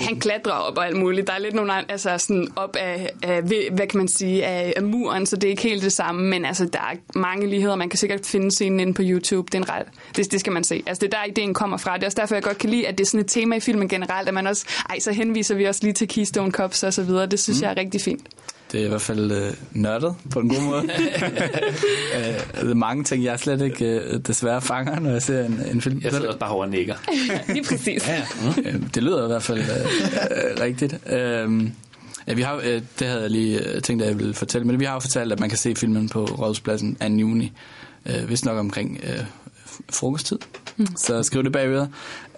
Ja, han klatrer op og alt muligt. Der er lidt nogle, altså sådan op af, af, hvad kan man sige, af, af muren, så det er ikke helt det samme, men altså, der er mange ligheder. Man kan sikkert finde scenen inde på YouTube. Det, er en ret, det, det skal man se. Altså, det er der, ideen kommer fra. Det er også derfor, jeg godt kan lide, at det er sådan et tema i filmen generelt, at man også, ej, så henviser vi også lige til Keystone Cops og så videre. Det synes mm. jeg er rigtig fint. Det er i hvert fald øh, nørdet på en god måde. *laughs* øh, der er mange ting, jeg slet ikke øh, desværre fanger, når jeg ser en, en film. Jeg sidder også bare over og nikker. *laughs* lige præcis. Ja, øh, det lyder i hvert fald øh, øh, rigtigt. Øh, ja, vi har, øh, det havde jeg lige øh, tænkt, at jeg ville fortælle, men vi har jo fortalt, at man kan se filmen på Rådhuspladsen 2. juni. Øh, vist nok omkring øh, frokosttid. Mm. Så skriv det bagved.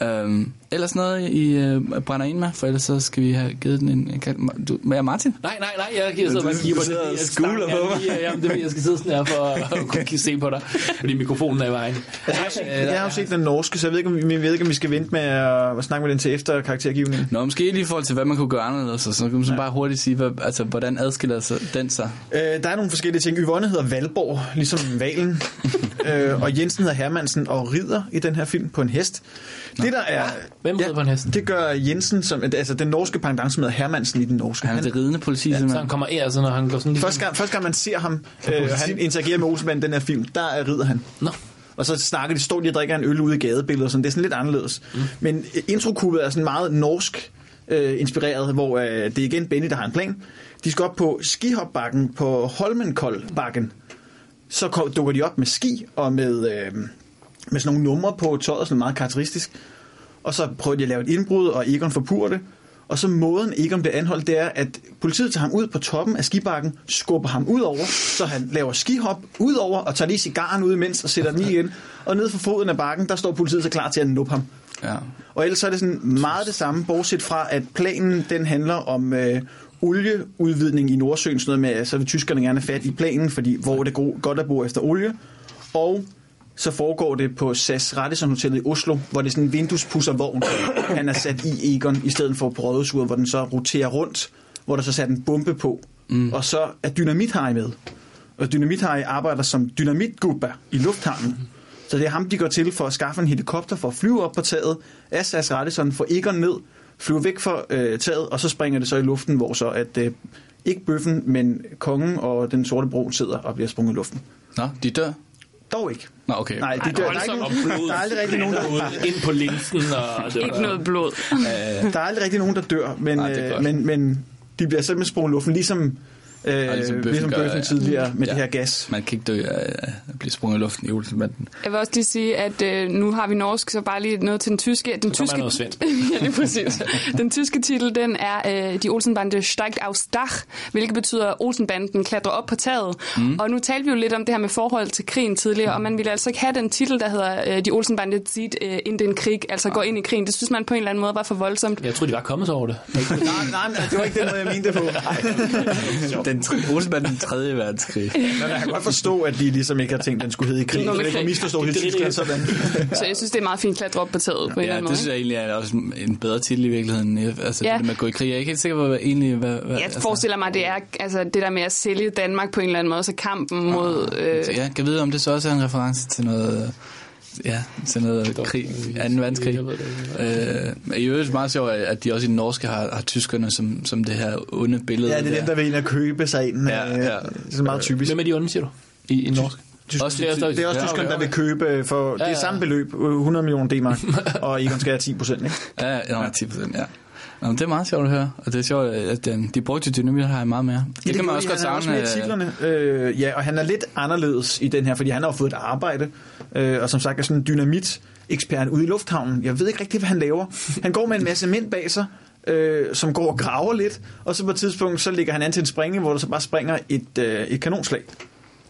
Øhm, ellers noget, I øh, brænder ind med, for ellers så skal vi have givet den en... en kald- du, med Martin? Nej, nej, nej, jeg, jeg sidder bare og kigger på det. Jeg skuler på mig. Ja, jamen, det, jeg skal sidde sådan her for at *laughs* kunne se på dig, fordi mikrofonen er i vejen. Jeg har jo set den norske, så jeg ved ikke, om, vi, jeg ved ikke, om vi skal vente med at, at snakke med den til efter karaktergivningen. Nå, måske lige i forhold til, hvad man kunne gøre anderledes, så, så kan man ja. bare hurtigt sige, hvad, altså, hvordan adskiller sig den sig? Øh, der er nogle forskellige ting. Yvonne hedder Valborg, ligesom Valen. *laughs* øh, og Jensen hedder Hermansen og rider i den her film på en hest. Nå. Det der er... Hvem rider på en hest? Det gør Jensen, som, altså den norske pendant, som hedder Hermansen i den norske. Han er det ridende politi, Ja, så han kommer af, altså, når han går sådan lige... Første gang, første gang man ser ham, øh, han interagerer med Olsenbanden i den her film, der er, rider han. Nå. Og så snakker de, står de og drikker en øl ude i gadebilledet, og sådan. det er sådan lidt anderledes. Mm. Men øh, introkuppet er sådan meget norsk øh, inspireret, hvor øh, det er igen Benny, der har en plan. De skal op på skihopbakken på Holmenkoldbakken. Så dukker de op med ski og med, øh, med sådan nogle numre på tøjet, sådan meget karakteristisk. Og så prøver de at lave et indbrud, og Egon forpurer det. Og så måden Egon bliver anholdt, det er, at politiet tager ham ud på toppen af skibakken, skubber ham ud over, så han laver skihop ud over, og tager lige cigaren ud imens, og sætter den i igen. Og nede for foden af bakken, der står politiet så klar til at nuppe ham. Ja. Og ellers er det sådan meget det samme, bortset fra, at planen den handler om øh, olieudvidning i Nordsøen, sådan noget med, så vil tyskerne gerne fat i planen, fordi hvor er det go- godt at bo efter olie. Og så foregår det på SAS Radisson Hotellet i Oslo, hvor det er sådan en vinduespusservogn, han er sat i Egon, i stedet for på Rådhusuret, hvor den så roterer rundt, hvor der så sat en bombe på. Mm. Og så er Dynamit-Harry med. Og Dynamit-Harry arbejder som dynamitgubber i lufthavnen. Så det er ham, de går til for at skaffe en helikopter for at flyve op på taget af SAS Radisson, få Egon ned, flyve væk fra øh, taget, og så springer det så i luften, hvor så at øh, ikke bøffen, men kongen og den sorte bro sidder og bliver sprunget i luften. Nå, de dør? Dog ikke. Nå, okay. Nej, de dør. Der er, ikke, nogen- der er aldrig rigtig nogen, der, Ind på linsen, og det Ikke noget blod. der er aldrig rigtig nogen, der dør, men, Nej, det er øh, men, men de bliver simpelthen sprunget luften, ligesom Øh, ligesom bøffen, bøffen tidligere med ja. det her gas. Man kan ikke dø af at blive sprunget i luften i Olsenbanden. Jeg vil også lige sige, at øh, nu har vi norsk, så bare lige noget til den tyske. Den Så tyske, noget svensk. *laughs* ja, det er præcis. Den tyske titel, den er øh, De Olsenbande steigt aufs Dach, hvilket betyder, at Olsenbanden klatrer op på taget. Mm. Og nu talte vi jo lidt om det her med forhold til krigen tidligere, og man ville altså ikke have den titel, der hedder øh, De Olsenbande zieht øh, in den Krig, altså går ind i krigen. Det synes man på en eller anden måde var for voldsomt. Jeg tror de var kommet over det. *laughs* nej, nej, nej, det var ikke den måde, jeg mente det på. Den Olsenbanden 3. verdenskrig. Men jeg kan godt forstå, at de ligesom ikke har tænkt, at den skulle hedde i krig. Nå, det kan misforstå det i Tyskland sådan. Så jeg synes, det er meget fint at klatre op på taget på en eller Ja, anden det måde. synes jeg egentlig er også en bedre titel i virkeligheden. Altså Ja. det med at gå i krig. Jeg er ikke helt sikker på, hvad, egentlig, hvad, hvad Jeg forestiller mig, det er altså, det der med at sælge Danmark på en eller anden måde, så kampen mod... Øh, Så jeg kan vide, om det så også er en reference til noget... Ja, til noget krig, 2. verdenskrig. Øh, I øvrigt meget sjovt, at de også i den norske har, har tyskerne som, som det her onde billede. Ja, det er dem, der vil ind og købe sig ind. Ja, øh, ja. Det er meget typisk. Hvem er de onde, siger du? I, i norsk? Tysk, Også det, er, det er også Ja, tyskerne, okay, der vil okay. købe for det er ja. samme beløb, øh, 100 millioner D-mark, *laughs* og Egon skal have 10 procent. Ikke? Ja, ja, 10 procent, ja. Nå, men det er meget sjovt at høre, og det er sjovt, at øh, de brugte dynamit her meget mere. Det, kan man også godt han er også savne. med i øh, titlerne. Øh, ja, og han er lidt anderledes i den her, fordi han har fået et arbejde, øh, og som sagt er sådan en dynamit ekspert ude i lufthavnen. Jeg ved ikke rigtig, hvad han laver. Han går med en masse mænd bag sig, øh, som går og graver lidt, og så på et tidspunkt, så ligger han an til en springe, hvor der så bare springer et, øh, et kanonslag.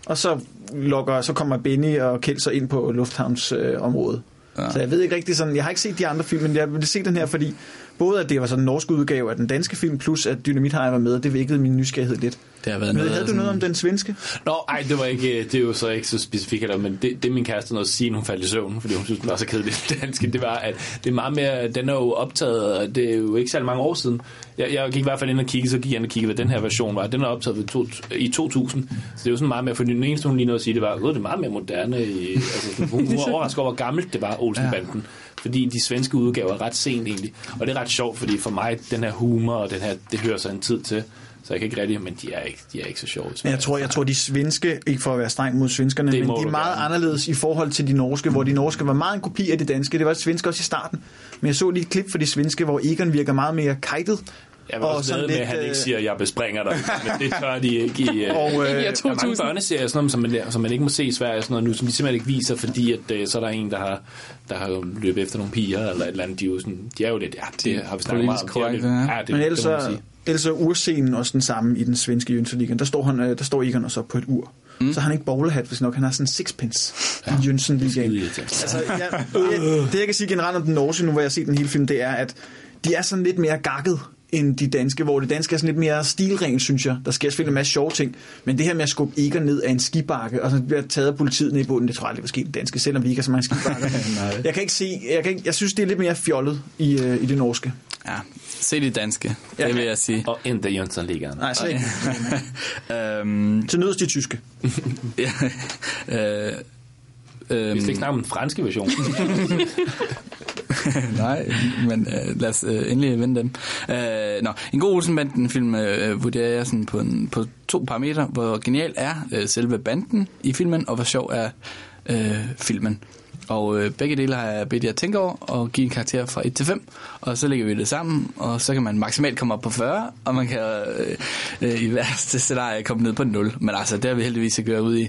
Og så, lokker, så kommer Benny og Kjeld så ind på lufthavnsområdet. Øh. Ja. Så jeg ved ikke rigtig sådan, jeg har ikke set de andre film, men jeg vil se den her, fordi både at det var sådan en norsk udgave af den danske film, plus at Dynamit har været med, det vækkede min nysgerrighed lidt. Det har været Men noget havde du sådan- noget om den svenske? Nå, ej, det var ikke, det er jo så ikke så specifikt, eller, men det, det min kæreste nåede at sige, hun faldt i søvn, fordi hun synes, den var så kedelig den danske, det var, at det er meget mere, den er jo optaget, og det er jo ikke særlig mange år siden. Jeg, jeg gik i hvert fald ind og kiggede, så gik jeg ind og kiggede, hvad den her version var. Den er optaget ved to, i 2000, så det er jo sådan meget mere, for den eneste, hun lige nåede at sige, det var, at det er meget mere moderne. I, altså, sådan, hun, hun *laughs* var overrasket over, hvor gammelt det var, Olsenbanden. Fordi de svenske udgaver er ret sent egentlig. Og det er ret sjovt, fordi for mig, den her humor og den her, det hører sig en tid til. Så jeg kan ikke rigtig, men de er ikke, de er ikke så sjove. Men jeg tror, jeg tror, de svenske, ikke for at være streng mod svenskerne, Det men de er meget gerne. anderledes i forhold til de norske, hvor de norske var meget en kopi af de danske. Det var svenske også i starten. Men jeg så lige et klip for de svenske, hvor Egon virker meget mere kajtet. Jeg vil også sådan med, at han øh, ikke siger, at jeg bespringer dig, *laughs* men det tør de ikke i... Øh, Og, øh, der er mange 2000. børneserier, sådan noget, som, man, som man ikke må se i Sverige, sådan noget nu, som de simpelthen ikke viser, fordi at, øh, så er der en, der har, der har løbet efter nogle piger, eller et eller andet. De er jo, sådan, de er jo lidt, ja, det har vi snakket meget om. politisk De er lidt- ja. det, Men ellers det så, sige. ellers så er urscenen også den samme i den svenske Jønseligaen. Der står, han, øh, der står Egon også op på et ur. Mm. Så har han ikke bowlerhat, hvis nok. Han har sådan en sixpence ja. i irriterende. Altså, jeg, det, det, jeg kan sige generelt om den norske, nu hvor jeg har set den hele film, det er, at de er sådan lidt mere gakket end de danske, hvor det danske er sådan lidt mere stilrent, synes jeg. Der sker selvfølgelig en masse sjove ting, men det her med at skubbe Egon ned af en skibakke, og så bliver taget af politiet ned i bunden, det tror jeg aldrig vil ske i den danske, selvom vi ikke har så mange skibakker. *laughs* jeg kan ikke se, jeg, kan ikke, jeg synes, det er lidt mere fjollet i, øh, i det norske. Ja, se de danske, Ja. det vil jeg sige. Og endda Jønsson ligger Nej, slet ikke. *laughs* øhm, Til nøds de tyske. *laughs* ja, øh, øhm, Vi skal ikke snakke om den franske version. *laughs* Nej, men øh, lad os øh, endelig vende dem. Øh, nå, en god Olsenbanden-film øh, vurderer jeg sådan på, en, på to parametre, hvor genial er øh, selve banden i filmen, og hvor sjov er øh, filmen. Og øh, begge dele har jeg bedt jer at tænke over og give en karakter fra 1 til 5, og så lægger vi det sammen, og så kan man maksimalt komme op på 40, og man kan øh, øh, i værste scenarie komme ned på 0. Men altså, det har vi heldigvis at gøre ud i.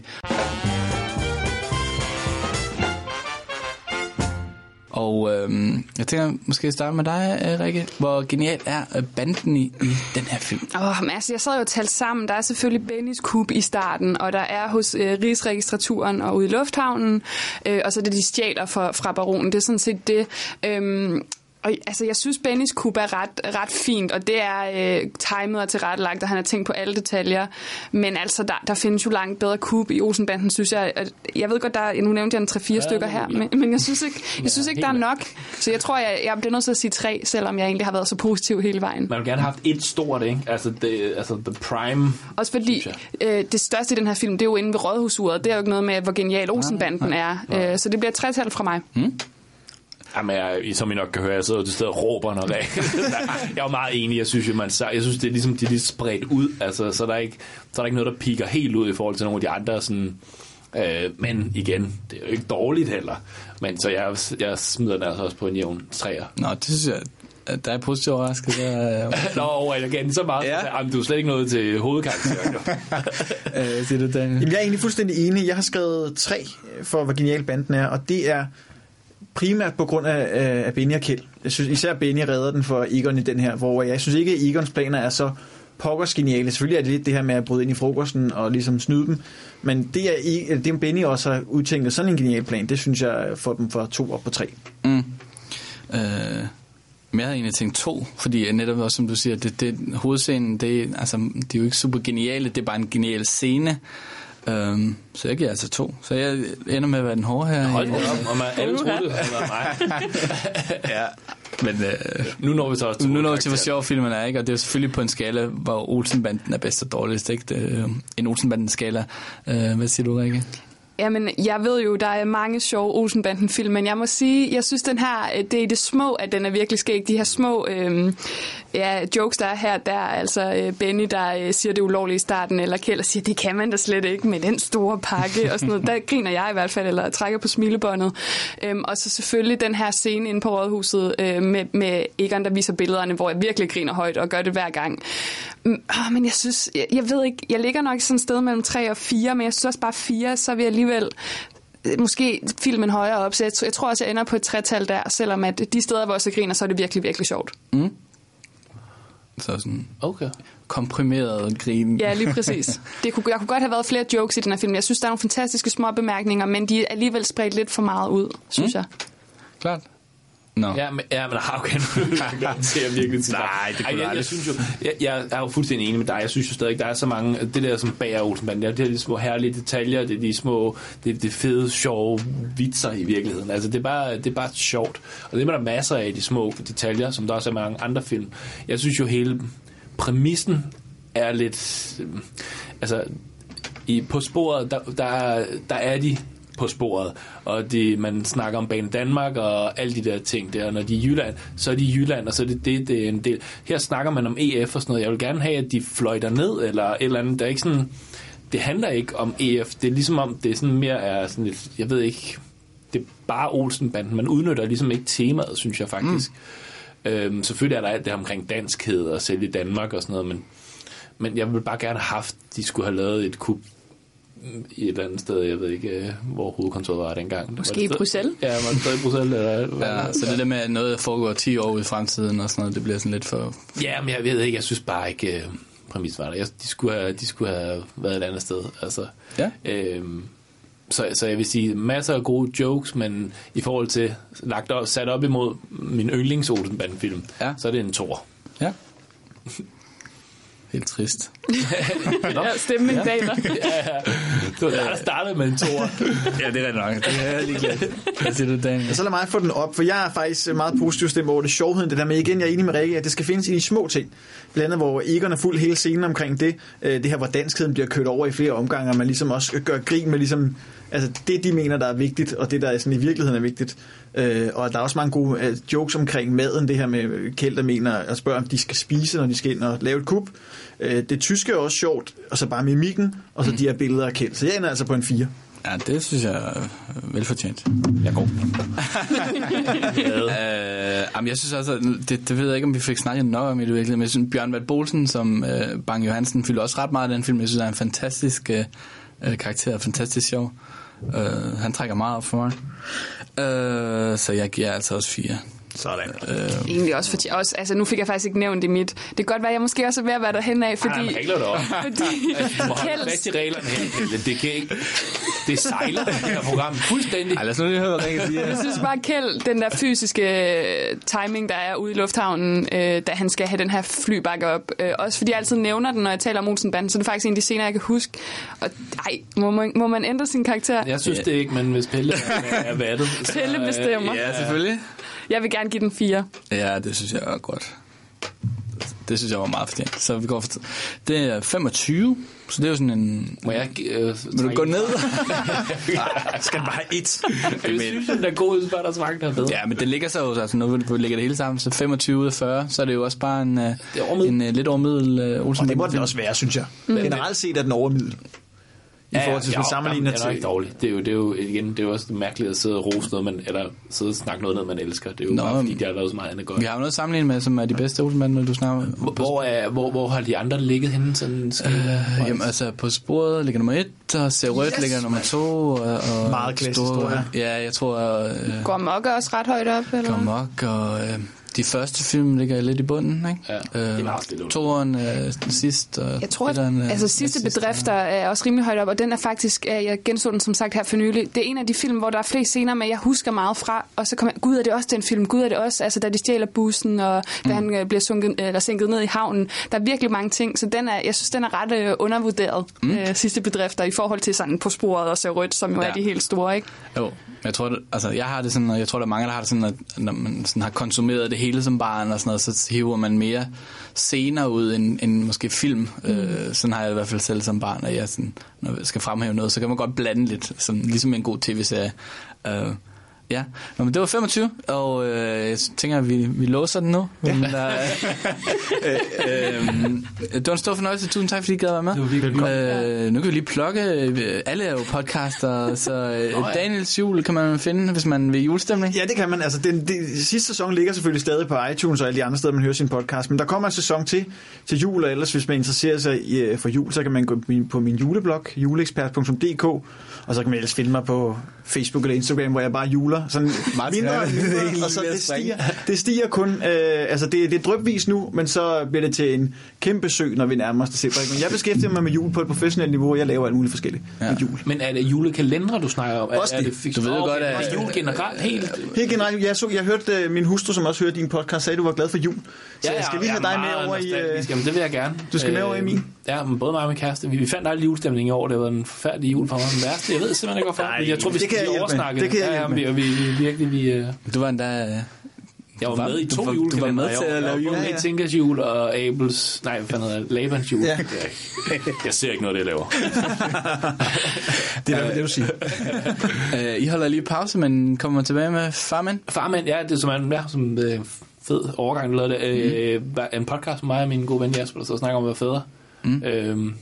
Og øh, jeg tænker måske starte med dig, Rikke. Hvor genial er øh, banden i, i den her film? Åh, men altså, jeg sad jo og talte sammen. Der er selvfølgelig Bennys kub i starten, og der er hos øh, Rigsregistraturen og ude i lufthavnen, øh, og så er det, de stjæler fra, fra baronen. Det er sådan set det. Øhm, og altså, jeg synes, Bennys kub er ret, ret fint, og det er øh, timet og tilrettelagt, og han har tænkt på alle detaljer. Men altså, der, der findes jo langt bedre kub i Olsenbanden, synes jeg. Jeg ved godt, der er, nu nævnte jeg en 3-4 ja, stykker her, men, men jeg synes ikke, jeg synes ikke der er nok. Så jeg tror, jeg, jeg bliver nødt til at sige 3, selvom jeg egentlig har været så positiv hele vejen. Man vil gerne have haft et stort, ikke? Altså, det, altså the prime. Også fordi øh, det største i den her film, det er jo inde ved Rådhusuret. Det er jo ikke noget med, hvor genial Olsenbanden er. Øh, så det bliver et tretal fra mig. Jamen, jeg, som I nok kan høre, jeg sidder jo til stedet og råber, når det *laughs* Jeg er jo meget enig, jeg synes jo, man, jeg synes, det er ligesom, de er lidt spredt ud, altså, så, er der ikke, så er der ikke noget, der piker helt ud i forhold til nogle af de andre, sådan, øh, men igen, det er jo ikke dårligt heller, men så jeg, jeg smider den altså også på en jævn træer. Nå, det synes jeg der er positivt overrasket. Der, *laughs* Nå, over jeg gav den så meget. Ja. Jamen, du er slet ikke nået til hovedkarakteren. jo. *laughs* øh, siger du, Daniel? Jamen, jeg er egentlig fuldstændig enig. Jeg har skrevet tre for, hvor genial banden er, og det er primært på grund af, af Benny og Kjeld. Jeg synes især Benny redder den for Egon i den her, hvor jeg synes ikke, at Egons planer er så pokkers geniale. Selvfølgelig er det lidt det her med at bryde ind i frokosten og ligesom snyde dem, men det er, e- det er Benny også har udtænkt sådan en genial plan, det synes jeg får dem fra to op på tre. Mm. Øh, men jeg havde egentlig tænkt to, fordi netop også, som du siger, det, det, hovedscenen, det, altså, det er jo ikke super geniale, det er bare en genial scene. Um, så jeg giver altså to. Så jeg ender med at være den hårde her. Hold op, og man, alle troede, det været mig. *laughs* ja. Men øh, nu når vi så også til nu når vi til, hvor sjov filmen er, ikke? og det er jo selvfølgelig på en skala, hvor Olsenbanden er bedst og dårligst. Ikke? Det, øh, en Olsenbanden-skala. Øh, hvad siger du, Rikke? Jamen, jeg ved jo, der er mange sjove Olsenbanden-film, men jeg må sige, jeg synes, den her, øh, det er det små, at den er virkelig skæg. De her små øh, ja, jokes, der er her, der altså øh, Benny, der øh, siger det ulovlige i starten, eller Kjeld, siger, det kan man da slet ikke med den store pakke, og sådan noget. Der griner jeg i hvert fald, eller trækker på smilebåndet. Øhm, og så selvfølgelig den her scene inde på Rådhuset øh, med, med Egon, der viser billederne, hvor jeg virkelig griner højt og gør det hver gang. Åh, men jeg synes, jeg, jeg ved ikke, jeg ligger nok sådan et sted mellem 3 og 4, men jeg synes også bare 4, så vil jeg alligevel øh, måske filmen højere op, så jeg, jeg tror også, jeg ender på et tretal der, selvom at de steder, hvor jeg så griner, så er det virkelig, virkelig sjovt. Mm. Så sådan okay. komprimeret grin. Ja, lige *laughs* præcis. Det kunne, jeg kunne godt have været flere jokes i den her film. Jeg synes, der er nogle fantastiske små bemærkninger, men de er alligevel spredt lidt for meget ud, synes mm. jeg. Klart. No. Ja, men, ja, men *laughs* okay, nu *laughs* jeg virkelig til Nej, det kunne Ej, jeg, jeg, synes jo, jeg, jeg er jo fuldstændig enig med dig. Jeg synes jo stadig, der er så mange, det der som bager Olsenbanden, det er de små herlige detaljer, det er de små, det er de fede, sjove vitser i virkeligheden. Altså, det er bare, det er bare sjovt. Og det er der masser af de små detaljer, som der også er mange andre film. Jeg synes jo hele præmissen er lidt, øh, altså, i, på sporet, der, der, der er de på sporet, og det, man snakker om Bane Danmark og alle de der ting der, når de er i Jylland, så er de i Jylland, og så er det det, det er en del. Her snakker man om EF og sådan noget. Jeg vil gerne have, at de fløjter ned, eller et eller andet. Der er ikke sådan, det handler ikke om EF. Det er ligesom om, det er sådan mere er sådan lidt, jeg ved ikke, det er bare Olsenbanden. Man udnytter ligesom ikke temaet, synes jeg faktisk. Mm. Øhm, selvfølgelig er der alt det omkring danskhed og selv i Danmark og sådan noget, men, men jeg vil bare gerne have haft, de skulle have lavet et kup i et eller andet sted, jeg ved ikke, øh, hvor hovedkontoret var dengang. Måske var det i Bruxelles? Ja, var det stadig i Bruxelles? Eller, Ja, så det der med, at noget foregår 10 år ud i fremtiden og sådan noget, det bliver sådan lidt for... Ja, men jeg ved ikke, jeg synes bare ikke, øh, præmis var der. Jeg, de, skulle have, de skulle have været et andet sted. Altså, Ja. øhm, så, så jeg vil sige, masser af gode jokes, men i forhold til lagt op, sat op imod min yndlings Olsenbanden-film, Ja. så er det en tor. Ja. *laughs* Helt trist. *laughs* Ja, stemning daler. *laughs* ja, ja. Det var der, der startede med en tor. ja, det er da nok. Det er jeg lige glad. Hvad siger du, Daniel? Og så lad mig få den op, for jeg er faktisk meget positiv stemt over det sjovheden, det der med igen, jeg er enig med Rikke, at det skal findes i de små ting. Blandt andet, hvor Egon er fuld hele scenen omkring det, øh, det her, hvor danskheden bliver kørt over i flere omgange, og man ligesom også gør grin med ligesom, altså det, de mener, der er vigtigt, og det, der er sådan i virkeligheden er vigtigt. Øh, og der er også mange gode øh, jokes omkring maden, det her med Kjeld, der mener at spørge, om de skal spise, når de skal ind og lave et kub. Øh, det tyske er også sjovt, og så bare mimikken, og så de her billeder af Kjeld. Så jeg ender altså på en 4. Ja, det synes jeg er velfortjent. Jeg går. *laughs* øh, jamen, jeg synes også, at det, det ved jeg ikke, om vi fik snakket nok om i det virkeligheden, men jeg synes, Bjørn Vald Bolsen som øh, Bang Johansen fylder også ret meget i den film. Jeg synes, han er en fantastisk øh, øh, karakter, fantastisk sjov. Øh, han trækker meget op for mig. Øh, så jeg giver altså også fire. Sådan. Øh, Egentlig også, fordi også, altså nu fik jeg faktisk ikke nævnt det mit. Det kan godt være, at jeg måske også er ved at være derhen af, fordi... Ej, lave det op. *laughs* fordi Du må holde Kjelds- fast i reglerne her. Det kan ikke... Det sejler, det her program. Fuldstændig. Ej, lad os nu lige høre, hvad Rikke siger. Jeg synes bare, Kjeld, den der fysiske øh, timing, der er ude i lufthavnen, øh, da han skal have den her flybakke op. Øh, også fordi jeg altid nævner den, når jeg taler om Olsenbanden, så er det faktisk en af de scener, jeg kan huske. Og ej, må man, må man ændre sin karakter? Jeg synes det ikke, men hvis Pelle er, er vattet... Pelle øh, bestemmer. Ja, selvfølgelig. Jeg vil gerne give den fire. Ja, det synes jeg er godt. Det synes jeg var meget fortjent. Så vi går for Det er 25, så det er jo sådan en... Må jeg... Øh, Vil du gå ned? *laughs* Skal bare have et? Jeg synes, den er god, hvis bare der smagte der bedre. Ja, men det ligger så jo, altså nu vi lægger det hele sammen, så 25 ud af 40, så er det jo også bare en, middel. en uh, lidt overmiddel uh, Olsen. Og det må den også være, synes jeg. Mm. Generelt set er den overmiddel. I forhold til, hvis man sammenligner til... Det er ikke dårligt. Det er jo, det er jo, igen, det er jo også mærkeligt at sidde og rose noget, man, eller sidde og snakke noget, noget man elsker. Det er jo Nå, bare fordi, de har lavet så meget andet godt. Vi har jo noget at sammenligne med, som er de bedste Olsenbanden, du snakker. Hvor, hvor, er, hvor, hvor har de andre ligget henne? Sådan, skal, øh, jamen, altså, på sporet ligger nummer et, og Ser Rødt yes. ligger nummer to. Og, og Meget klassisk, tror jeg. Ja, jeg tror... Øh, Går Mok også ret højt op, eller? Går Mok, og... Øh, de første film ligger lidt i bunden, ikke? Ja, øh, det var lidt Toren øh, den sidste. Og jeg tror, at øh, altså, sidste bedrifter er også rimelig højt op, og den er faktisk, øh, jeg genså den som sagt her for nylig, det er en af de film, hvor der er flest scener med, jeg husker meget fra, og så kommer gud er det også den film, gud er det også, altså da de stjæler bussen, og mm. da han øh, bliver sunket, eller sænket ned i havnen, der er virkelig mange ting, så den er, jeg synes, den er ret øh, undervurderet, mm. øh, sidste bedrifter, i forhold til sådan på sporet og ser rødt, som jo ja. er de helt store, ikke? Jo, jeg tror, det, altså jeg har det sådan, og jeg tror, der er mange, der har det sådan, at når man sådan har konsumeret det hele som barn og sådan noget, så hiver man mere scener ud end, end måske film. Mm. Øh, sådan har jeg i hvert fald selv som barn, at jeg sådan, når jeg skal fremhæve noget, så kan man godt blande lidt, som, ligesom en god tv-serie. Øh, Ja, Nå, men det var 25, og øh, jeg tænker, at vi, vi låser den nu. Men, der, *laughs* øh, øh, det var en stor fornøjelse. Tusind tak, fordi I gad være med. Det var virkelig øh, Nu kan vi lige plukke. Alle er jo podcaster, så øh, Nå, ja. Daniels jul kan man finde, hvis man vil julestemning. Ja, det kan man. Altså, den, den sidste sæson ligger selvfølgelig stadig på iTunes og alle de andre steder, man hører sin podcast. Men der kommer en sæson til til jul, og ellers hvis man interesserer sig i, for jul, så kan man gå på min juleblog, juleekspert.dk, og så kan man ellers finde mig på Facebook eller Instagram, hvor jeg bare juler. Sådan mindre og mindre, *laughs* og så det stiger, *laughs* det stiger kun, øh, altså det, det er drøbvis nu, men så bliver det til en kæmpe sø, når vi nærmer os december. Men jeg beskæftiger mig med jul på et professionelt niveau, og jeg laver alt muligt forskelligt ja. med jul. Men er det julekalendere, du snakker om? Også er det. det du ved godt, at jul generelt helt... Helt generelt, jeg, så, jeg hørte uh, min hustru, som også hørte din podcast, sagde, at du var glad for jul. Så ja, ja, jeg skal lige have dig med over i... Uh, Jamen, det vil jeg gerne. Du skal med over i min. Ja, men både mig og min kæreste. Vi, vi fandt aldrig julestemning i år. Det var en forfærdelig jul for mig. Den værste. Jeg ved simpelthen ikke, hvorfor. Nej, jeg tror, vi skal oversnakke det. kan jeg ja, ja, vi, vi, virkelig, vi... Uh... Du var endda... Jeg var, var med i to julekalender. Du var med til at lave jul. Ja, ja. Tinkas jul og Abels... Nej, hvad fanden hedder det? Labans jul. Ja. Jeg ser ikke noget, det jeg laver. *laughs* det er det, du siger. uh, I holder lige pause, men kommer tilbage med Farmand? Farmand, ja, det er som ja, som, uh, fed overgang, du lavede det. Mm. Uh, en podcast med mig og min gode ven Jasper, der så snakker om at være fædre. Mm. Uh,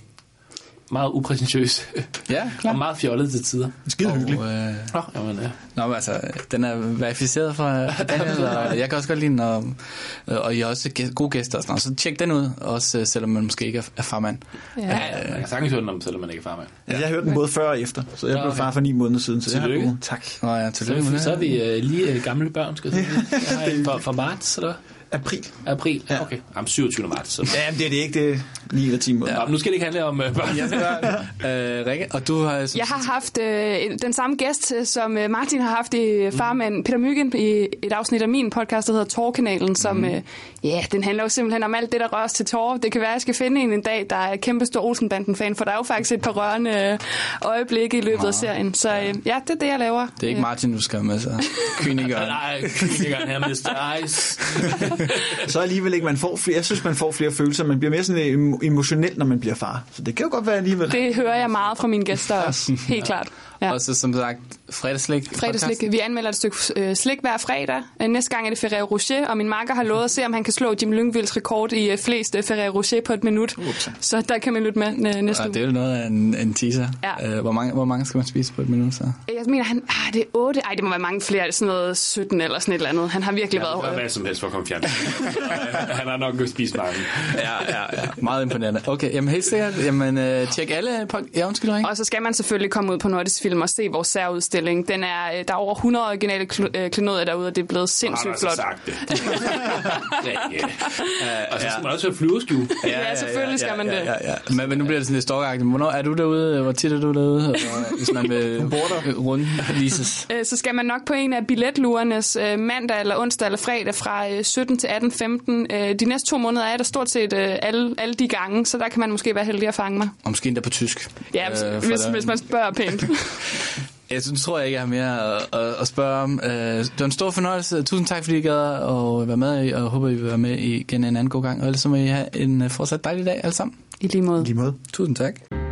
meget upræsentøs. Ja, klar. og meget fjollet til tider. Skide hyggeligt. Og, øh, Nå, jamen, ja. Nå, men altså, den er verificeret fra Daniel, *laughs* og jeg kan også godt lide den, og, og I er også gode gæster og sådan noget. Så tjek den ud, også øh, selvom man måske ikke er farmand. Ja, ja man kan sagtens høre den om, selvom man ikke er farmand. Ja, jeg har hørt den både før og efter, så jeg blev far for ni måneder siden. Så tillykke. Jeg tak. Nå ja, tillykke så, så er vi uh, lige uh, gamle børn, skal jeg sige. *laughs* For, for marts, eller April. April, ja. okay. Jamen 27. marts. Så. Ja, det er det ikke. Det er 9 eller 10 måneder. Ja, nu skal det ikke handle om uh, børn. Ja, *laughs* Rikke, og du har... Jeg har haft øh, den samme gæst, som Martin har haft i farmand Peter Myggen i et afsnit af min podcast, der hedder Torkanalen, som, mm. ja, den handler jo simpelthen om alt det, der rører til Tor. Det kan være, at jeg skal finde en en dag, der er kæmpe stor Olsenbanden-fan, for der er jo faktisk et par rørende øjeblikke i løbet ah, af serien. Så øh, ja, det er det, jeg laver. Det er ikke Martin, du skal med, så *laughs* Kynigeren. Nej, Kynigeren her, Mr. Ice. *laughs* *laughs* så alligevel ikke, man får flere, jeg synes, man får flere følelser. Man bliver mere sådan emotionel, når man bliver far. Så det kan jo godt være alligevel. Det hører jeg meget fra mine gæster også, *laughs* helt klart. Ja. Og så som sagt, fredagslik. Fredagslik. Vi anmelder et stykke øh, slik hver fredag. Øh, næste gang er det Ferrero Rocher, og min makker har lovet at se, om han kan slå Jim Lyngvilds rekord i øh, flest Ferrero Rocher på et minut. Ups. Så der kan man lytte med næste ja, det er jo noget af en, en teaser. Ja. hvor, mange, hvor mange skal man spise på et minut så? Jeg mener, han, ah, det er 8. Ej, det må være mange flere. Sådan noget 17 eller sådan et eller andet. Han har virkelig ja, været... Ja, hvad som helst for at komme fjern. *laughs* han har nok spist mange. ja, ja, ja. Meget imponerende. Okay, jamen helt sikkert. Jamen, uh, tjek alle... På... Ja, undskyld, ikke? Og så skal man selvfølgelig komme ud på Nordisk Film og se vores særudstilling. Den er, øh, der er over 100 originale kl- klenodier derude, og det er blevet sindssygt flot. Har sagt det? *laughs* ja, ja. Uh, og så skal man også have flyveskjul. *laughs* Ja, ja, selvfølgelig skal man det. Ja, ja, ja. Men, men nu bliver det sådan lidt stalkeragtigt. Hvornår er du derude? Hvor tit er du derude? Hvis man vil *laughs* rundvises. Så skal man nok på en af billetlurenes mandag eller onsdag eller fredag fra 17 til 18.15. De næste to måneder er der stort set alle, alle de gange, så der kan man måske være heldig at fange mig. Og måske endda på tysk. Ja, hvis, hvis, hvis man spørger pænt. Jeg synes, tror jeg ikke, jeg har mere at, at, at spørge om. Uh, det var en stor fornøjelse. Tusind tak, fordi I gad at være med, og håber, I vil være med igen en anden god gang. Og ellers så må I have en fortsat dejlig dag alle sammen. I lige måde. I lige måde. Tusind tak.